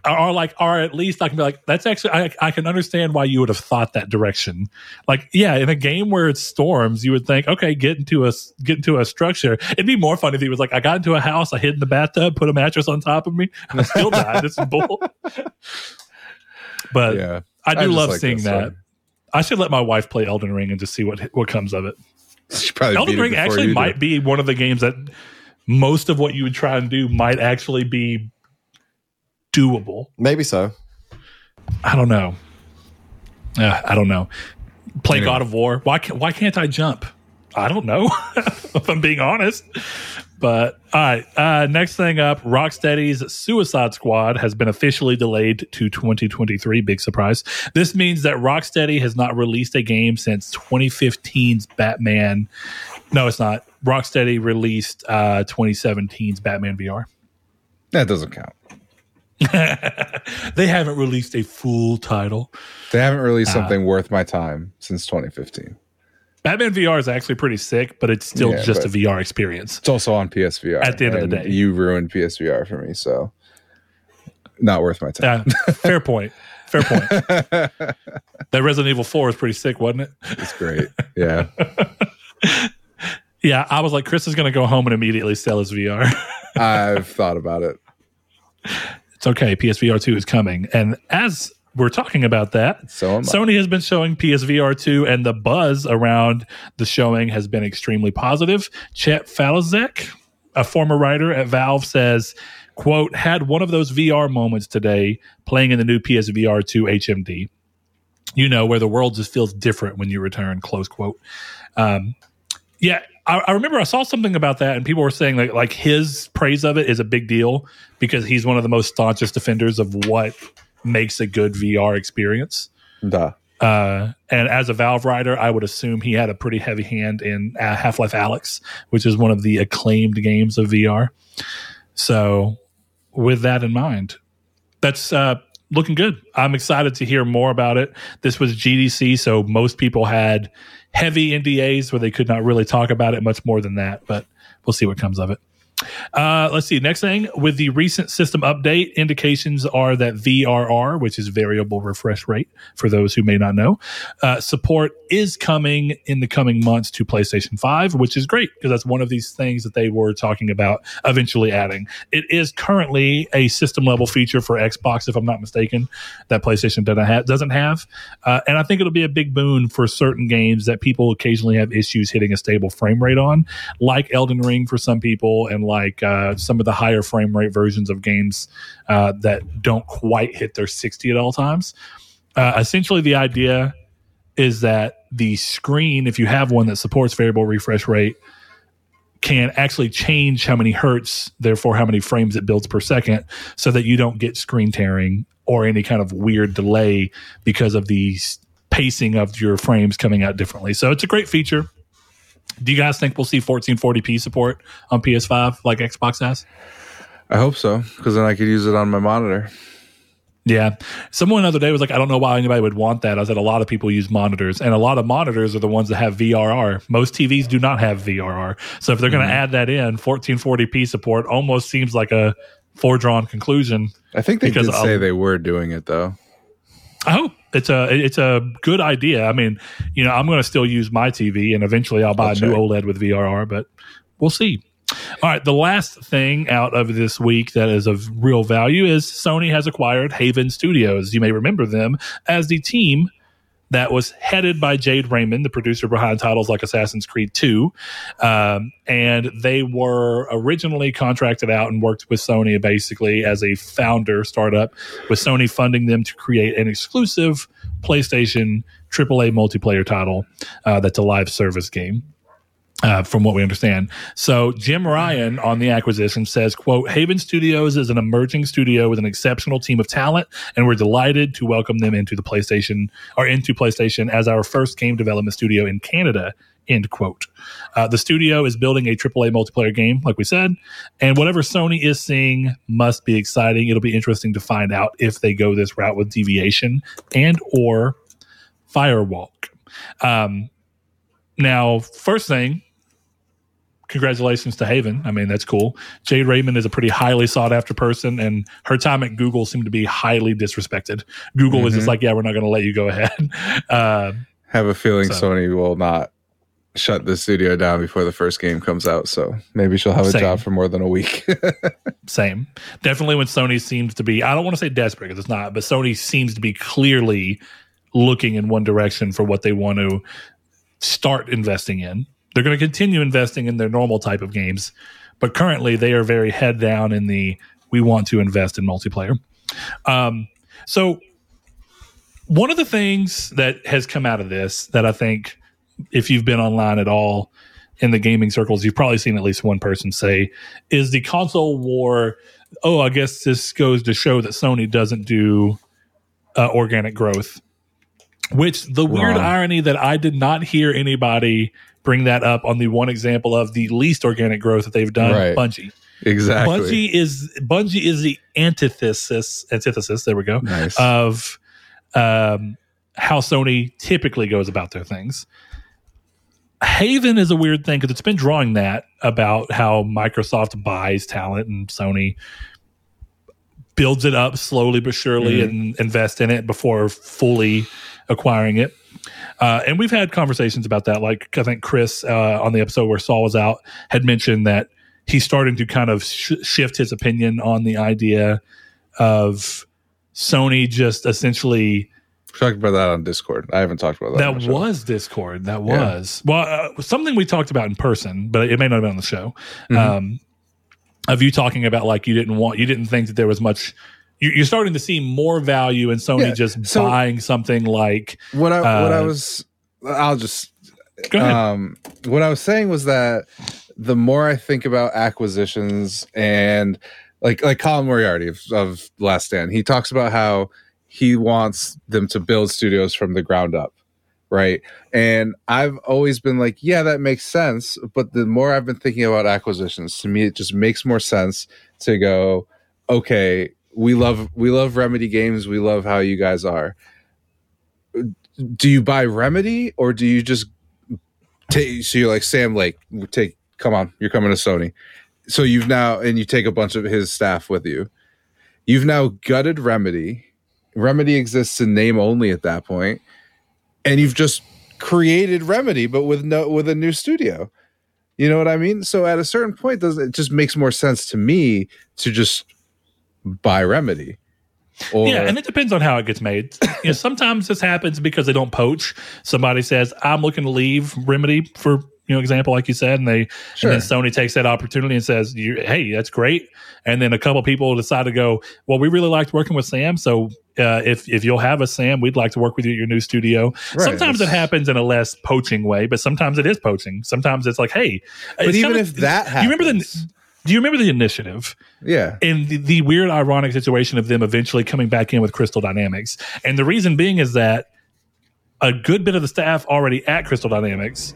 Or, or like, or at least I can be like, that's actually, I, I can understand why you would have thought that direction. Like, yeah, in a game where it's storms, you would think, okay, get into a, get into a structure. It'd be more fun if he was like, I got into a house, I hid in the bathtub, put a mattress on top of me, and I still died. Is bull. But yeah, I do I love like seeing that. one. I should let my wife play Elden Ring and just see what what comes of it. Probably Elden it Ring actually might be one of the games that most of what you would try and do might actually be doable. Maybe so. I don't know. Uh, I don't know. Play Anyway. God of War. Why can't Why can't I jump? I don't know. if I'm being honest. But all right. Uh, next thing up, Rocksteady's Suicide Squad has been officially delayed to 2023. Big surprise. This means that Rocksteady has not released a game since 2015's Batman. No, it's not. Rocksteady released uh, 2017's Batman VR. That doesn't count. they haven't released a full title. They haven't released Uh, something worth my time since 2015. Batman VR is actually pretty sick, but it's still Yeah, just a VR experience. It's also on PSVR. At the end of the day. you ruined PSVR for me, so not worth my time. Uh, fair point. Fair point. That Resident Evil 4 is pretty sick, wasn't it? it's great. Yeah. Yeah, I was like, Chris is going to go home and immediately sell his VR. I've thought about it. It's okay. PSVR 2 is coming. And as we're talking about that, So. Sony has been showing PSVR 2, and the buzz around the showing has been extremely positive. Chet Faliszek, a former writer at Valve, says, quote, had one of those VR moments today playing in the new PSVR 2 HMD. You know, where the world just feels different when you return, close quote. Um, yeah, I, I remember I saw something about that, and people were saying like like his praise of it is a big deal because he's one of the most staunchest defenders of what makes a good VR experience. Duh. Uh, and as a Valve writer, I would assume he had a pretty heavy hand in uh, Half Life Alyx, which is one of the acclaimed games of VR. So, with that in mind, that's uh, looking good. I'm excited to hear more about it. This was GDC, so most people had heavy NDAs where they could not really talk about it much more than that, but we'll see what comes of it. Uh, let's see. Next thing with the recent system update, indications are that VRR, which is variable refresh rate for those who may not know, uh, support is coming in the coming months to PlayStation 5, which is great because that's one of these things that they were talking about eventually adding. It is currently a system level feature for Xbox, if I'm not mistaken, that PlayStation doesn't have. Doesn't have. Uh, and I think it'll be a big boon for certain games that people occasionally have issues hitting a stable frame rate on, like Elden Ring for some people, and like uh, some of the higher frame rate versions of games uh, that don't quite hit their 60 at all times. Uh, essentially, the idea is that the screen, if you have one that supports variable refresh rate, can actually change how many hertz, therefore how many frames it builds per second, so that you don't get screen tearing or any kind of weird delay because of the pacing of your frames coming out differently. So it's a great feature. Do you guys think we'll see 1440p support on PS5 like Xbox has? I hope so, because then I could use it on my monitor. Yeah. Someone the other day was like, I don't know why anybody would want that. I said, a lot of people use monitors, and a lot of monitors are the ones that have VRR. Most TVs do not have VRR. So if they're going to mm-hmm. add that in, 1440p support almost seems like a foredrawn conclusion. I think they did say they were doing it though. I hope it's a it's a good idea. I mean, you know, I'm going to still use my TV, and eventually I'll buy a new. OLED with VRR, but we'll see. All right, the last thing out of this week that is of real value is Sony has acquired Haven Studios. You may remember them as the team that was headed by Jade Raymond, the producer behind titles like Assassin's Creed 2. Um, and they were originally contracted out and worked with Sony basically as a founder startup, with Sony funding them to create an exclusive PlayStation AAA multiplayer title uh, that's a live service game. Uh, from what we understand. So Jim Ryan on the acquisition says, quote, Haven Studios is an emerging studio with an exceptional team of talent, and we're delighted to welcome them into the PlayStation or into PlayStation as our first game development studio in Canada, end quote. Uh, the studio is building a AAA multiplayer game, like we said, and whatever Sony is seeing must be exciting. It'll be interesting to find out if they go this route with Deviation and or Firewalk. Um, now, first thing, congratulations to Haven. I mean, that's cool. Jade Raymond is a pretty highly sought after person, and her time at Google seemed to be highly disrespected. Google was just like, yeah, we're not going to let you go ahead. Uh, Have a feeling So- Sony will not shut the studio down before the first game comes out. So maybe she'll have a Same. job for more than a week. same. Definitely when Sony seems to be, I don't want to say desperate because it's not, but Sony seems to be clearly looking in one direction for what they want to start investing in. They're going to continue investing in their normal type of games, but currently they are very head down in the we want to invest in multiplayer. Um, so, one of the things that has come out of this that I think, if you've been online at all in the gaming circles, you've probably seen at least one person say, is the console war. Oh, I guess this goes to show that Sony doesn't do uh, organic growth. Which the weird irony that I did not hear anybody bring that up on the one example of the least organic growth that they've done, Right. Bungie. exactly. Bungie is Bungie is the antithesis antithesis. There we go nice. of um, how Sony typically goes about their things. Haven is a weird thing because it's been drawing that about how Microsoft buys talent and Sony builds it up slowly but surely Mhm. and invest in it before fully acquiring it. Uh, and we've had conversations about that. Like I think Chris uh, on the episode where Saul was out had mentioned that he's starting to kind of sh- shift his opinion on the idea of Sony just essentially We talked about that on Discord. I haven't talked about that. on that was Discord. That Yeah. was well uh, something we talked about in person, but it may not have been on the show. Mhm. Um, of you talking about like you didn't want, you didn't think that there was much. You, you're starting to see more value in Sony Yeah, just so- buying something like. what I what I uh, was. I'll just Go ahead. Um, what I was saying was that the more I think about acquisitions and like like Colin Moriarty of, of Last Stand, he talks about how he wants them to build studios from the ground up, right? And I've always been like, yeah, that makes sense. But the more I've been thinking about acquisitions, to me, it just makes more sense to go, okay, we love we love Remedy games, we love how you guys are. Do you buy Remedy or do you just take so you're like Sam Lake, take come on, you're coming to Sony. So you've now and you take a bunch of his staff with you. You've now gutted Remedy. Remedy exists in name only at that point, and you've just created Remedy, but with no with a new studio. You know what I mean? So at a certain point, does it just makes more sense to me to just buy Remedy? Or yeah, and it depends on how it gets made. you know, sometimes this happens because they don't poach. Somebody says, "I'm looking to leave Remedy for you know example, like you said," and they Sure. and then Sony takes that opportunity and says, you, "Hey, that's great." And then a couple people decide to go, "Well, we really liked working with Sam, so uh, if if you'll have us, Sam, we'd like to work with you at your new studio." Right, sometimes it happens in a less poaching way, but sometimes it is poaching. Sometimes it's like, "Hey," But even kinda- if that do you remember the happens- do you remember the initiative? yeah, And the, the weird ironic situation of them eventually coming back in with crystal dynamics. And the reason being is that a good bit of the staff already at crystal dynamics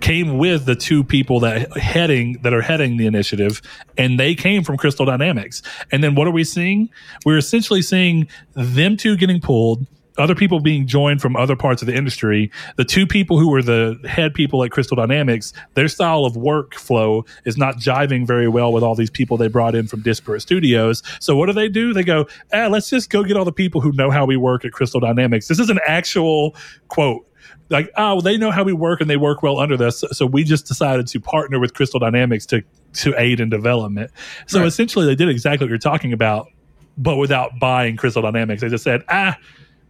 came with the two people that heading that are heading the initiative and they came from crystal dynamics. And then what are we seeing? We're essentially seeing them two getting pulled other people being joined from other parts of the industry the two people who were the head people at crystal dynamics their style of workflow is not jiving very well with all these people they brought in from disparate studios. So what do they do? They go ah, let's just go get all the people who know how we work at crystal dynamics. This is an actual quote. Like oh they know how we work and they work well under this so we just decided to partner with crystal dynamics to to aid in development. So Right. essentially they did exactly what you're talking about but without buying crystal dynamics. They just said ah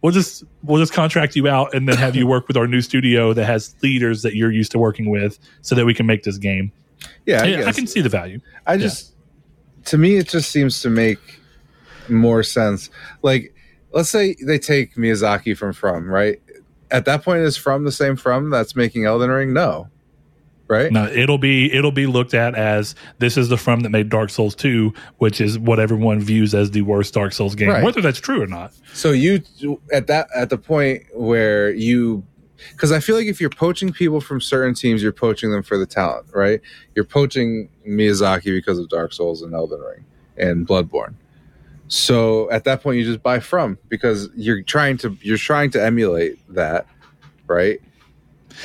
we'll just we'll just contract you out and then have you work with our new studio that has leaders that you're used to working with so that we can make this game yeah. I, Yeah, I can see the value I just, to me, it just seems to make more sense. Like, let's say they take Miyazaki from From, right? At that point, is From the same From that's making Elden Ring? No, right? no it'll be it'll be looked at as this is the from that made dark souls 2 which is what everyone views as the worst dark souls game Right. whether that's true or not So you at that at the point where you because I feel like if you're poaching people from certain teams, you're poaching them for the talent, right? You're poaching Miyazaki because of Dark Souls and Elden Ring and Bloodborne. So at that point, you just buy from because you're trying to you're trying to emulate that, right?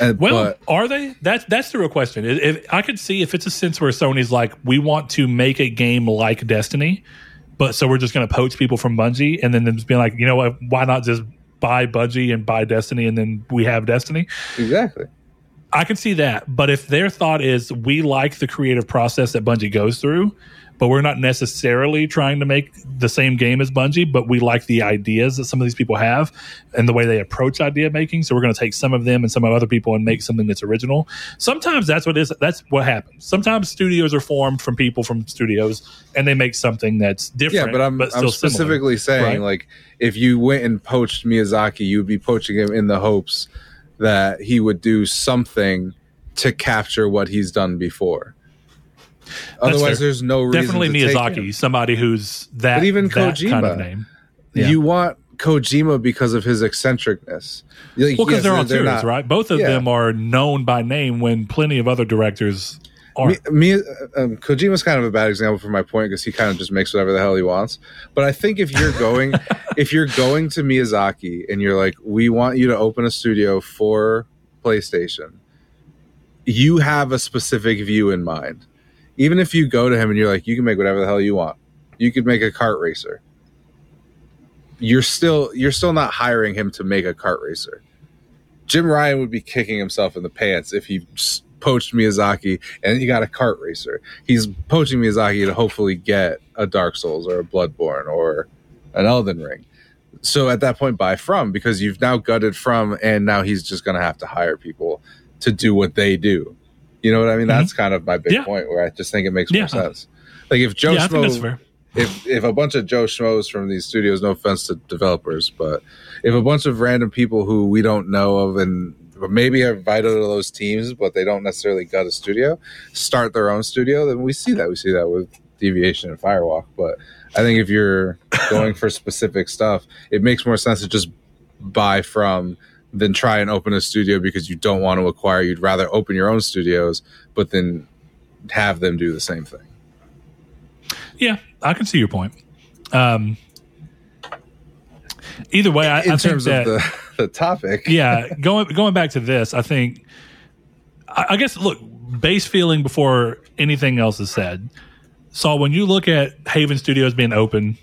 And, Well, but are they? That's that's the real question. If, if I could see if it's a sense where Sony's like, we want to make a game like Destiny, but so we're just going to poach people from Bungie, and then them just being like, you know what? Why not just buy Bungie and buy Destiny, and then we have Destiny? exactly, I can see that. But if their thought is we like the creative process that Bungie goes through, but we're not necessarily trying to make the same game as Bungie, but we like the ideas that some of these people have and the way they approach idea making. So we're going to take some of them and some of other people and make something that's original. Sometimes that's what is that's what happens. Sometimes studios are formed from people from studios and they make something that's different. yeah. But I'm still I'm specifically saying right? like if you went and poached Miyazaki, you'd be poaching him in the hopes that he would do something to capture what he's done before. Otherwise, there's no reason. Definitely to take Miyazaki, somebody who's that, But even that kind of Kojima. name. Yeah. You want Kojima because of his eccentricness. Like, Well, because yes, they're on series, not- right? Both of Yeah. them are known by name when plenty of other directors Or me, me um, Kojima's kind of a bad example for my point because he kind of just makes whatever the hell he wants. But I think if you're going, if you're going to Miyazaki and you're like, we want you to open a studio for PlayStation, you have a specific view in mind. Even if you go to him and you're like, you can make whatever the hell you want, you could make a kart racer. You're still you're still not hiring him to make a kart racer. Jim Ryan would be kicking himself in the pants if he poached Miyazaki and he got a kart racer. He's poaching Miyazaki to hopefully get a Dark Souls or a Bloodborne or an Elden Ring. So at that point, buy from because you've now gutted from, and now he's just going to have to hire people to do what they do. You know what I mean? That's kind of my big Yeah. point where I just think it makes Yeah. more sense. Like if Joe yeah, Schmo, if if a bunch of Joe Schmoes from these studios, no offense to developers, but if a bunch of random people who we don't know of and maybe are vital to those teams, but they don't necessarily gut a studio, start their own studio, then we see that. We see that with Deviation and Firewalk. But I think if you're going for specific stuff, it makes more sense to just buy from than try and open a studio because you don't want to acquire. You'd rather open your own studios, but then have them do the same thing. Yeah, I can see your point. Um, either way, I, I in think terms that, of the, the topic. yeah, going going back to this, I think, I, I guess, look, base feeling before anything else is said. So when you look at Haven Studios being open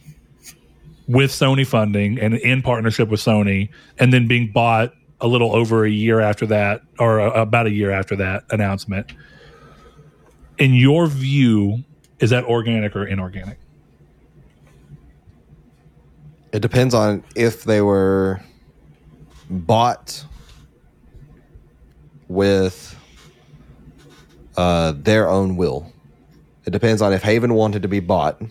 with Sony funding and in partnership with Sony, and then being bought a little over a year after that, or a, about a year after that announcement, in your view, is that organic or inorganic? It depends on if they were bought with uh, their own will. It depends on if Haven wanted to be bought.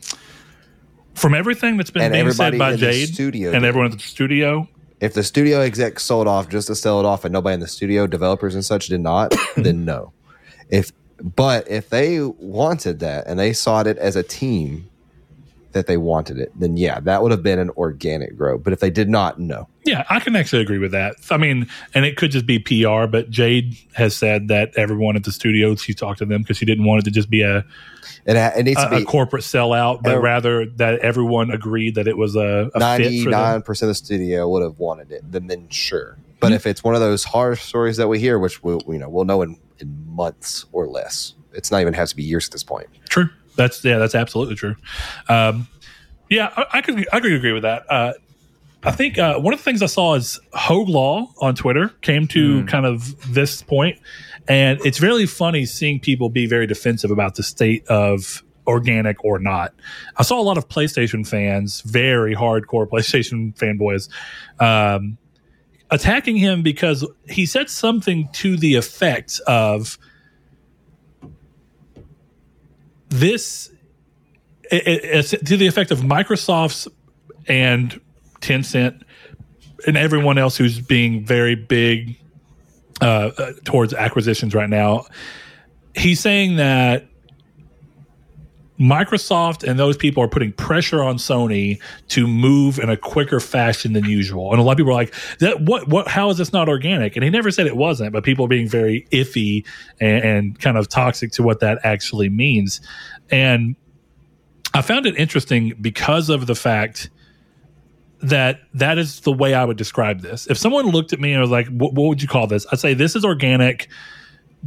From everything that's been And being said by Jade studio and did. everyone at the studio, If the studio exec sold off just to sell it off and nobody in the studio, developers and such did not, then no. If but if they wanted that and they sought it as a team that they wanted it, then yeah, that would have been an organic grow. But if they did not, no. Yeah, I can actually agree with that. I mean, and it could just be PR, but Jade has said that everyone at the studio, she talked to them because she didn't want it to just be a, It, it needs a, to a corporate sellout, but rather that everyone agreed that it was a, a fit for ninety nine percent of the studio would have wanted it, then then sure. But if it's one of those horror stories that we hear, which we'll you know we'll know in, in months or less, it's not even has to be years at this point. True. That's yeah, that's absolutely true. Um, yeah, I, I could I could agree with that. Uh, I think uh, one of the things I saw is Hogue Law on Twitter came to kind of this point, and it's really funny seeing people be very defensive about the state of organic or not. I saw a lot of PlayStation fans, very hardcore PlayStation fanboys, um, attacking him because he said something to the effect of this it, it- to the effect of Microsoft's and Tencent and everyone else who's being very big uh, uh, towards acquisitions right now. He's saying that Microsoft and those people are putting pressure on Sony to move in a quicker fashion than usual. And a lot of people are like, "That what what? How is this not organic?" And he never said it wasn't, but people are being very iffy and, and kind of toxic to what that actually means. And I found it interesting because of the fact that that is the way I would describe this. If someone looked at me and was like, "What, would you call this?" I'd say this is organic,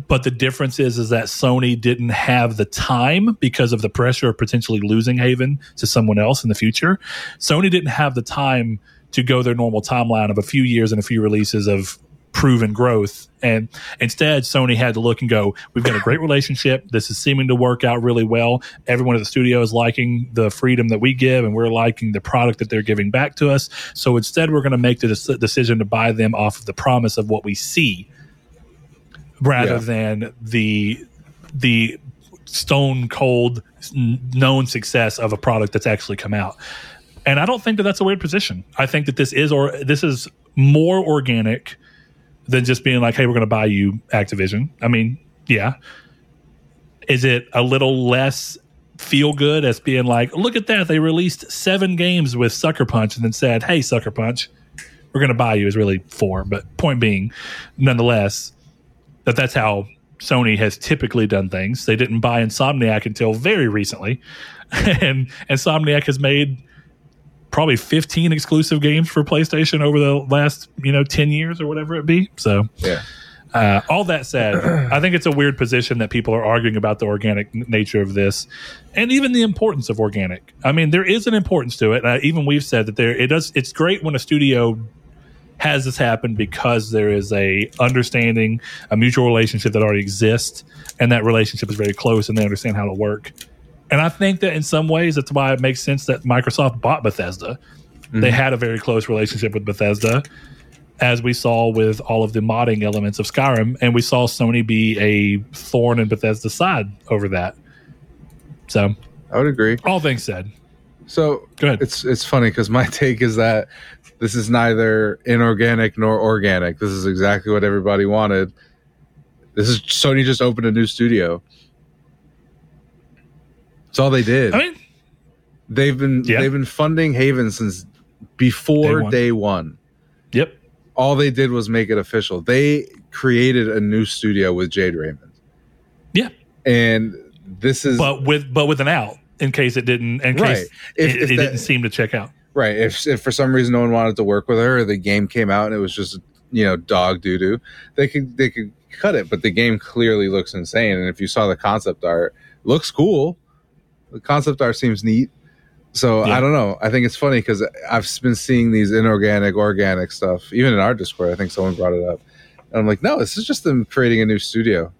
but the difference is is that Sony didn't have the time because of the pressure of potentially losing Haven to someone else in the future. Sony didn't have the time to go their normal timeline of a few years and a few releases of proven growth. And instead sony had to look and go we've got a great relationship. This is seeming to work out really well. Everyone at the studio is liking the freedom that we give and we're liking the product that they're giving back to us. So instead we're going to make the dec- decision to buy them off of the promise of what we see rather Yeah. than the the stone cold known success of a product that's actually come out. And i don't think that that's a weird position. I think that this is or this is more organic than just being like hey we're going to buy you activision. I mean yeah. Is it a little less feel good as being like look at that they released seven games with sucker punch and then said hey sucker punch we're going to buy you is really four. But point being nonetheless that that's how Sony has typically done things. They didn't buy Insomniac until very recently, and Insomniac has made probably 15 exclusive games for PlayStation over the last you know 10 years or whatever it be. So Yeah. uh, all that said, I think it's a weird position that people are arguing about the organic n- nature of this, and even the importance of organic. I mean, there is an importance to it. Uh, even we've said that there it does. It's great when a studio has this happen because there is a understanding, a mutual relationship that already exists, and that relationship is very close, and they understand how to work. And I think that in some ways, that's why it makes sense that Microsoft bought Bethesda. They mm-hmm. had a very close relationship with Bethesda as we saw with all of the modding elements of Skyrim, and we saw Sony be a thorn in Bethesda's side over that. So, I would agree. all things said, So. It's it's funny because my take is that this is neither inorganic nor organic. This is exactly what everybody wanted. This is Sony just opened a new studio. That's all they did. I mean, they've been Yeah. they've been funding Haven since before Day one. day one. yep, All they did was make it official. They created a new studio with Jade Raymond, yeah, and this is but with but with an out in case it didn't, in Right. case If- it, if it that- didn't seem to check out. Right. If, if for some reason no one wanted to work with her, or the game came out and it was just you know dog doo doo, they could they could cut it. But the game clearly looks insane, and if you saw the concept art, looks cool. The concept art seems neat. So Yeah. I don't know. I think it's funny because I've been seeing these inorganic, organic stuff. Even in our Discord, I think someone brought it up, and I'm like, no, this is just them creating a new studio.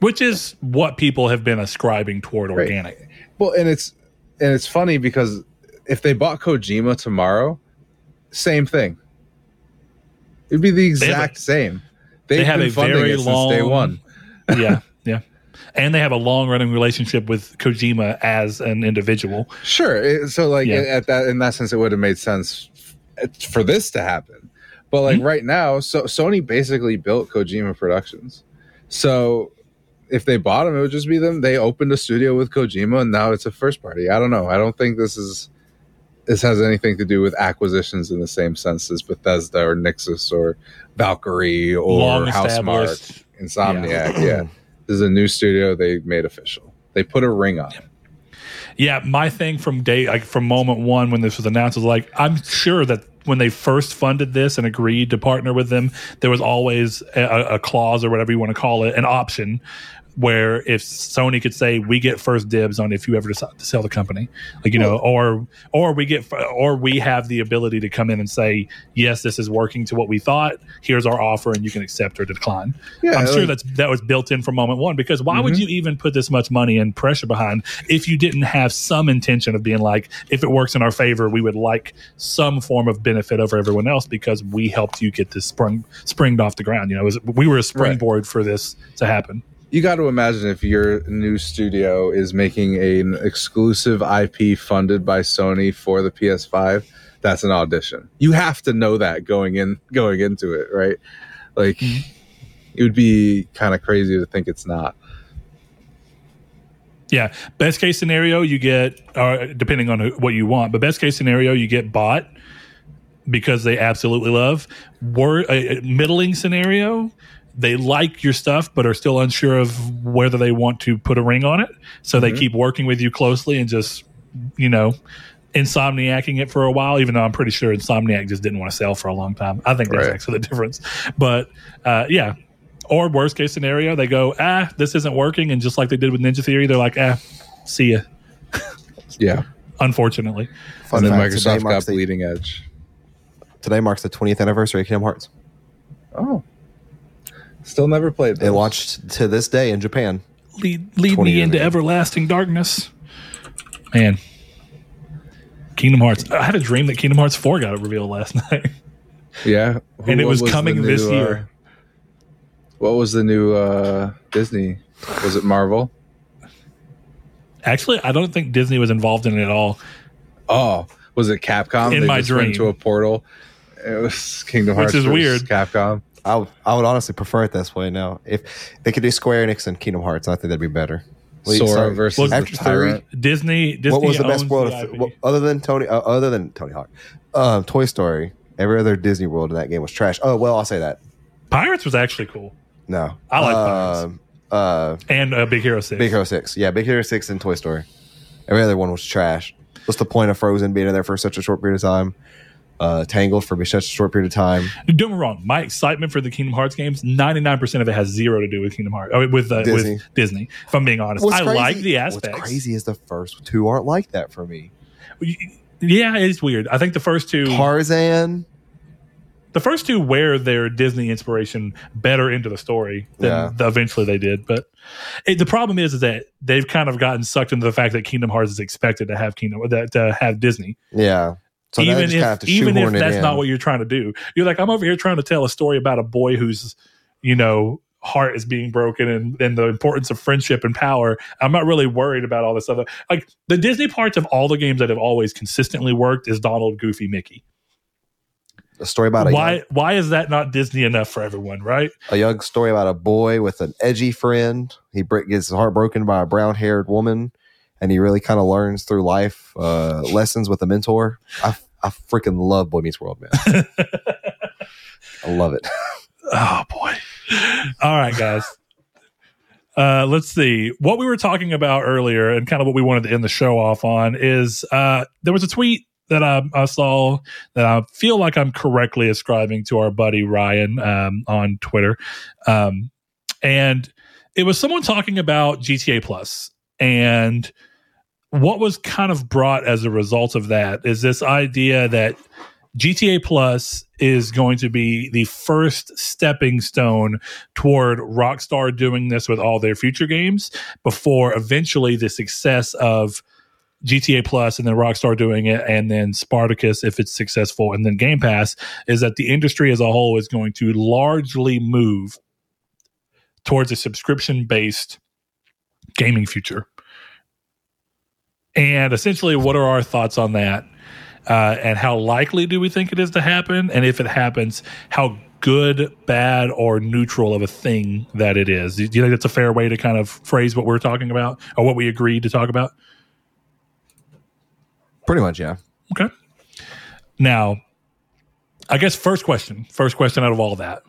Which is what people have been ascribing toward Right. organic. Well, and it's and it's funny because if they bought Kojima tomorrow, same thing. It'd be the a- exact same. They've they have been a funding very it since day one. yeah, and they have a long running relationship with Kojima as an individual. Sure. so like Yeah. at that in that sense, it would have made sense for this to happen. But like Mm-hmm. right now, so Sony basically built Kojima Productions. So if they bought him, it would just be them. They opened a studio with Kojima, and now it's a first party. I don't know. I don't think this is this has anything to do with acquisitions in the same sense as Bethesda or Nixxes or Valkyrie or Long Housemarque, established. Insomniac. Yeah. this is a new studio they made official. They put a ring on it. Yeah, my thing from day like from moment one when this was announced was like I'm sure that when they first funded this and agreed to partner with them, there was always a, a clause or whatever you want to call it, an option where if Sony could say we get first dibs on if you ever decide to sell the company, like you know, or or we get or we have the ability to come in and say yes, this is working to what we thought. Here's our offer, and you can accept or decline. Yeah, I'm sure that's that was built in from moment one because why would mm-hmm. you even put this much money and pressure behind if you didn't have some intention of being like if it works in our favor we would like some form of benefit over everyone else because we helped you get this sprung springed off the ground you know it was, we were a springboard for this to happen you got to imagine if your new studio is making an exclusive IP funded by Sony for the PS5, that's an audition. You have to know that going in going into it, right? Like mm-hmm. it would be kind of crazy to think it's not. yeah best case scenario you get uh, depending on what you want but best case scenario you get bought because they absolutely love Wor- a a middling scenario they like your stuff but are still unsure of whether they want to put a ring on it so they keep working with you closely and just you know insomniacing it for a while even though i'm pretty sure insomniac just didn't want to sell for a long time i think that's Right. actually the difference but uh, yeah or worst case scenario they go ah this isn't working and just like they did with ninja theory they're like ah see ya Yeah. unfortunately Fun and then fact, today Microsoft marks, got the, bleeding edge. today marks the 20th anniversary of Kingdom Hearts. Oh. Still never played It those. launched to this day in Japan. lead lead me into ago. everlasting darkness man kingdom hearts i had a dream that kingdom hearts 4 got revealed last night Yeah. Who- and it what was, the coming this new, uh, year what was the new uh Disney? Was it Marvel? actually i don't think disney was involved in it at all Oh, was it Capcom? In They my just went dream. into a portal. It was Kingdom Hearts, Which is weird. Capcom. I would, I would honestly prefer it this way now. If they could do Square Enix and Kingdom Hearts, I think that'd be better. Sora sorry. versus After the three, disney disney what was the best world the of, IP. well, other than Tony? Uh, other than Tony Hawk, um, Toy Story. Every other Disney world in that game was trash. Oh well, I'll say that. pirates was actually cool No, I like Pirates. Um, Uh, and uh, Big Hero Six. Big Hero Six. Yeah, Big Hero Six and Toy Story. Every other one was trash. What's the point of Frozen being in there for such a short period of time? Uh, Tangled for such a short period of time. Don't get me wrong. My excitement for the Kingdom Hearts games, ninety nine percent of it has zero to do with Kingdom Hearts. uh, with uh, Disney. with Disney. If I'm being honest, What's I crazy- like the aspects. What's crazy is the first two aren't like that for me. Yeah, it's weird. I think the first two, Tarzan. the first two, wear their Disney inspiration better into the story than Yeah. the- eventually they did. But it, the problem is, is that they've kind of gotten sucked into the fact that Kingdom Hearts is expected to have Kingdom that to have Disney. Yeah. So even just if kinda have to even if that's in. not what you're trying to do, you're like, I'm over here trying to tell a story about a boy whose, you know, heart is being broken and, and the importance of friendship and power. I'm not really worried about all this other like the Disney parts of all the games that have always consistently worked is Donald, Goofy, Mickey. a story about a Why young, why is that not Disney enough for everyone, right? a young story about a boy with an edgy friend. He break, gets his heart broken by a brown haired woman, and he really kind of learns through life uh, lessons with a mentor. I I freaking love Boy Meets World, man. I love it. Oh boy. All right, guys. Uh, let's see. What we were talking about earlier and kind of what we wanted to end the show off on is uh, there was a tweet that I, I saw that I feel like I'm correctly ascribing to our buddy Ryan um, on Twitter. Um, and it was someone talking about GTA Plus and what was kind of brought as a result of that is this idea that GTA Plus is going to be the first stepping stone toward Rockstar doing this with all their future games before eventually the success of GTA Plus and then Rockstar doing it and then Spartacus if it's successful and then Game Pass is that the industry as a whole is going to largely move towards a subscription based gaming future. And essentially, what are our thoughts on that? Uh, and how likely do we think it is to happen? And if it happens, how good, bad, or neutral of a thing that it is? Do you think that's a fair way to kind of phrase what we're talking about or what we agreed to talk about? Pretty much, yeah. Okay. Now, I guess first question, first question out of all that.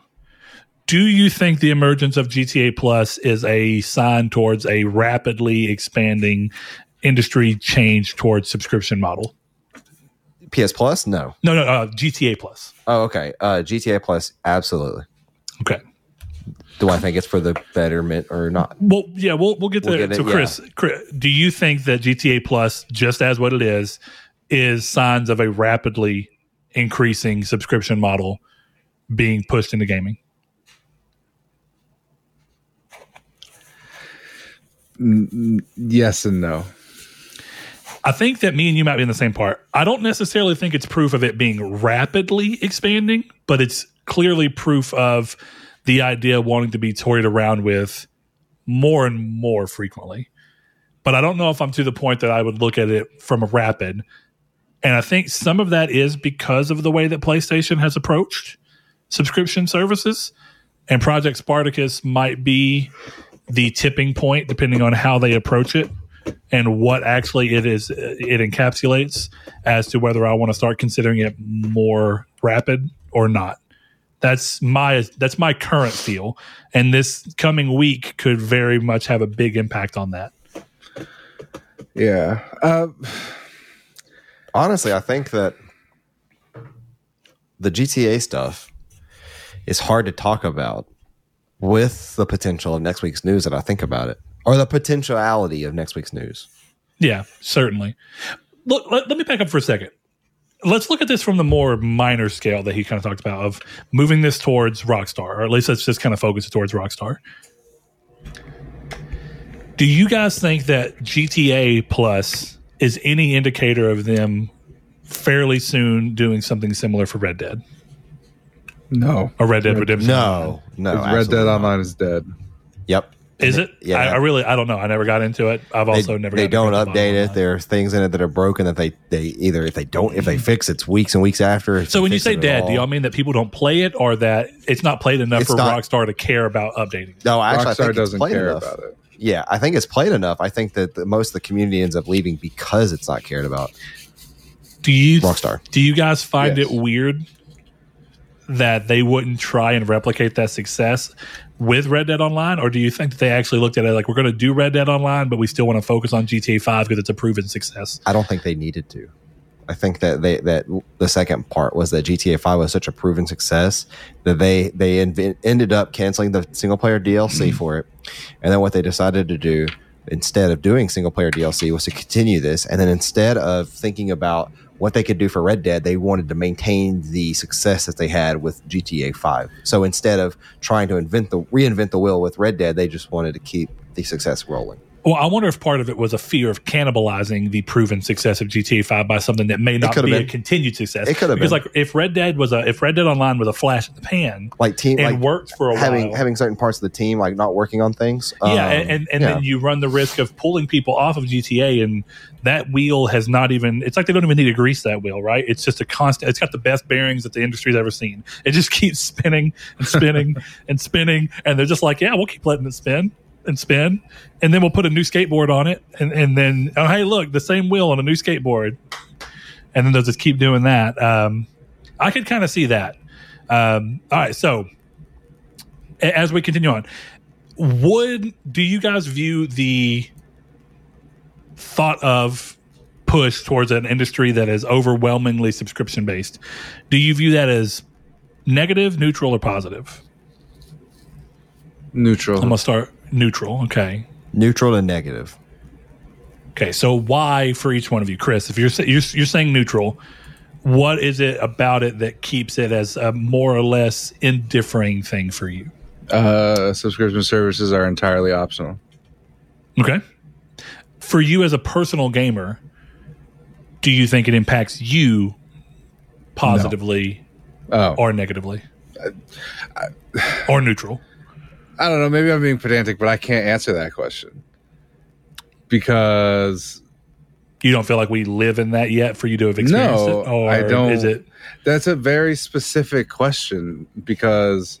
Do you think the emergence of GTA Plus is a sign towards a rapidly expanding industry change towards subscription model? PS Plus, no. No, no, uh, GTA Plus. Oh, okay. Uh, GTA Plus, absolutely. Okay. Do I think it's for the betterment or not? Well, yeah, we'll we'll get We'll there. get so, it, Chris, Chris, do you think that GTA Plus, just as what it is, is signs of a rapidly increasing subscription model being pushed into gaming? Yes and no. I think that me and you might be in the same part. I don't necessarily think it's proof of it being rapidly expanding, but it's clearly proof of the idea wanting to be toyed around with more and more frequently. But I don't know if I'm to the point that I would look at it from a rapid. And I think some of that is because of the way that PlayStation has approached subscription services. And Project Spartacus might be the tipping point, depending on how they approach it and what actually it is it encapsulates as to whether I want to start considering it more rapid or not. That's my that's my current feel, and this coming week could very much have a big impact on that. Yeah. Uh, Honestly, I think that the GTA stuff is hard to talk about with the potential of next week's news that I think about it, or the potentiality of next week's news. Yeah, certainly. Look, let, let me back up for a second. Let's look at this from the more minor scale that he kind of talked about of moving this towards Rockstar, or at least let's just kind of focus it towards Rockstar. Do you guys think that GTA Plus is any indicator of them fairly soon doing something similar for Red Dead no. or Red Dead Redemption? No, no. Red Dead absolutely not. Online is dead. Yep. Is it? Yeah. I, I really, I don't know. I never got into it. I've They, also never. they don't to the bottom update it. that. There's things in it that are broken that they, they either if they don't if they mm-hmm. fix it's weeks and weeks after. if So when you say dead, do y'all mean that people don't play it, or that it's not played enough It's for not- Rockstar to care about updating? it? no, actually, I Rockstar think doesn't played care enough. about it. Yeah, I think it's played enough. I think that the, most of the community ends up leaving because it's not cared about. Do you Rockstar. Do you guys find Yes. it weird that they wouldn't try and replicate that success with Red Dead Online, or do you think that they actually looked at it like we're going to do Red Dead Online, but we still want to focus on GTA Five because it's a proven success? I don't think they needed to. I think that they that the second part was that GTA Five was such a proven success that they they inv- ended up canceling the single player DLC mm-hmm. for it, and then what they decided to do instead of doing single player DLC was to continue this, and then instead of thinking about what they could do for Red Dead, they wanted to maintain the success that they had with GTA Five. So instead of trying to invent the reinvent the wheel with Red Dead, they just wanted to keep the success rolling. Well, I wonder if part of it was a fear of cannibalizing the proven success of GTA Five by something that may not be a continued success. It could've because, been. like, if Red Dead was a if Red Dead Online was a flash in the pan Like team, and like worked for a having while, having certain parts of the team like not working on things. yeah, um, and and, and yeah. then you run the risk of pulling people off of GTA, and that wheel has not even. It's like they don't even need to grease that wheel, right? It's just a constant. It's got the best bearings that the industry's ever seen. It just keeps spinning and spinning and spinning, and they're just like, yeah, we'll keep letting it spin and spin, and then we'll put a new skateboard on it, and and then oh hey look, the same wheel on a new skateboard, and then they'll just keep doing that. Um, I could kind of see that. Um, all right, so a- as we continue on, would do you guys view the thought of push towards an industry that is overwhelmingly subscription based? Do you view that as negative, neutral, or positive? Neutral. I'm gonna start neutral. Okay. neutral and negative. Okay. So why for each one of you, Chris? If you're you're, you're saying neutral, what is it about it that keeps it as a more or less indifferent thing for you? Uh, subscription services are entirely optional. Okay. For you as a personal gamer, do you think it impacts you positively Oh, or negatively? or neutral? I don't know. Maybe I'm being pedantic, but I can't answer that question because You don't feel like we live in that yet for you to have experienced No, it? Or I don't. Is it that's a very specific question because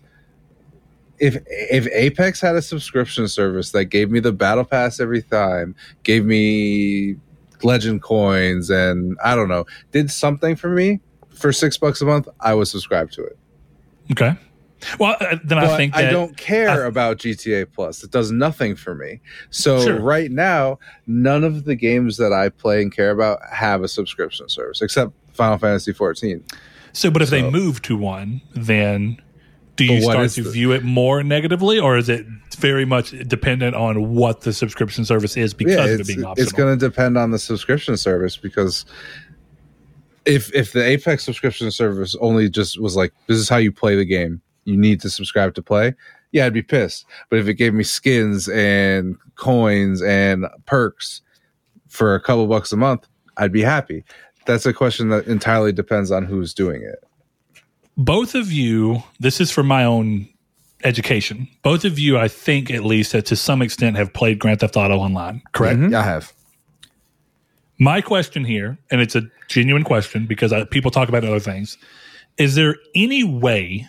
if if Apex had a subscription service that gave me the battle pass every time, gave me legend coins and I don't know, did something for me for 6 bucks a month, I would subscribe to it. okay? Well, uh, then I think that I don't care I- about GTA Plus. It does nothing for me. So Sure. right now, none of the games that I play and care about have a subscription service except Final Fantasy 14. so. But if they move to one, then do you start to the- view it more negatively, or is it very much dependent on what the subscription service is because yeah, of it it's, being optional? it's going to depend on the subscription service because if if the Apex subscription service only just was like this is how you play the game, you need to subscribe to play. Yeah, I'd be pissed. But if it gave me skins and coins and perks for a couple bucks a month, I'd be happy. That's a question that entirely depends on who's doing it. both of you this is for my own education both of you i think at least that to some extent have played grand theft auto online correct Mhm. Yeah, I have. my question here and it's a genuine question because I, people talk about other things is there any way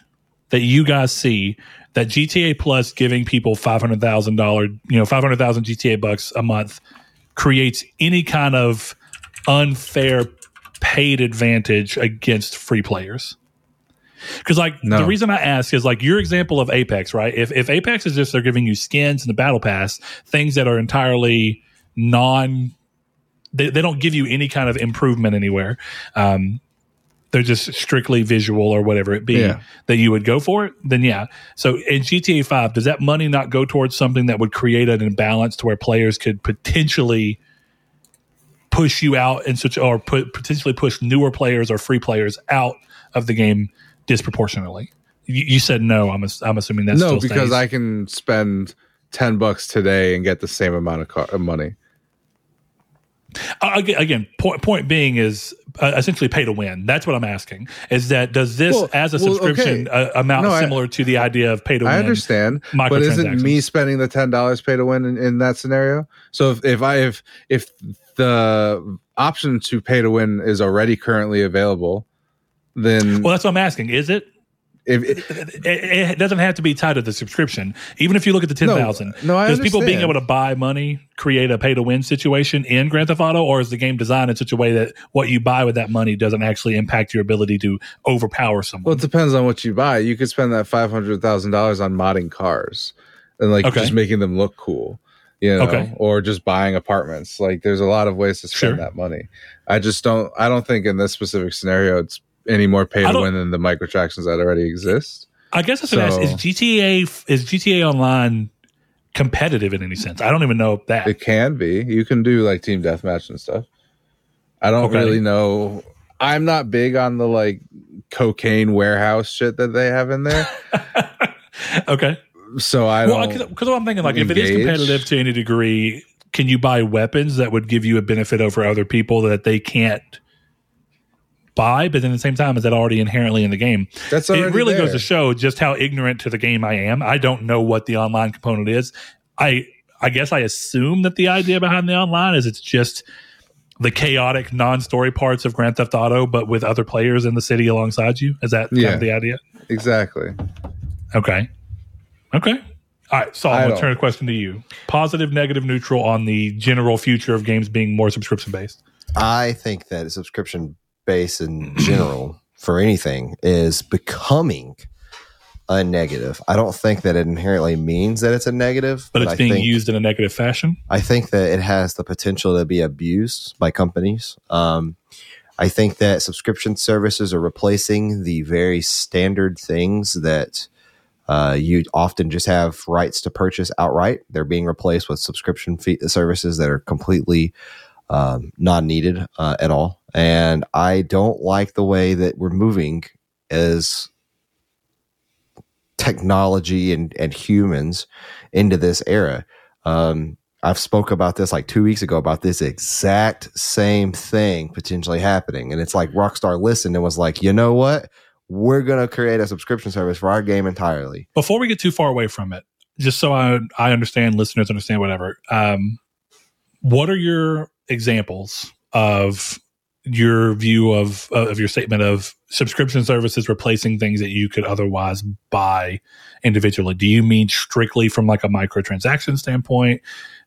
that you guys see that gta plus giving people $500000 you know 500000 gta bucks a month creates any kind of unfair paid advantage against free players because like No. the reason I ask is like your example of Apex, right? If if Apex is just they're giving you skins and the battle pass, things that are entirely non they, they don't give you any kind of improvement anywhere. Um they're just strictly visual or whatever it be Yeah. that you would go for it, then yeah. So in GTA 5, does that money not go towards something that would create an imbalance to where players could potentially push you out and such or put potentially push newer players or free players out of the game disproportionately? You, you said no. I'm I'm assuming that's no, still because stays. I can spend 10 bucks today and get the same amount of, car- of money. Uh, again, point point being is uh, essentially pay to win. That's what I'm asking. Is that does this Well, as a well, subscription okay. uh, amount No, I- similar to the idea of pay to win? I understand, but isn't me spending the ten dollars pay to win in, in that scenario? So if, if I if if the option to pay to win is already currently available, then Well, that's what I'm asking. Is it? If, if it, it doesn't have to be tied to the subscription. Even if you look at the ten thousand, no, I does people being able to buy money create a pay to win situation in Grand Theft Auto, or is the game designed in such a way that what you buy with that money doesn't actually impact your ability to overpower someone? well, it depends on what you buy. You could spend that five hundred thousand dollars on modding cars and like Okay. just making them look cool, you know, Okay. or just buying apartments. Like, there's a lot of ways to spend Sure. that money. I just don't. I don't think in this specific scenario it's any more pay to win than the microtransactions that already exist. I guess that's what I ask. Is GTA is GTA Online competitive in any sense? I don't even know that. It can be. You can do like team deathmatch and stuff. I don't Okay. really know. I'm not big on the like cocaine warehouse shit that they have in there. okay. So I Well, don't. because I'm thinking like if it is competitive to any degree, can you buy weapons that would give you a benefit over other people that they can't buy? But then at the same time, is that already inherently in the game? that's it already really goes to show just how ignorant to the game I am. I don't know what the online component is. I I guess I assume that the idea behind the online is it's just the chaotic non-story parts of Grand Theft Auto, but with other players in the city alongside you. Is that kind Yeah. of the idea? exactly. Okay. Okay. All right. So I I'm going to turn the question to you. Positive, negative, neutral on the general future of games being more subscription based. I think that subscription base in general for anything is becoming a negative. I don't think that it inherently means that it's a negative, But it's I being think, used in a negative fashion. I think that it has the potential to be abused by companies. Um, I think that subscription services are replacing the very standard things that uh, you often just have rights to purchase outright. They're being replaced with subscription fee services that are completely um, not needed uh, at all. And I don't like the way that we're moving as technology and, and humans into this era. Um, I've spoke about this like two weeks ago about this exact same thing potentially happening. And it's like Rockstar listened and was like, you know what? We're going to create a subscription service for our game entirely. Before we get too far away from it, just so I, I understand, listeners understand, whatever, um, what are your examples of your view of of your statement of subscription services replacing things that you could otherwise buy individually? Do you mean strictly from like a microtransaction standpoint?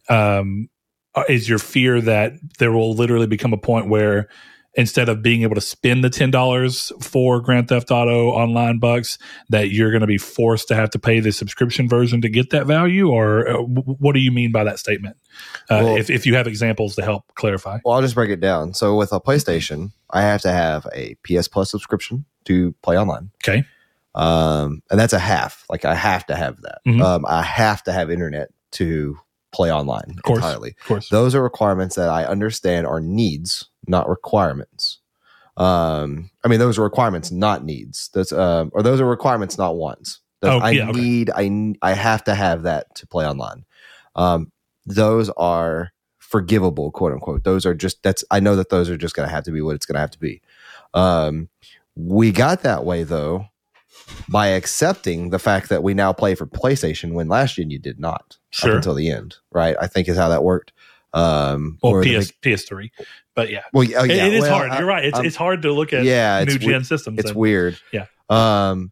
Um uh, is your fear that there will literally become a point where instead of being able to spend the $10 for grand theft auto online bucks that you're going to be forced to have to pay the subscription version to get that value or uh, what do you mean by that statement uh, Well- if, if you have examples to help clarify Well, I'll just break it down. So with a PlayStation, I have to have a PS Plus subscription to play online. okay Um, and that's a half. Like I have to have that. Mhm. Um, I have to have internet to play online course. entirely. of course Those are requirements that I understand are needs, not requirements. Um, I mean, those are requirements, not needs. That's um, or those are requirements, not wants. That Oh, I yeah, okay. need. I I have to have that to play online. Um, those are forgivable, quote unquote. Those are just that's. I know that those are just going to have to be what it's going to have to be. Um, we got that way though by accepting the fact that we now play for PlayStation when last year you did not Sure. up until the end, right? I think is how that worked. Um, well or the PS, ps3 but yeah, well, yeah, oh, It- yeah, it is well, hard I- you're right it's, I'm- it's hard to look at yeah, new gen weird. systems It's and- weird. Yeah. Um,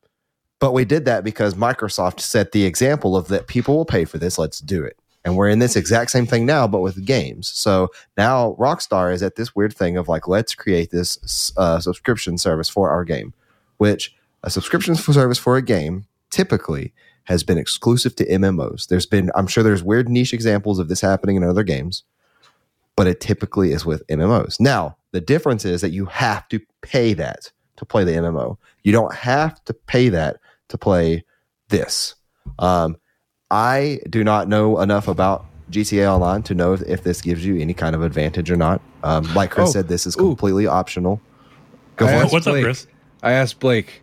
but we did that because Microsoft set the example of that people will pay for this. Let's do it. And we're in this exact same thing now, but with games. So now Rockstar is at this weird thing of like, let's create this uh, subscription service for our game, which a subscription service for a game typically has been exclusive to MMOs. There's been, I'm sure there's weird niche examples of this happening in other games, but it typically is with MMOs. Now, the difference is that you have to pay that to play the MMO. You don't have to pay that to play this. Um, I do not know enough about GTA Online to know if, if this gives you any kind of advantage or not. Um, like Chris Oh, said, this is ooh. completely optional. Go I for it. asked what's up chris I asked Blake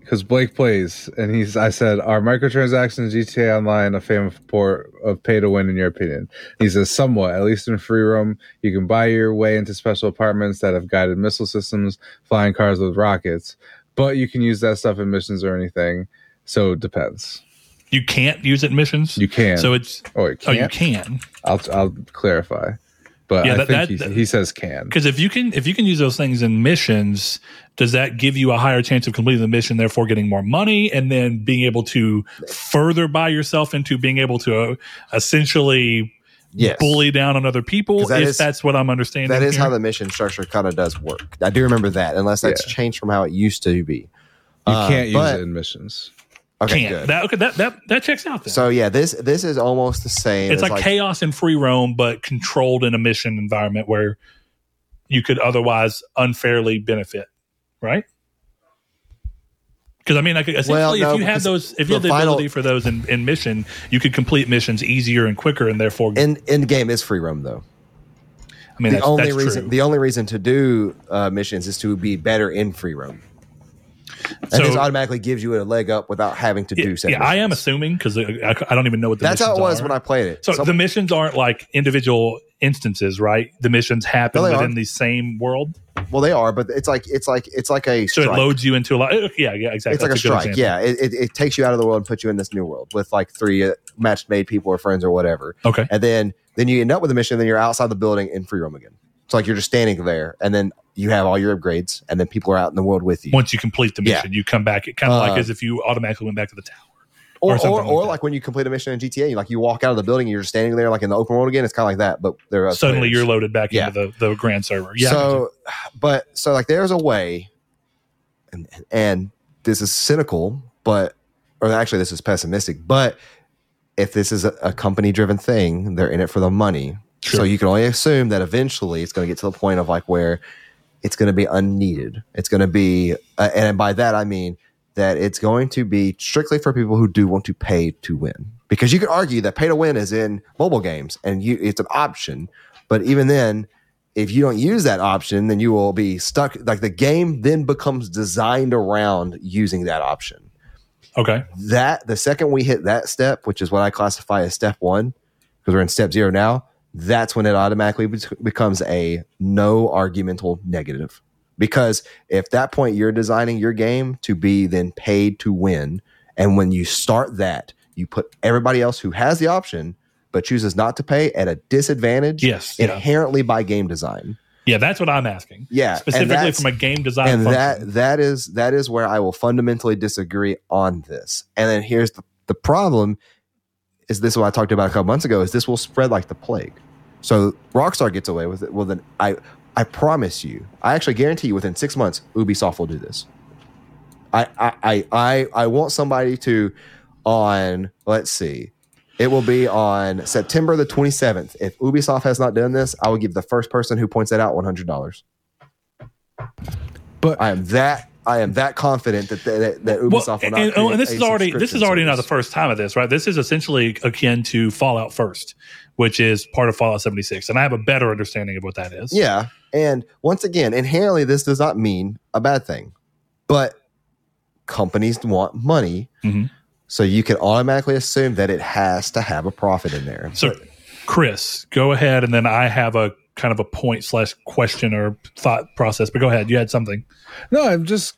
because Blake plays, and he's. I said, "Are microtransactions GTA Online a fan of port of pay to win in your opinion?" He says, "Somewhat. At least in free roam, you can buy your way into special apartments that have guided missile systems, flying cars with rockets, but you can use that stuff in missions or anything. So it depends. you can't use it in missions You can. so it's oh, you oh you can I'll I'll clarify. But Yeah, I that- think that- he, he says can. Because if you can if you can use those things in missions, does that give you a higher chance of completing the mission, therefore getting more money, and then being able to further buy yourself into being able to uh, essentially Yes. bully down on other people that If is- that's what I'm understanding. That is here? how the mission structure kind of does work. I do remember that, unless that's Yeah. changed from how it used to be. You Uh, can't use but- it in missions. Okay, can't. good. That okay, that that that checks out. Then. so yeah, this this is almost the same. it's as like, chaos and free roam, but controlled in a mission environment where you could otherwise unfairly benefit, right? Because I mean, like essentially, Well, no, if you had those, if you had the final- ability for those in, in mission, you could complete missions easier and quicker, and therefore, in in game is free roam though. I mean, the that's, only that's reason true. the only reason to do uh, missions is to be better in free roam. And So- this automatically gives you a leg up without having to do yeah, said yeah, I am assuming because I, I don't even know what the That's how it was are. when I played it. So Some- the missions aren't like individual instances, right? The missions happen No, within are. the same world, well, they are, but it's like it's like it's like a so strike. it loads you into a lot. Yeah, yeah, exactly. it's like a That's good strike. Yeah, it, it, it takes you out of the world and puts you in this new world with like three uh, matched made people or friends or whatever. Okay. and then then you end up with a mission. Then you're outside the building in free roam again. It's like you're just standing there, and then you have all your upgrades, and then people are out in the world with you. Once you complete the Yeah. mission, you come back. It kind of Uh, like as if you automatically went back to the tower. or or or, something or, like like when you complete a mission in GTA, you like you walk out of the building, and you're standing there like in the open world again. It's kind of like that, but there are Suddenly, players. you're loaded back Yeah. into the, the grand server. Yeah. so, but so like there's a way, and and this is cynical, but or actually this is pessimistic, but if this is a, a company driven thing, they're in it for the money. So you can only assume that eventually it's going to get to the point of like where it's going to be unneeded. It's going to be, uh, and by that I mean that it's going to be strictly for people who do want to pay to win. Because you could argue that pay to win is in mobile games and you it's an option, but even then, if you don't use that option, then you will be stuck. Like the game then becomes designed around using that option. okay. That the second we hit that step, which is what I classify as step one, because we're in step zero now, that's when it automatically be- becomes a no argumental negative. Because if that point you're designing your game to be then paid to win, and when you start that, you put everybody else who has the option but chooses not to pay at a disadvantage Yes. Yeah. inherently by game design. yeah. That's what I'm asking. Yeah, Specifically from a game design and function. that that is that is where I will fundamentally disagree on this. And then here's the, the problem is this what I talked about a couple months ago is this will spread like the plague. So Rockstar gets away with it. Well then I I promise you, I actually guarantee you within six months, Ubisoft will do this. I I I I, I want somebody to on let's see. It will be on September the 27th. If Ubisoft has not done this, I will give the first person who points that out $100. But I am that I am that confident that that, that Well, Ubisoft will not. and, and this is already this is already not the first time of this, right? This is essentially akin to Fallout First, which is part of Fallout 76, and I have a better understanding of what that is. Yeah, and once again, inherently, this does not mean a bad thing, but companies want money, Mhm. so you can automatically assume that it has to have a profit in there. So, Chris, go ahead, and then I have a kind of a point slash question or thought process. But go ahead, you had something. no, I'm just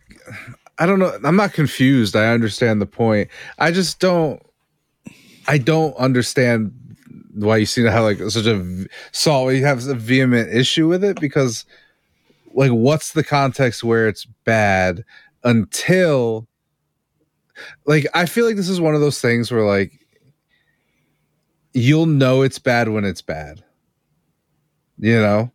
I don't know. I'm not confused. I understand the point. I just don't I don't understand why you seem to have like such a so you have a vehement issue with it because like what's the context where it's bad until like I feel like this is one of those things where like you'll know it's bad when it's bad. You know?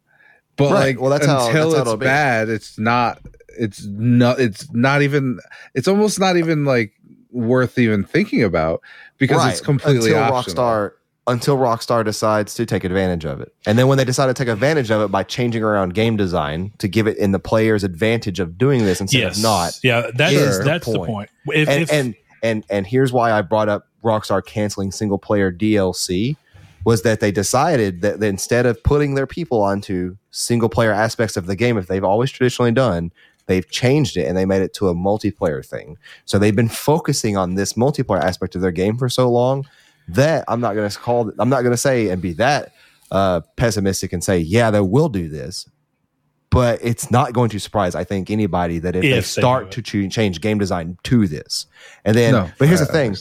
But Right. like Well, that's how- until that's how it's it'll be. bad, it's not it's not it's not even it's almost not even like worth even thinking about because it's completely until optional. Rockstar until Rockstar decides to take advantage of it, and then when they decide to take advantage of it by changing around game design to give it in the player's advantage of doing this instead yes, of not, Yeah, that is is the that's the point. point. If, and, if- and and and here's why I brought up Rockstar canceling single player DLC was that they decided that, that instead of putting their people onto single player aspects of the game, if they've always traditionally done, they've changed it and they made it to a multiplayer thing. So they've been focusing on this multiplayer aspect of their game for so long that I'm not going to call. I'm not going to say and be that uh, pessimistic and say, yeah, they will do this. But it's not going to surprise, I think, anybody that if, they If they start do to change game design to this, and then, No, but here's the that thing.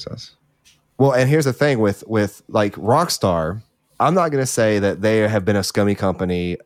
Well, and here's the thing with with like Rockstar, I'm not going to say that they have been a scummy company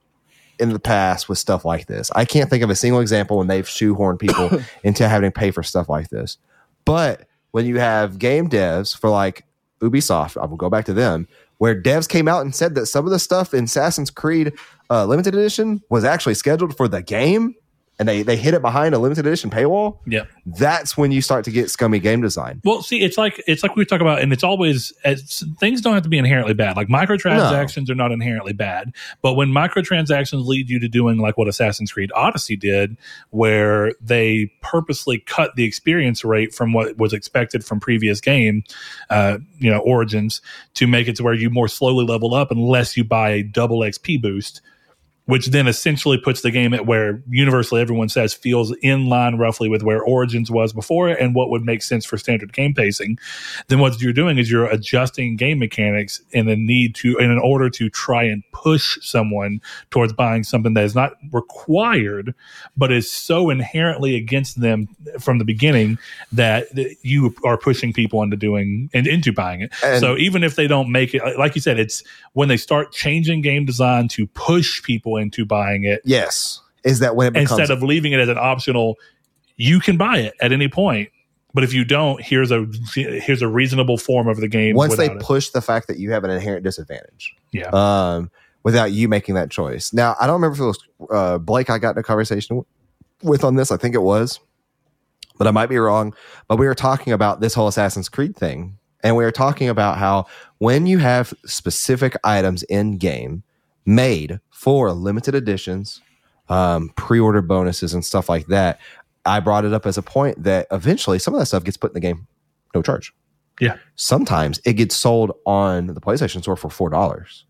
in the past with stuff like this. I can't think of a single example when they've shoehorned people into having to pay for stuff like this. But when you have game devs for like Ubisoft, I will go back to them, where devs came out and said that some of the stuff in Assassin's Creed uh, Limited Edition was actually scheduled for the game, and they they hid it behind a limited edition paywall. yeah, That's when you start to get scummy game design. Well, see, it's like it's like we talk about, and it's always it's, things don't have to be inherently bad. Like microtransactions are not inherently bad, but when microtransactions lead you to doing like what Assassin's Creed Odyssey did, where they purposely cut the experience rate from what was expected from previous game, uh, you know, Origins, to make it to where you more slowly level up unless you buy a double XP boost which then essentially puts the game at where universally everyone says feels in line roughly with where Origins was before and what would make sense for standard game pacing, then what you're doing is you're adjusting game mechanics in a need to in an order to try and push someone towards buying something that is not required, but is so inherently against them from the beginning that you are pushing people into doing and into buying it. And- so even if they don't make it, like you said, it's when they start changing game design to push people into buying it Yes, is that when it becomes instead of leaving it as an optional you can buy it at any point but if you don't here's a here's a reasonable form of the game once they without it. push the fact that you have an inherent disadvantage yeah um, without you making that choice. Now, I don't remember if it was uh, Blake I got in a conversation with on this. I think it was, but I might be wrong. But we were talking about this whole Assassin's Creed thing. And we were talking about how when you have specific items in game made for limited editions, um, pre order bonuses, and stuff like that, I brought it up as a point that eventually some of that stuff gets put in the game no charge. Yeah. Sometimes it gets sold on the PlayStation Store for $4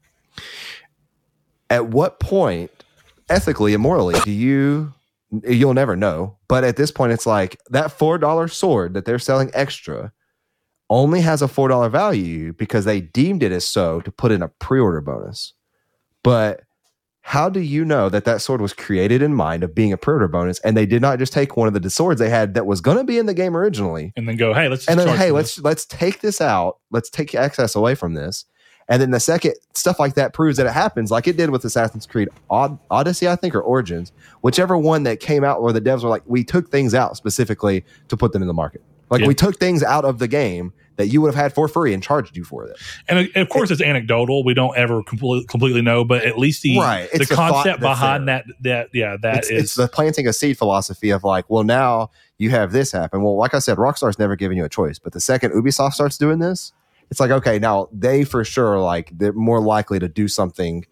at what point ethically and morally do you you'll never know but at this point it's like that four dollar sword that they're selling extra only has a four dollar value because they deemed it as so to put in a pre-order bonus but how do you know that that sword was created in mind of being a pre-order bonus and they did not just take one of the swords they had that was going to be in the game originally and then go hey let's just and then hey let's this. let's take this out. Let's take access away from this. And then the second stuff like that proves that it happens like it did with assassin's creed Od- odyssey i think or origins. Whichever one that came out where the devs were like we took things out specifically to put them in the market like Yeah. we took things out of the game that you would have had for free and charged you for it and uh, of course it's anecdotal we don't ever complete, completely know but at least the Right. the the concept behind there. that that yeah that it's, is it's the planting a seed philosophy of like, well, now you have this happen. Well, like I said, Rockstar's never given you a choice. But the second Ubisoft starts doing this, it's like, okay, now they for sure like they're more likely to do something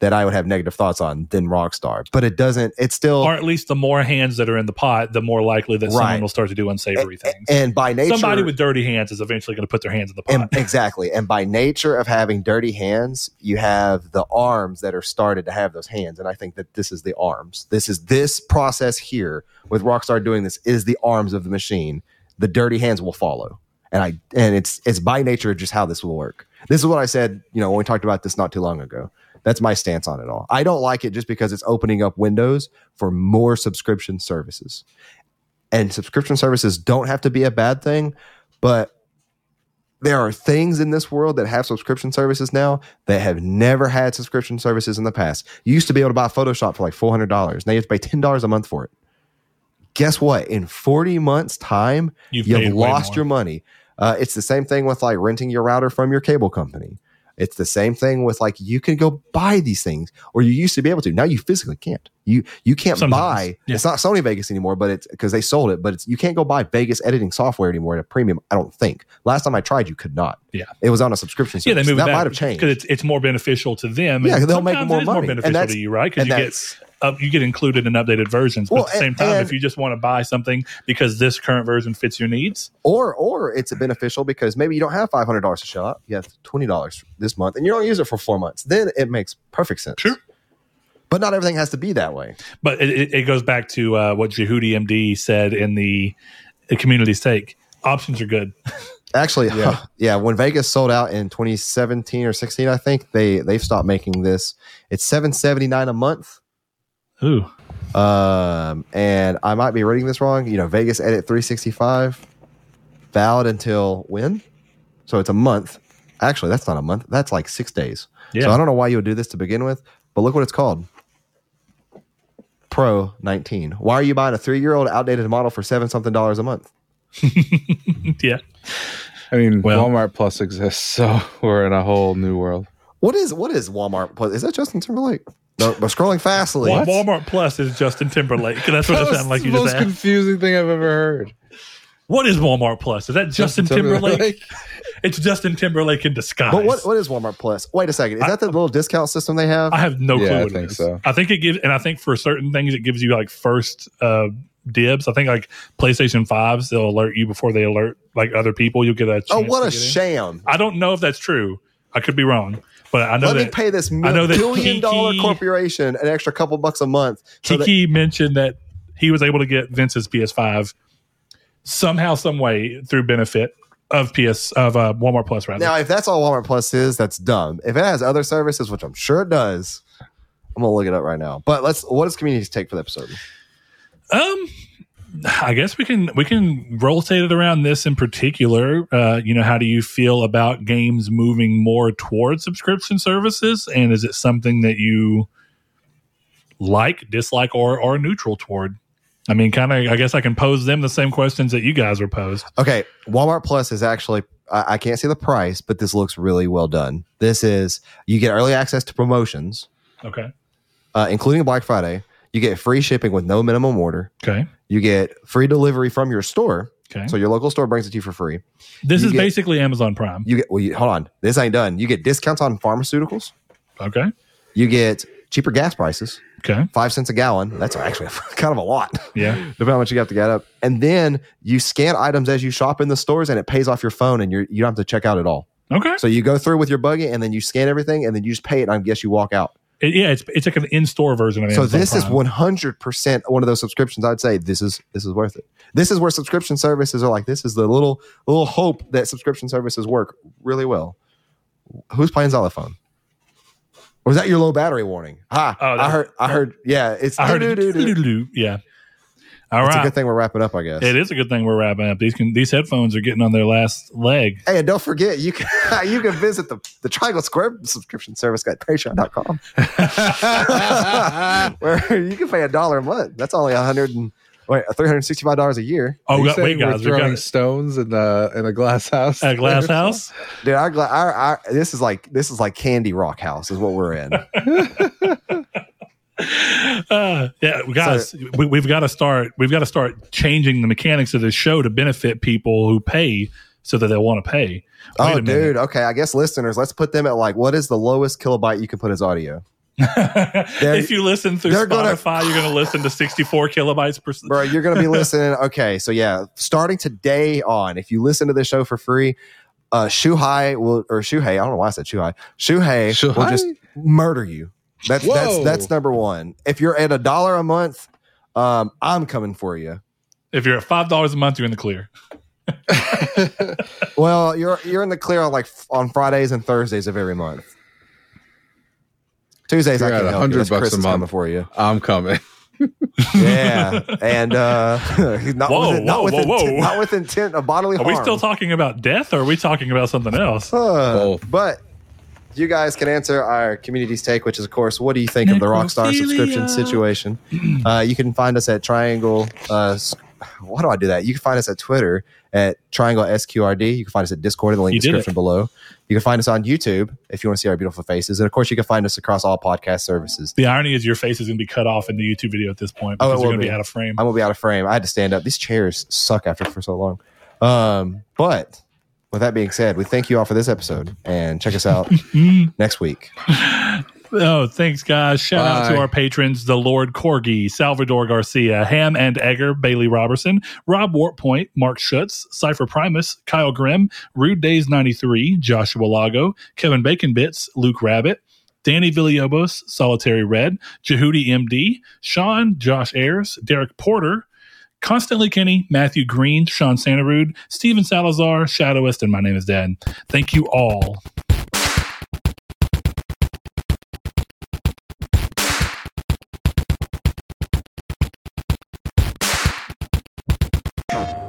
that I would have negative thoughts on than Rockstar. But it doesn't. It's still or at least the more hands that are in the pot the more likely that Right. someone will start to do unsavory things and by nature somebody with dirty hands is eventually going to put their hands in the pot and exactly and by nature of having dirty hands you have the arms that are started to have those hands and i think that this is the arms this is this process here with rockstar doing this is the arms of the machine the dirty hands will follow and i and it's it's by nature just how this will work this is what i said you know when we talked about this not too long ago that's my stance on it all i don't like it just because it's opening up windows for more subscription services and subscription services don't have to be a bad thing but there are things in this world that have subscription services now that have never had subscription services in the past. You used to be able to buy Photoshop for like four hundred dollars. Now you have to pay ten dollars a month for it. Guess what? In forty months' time, You've you've, lost your money. Uh, it's the same thing with like renting your router from your cable company. It's the same thing with like you can go buy these things, or you used to be able to. Now you physically can't. You you can't Sometimes, buy. yeah. It's not Sony Vegas anymore, but it's because they sold it. But it's you can't go buy Vegas editing software anymore at a premium. I don't think. Last time I tried, you could not. Yeah. it was on a subscription. Yeah, they service. move that might have changed. because it's it's more beneficial to them. Yeah, and they'll make more it is more money. And beneficial that's- to you, right? Because you get uh, you get included in updated versions. But Well, at the same and- time, and- if you just want to buy something because this current version fits your needs, or or it's beneficial because maybe you don't have five hundred dollars to shell out. You have twenty dollars this month, and you don't use it for four months. Then it makes perfect sense. Sure. But not everything has to be that way. but it, it, goes back to uh, what Jehudi MD said in the, the community stake. Options are good. Actually, Yeah. yeah. When Vegas sold out in 2017 or 16, I think they they've stopped making this. It's 779 a month. Ooh, Um, and I might be reading this wrong. You know, Vegas Edit 365 valid until when? So it's a month. Actually, that's not a month. That's like six days. Yeah. So I don't know why you would do this to begin with, but look what it's called. Pro 19. Why are you buying a three year old outdated model for seven something dollars a month? yeah. I mean, Well- Walmart Plus exists, so we're in a whole new world. What is what is Walmart? Plus? Is that Justin Timberlake? No, but scrolling fastly. Wa- Walmart Plus is Justin Timberlake. That's what it sounded like the you most just asked. Most confusing thing I've ever heard. What is Walmart Plus? Is that Justin, Timberlake? It's Justin Timberlake in disguise. But what what is Walmart Plus? Wait a second. Is that the little discount system they have? I have no clue Yeah, I what it think is. so. I think it gives, and I think for certain things, it gives you like first uh, dibs. I think like PlayStation fives, they'll alert you before they alert like other people. You'll get a. oh, what to a get in. sham! I don't know if that's true. I could be wrong, but I know Let me pay this I know that billion dollar Kiki- corporation an extra couple bucks a month. so that- Kiki mentioned that he was able to get Vince's PS5 somehow, some way through benefit of PS of uh, Walmart Plus. Rather, now, if that's all Walmart Plus is, that's dumb. If it has other services, which I'm sure it does, I'm gonna look it up right now. But let's. What does communities take for the episode? Um, I guess we can we can rotate it around this in particular. Uh, you know, how do you feel about games moving more towards subscription services, and is it something that you like, dislike, or or neutral toward? I mean, kind of. I guess I can pose them the same questions that you guys were posed. Okay, Walmart Plus is actually. I, I can't see the price, but this looks really well done. This is you get early access to promotions, Okay. uh, including Black Friday. You get free shipping with no minimum order. Okay. You get free delivery from your store. Okay. So your local store brings it to you for free. this you is get- basically Amazon Prime. You get well. You, hold on, this ain't done. You get discounts on pharmaceuticals. Okay. You get cheaper gas prices, Okay. five cents a gallon. That's actually kind of a lot. Yeah. Depending on how much you have to get up, and then you scan items as you shop in the stores, and it pays off your phone, and you're you don't have to check out at all. Okay. So you go through with your buggy, and then you scan everything, and then you just pay it. And I guess you walk out. It- yeah, it's it's like an in-store version of So Amazon this is one hundred percent one of those subscriptions. I'd say this is this is worth it. This is where subscription services are like. This is the little little hope that subscription services work really well. Who's playing xylophone? Or is that your low battery warning? Ha! Oh, I heard. I heard. Yeah, it's. I heard. Yeah. All It's a good thing we're wrapping up. I guess. It is a good thing we're wrapping up. These can these headphones are getting on their last leg. Hey, and don't forget you can you can visit the the Triangle Square subscription service at patreon.com where you can pay a dollar a month. That's only a hundred and wait, three hundred sixty five dollars a year. Oh, we got, wait, saying we're guys, we throwing got stones in a in a glass house. a glass house. Dude, our, our, our this is like this is like Candy Rock House is what we're in. Uh, yeah, guys, we, we've got to start. We've got to start changing the mechanics of this show to benefit people who pay, so that they'll want to pay. Wait oh, a minute. dude. Okay, I guess listeners, let's put them at like what is the lowest kilobyte you can put as audio, if you listen through they're gonna- Spotify, you're going to listen to 64 kilobytes per. bro? You're gonna be listening. Okay, so yeah, starting today on, if you listen to this show for free, uh, Shuhai will or Shuhei. I don't know why I said Shuhai. Shuhei will just murder you. That's that's Whoa. that's number one. If you're at a dollar a month, um, I'm coming for you. If you're at five dollars a month, you're in the clear. Well, you're you're in the clear on like on Fridays and Thursdays of every month. Tuesdays I You're at can't help you. 100 That's bucks Chris a is coming month. for you. I'm coming. Yeah, and uh, he's not Whoa, with, not whoa, with whoa, intent, whoa. not with intent of bodily Are harm. Are we still talking about death, or are we talking about something else? Uh, Both. But you guys can answer our community's take, which is, of course, what do you think of the Rockstar subscription situation? uh, you can find us at Triangle. Uh, why do I do that? You can find us at Twitter at Triangle SQRD. You can find us at Discord in the link You description below. You can find us on YouTube if you want to see our beautiful faces. And of course, you can find us across all podcast services. The irony is your face is going to be cut off in the YouTube video at this point Oh, it you're going to be out of frame. I'm gonna be out of frame. I had to stand up. These chairs suck after for so long. Um, but with that being said, we thank you all for this episode and check us out next week. Oh, thanks, guys. Shout out to our patrons, the Lord Corgi, Salvador Garcia, Ham and Egger, Bailey Robertson, Rob Wartpoint, Mark Schutz, Cypher Primus, Kyle Grimm, Rude Days 93, Joshua Lago, Kevin Bacon Bits, Luke Rabbit, Danny Villalobos, Solitary Red, Jehudi MD, Sean, Josh Ayers, Derek Porter, Constantly Kenny, Matthew Green, Sean Santarude, Steven Salazar, Shadowist, and my name is Dan. Thank you all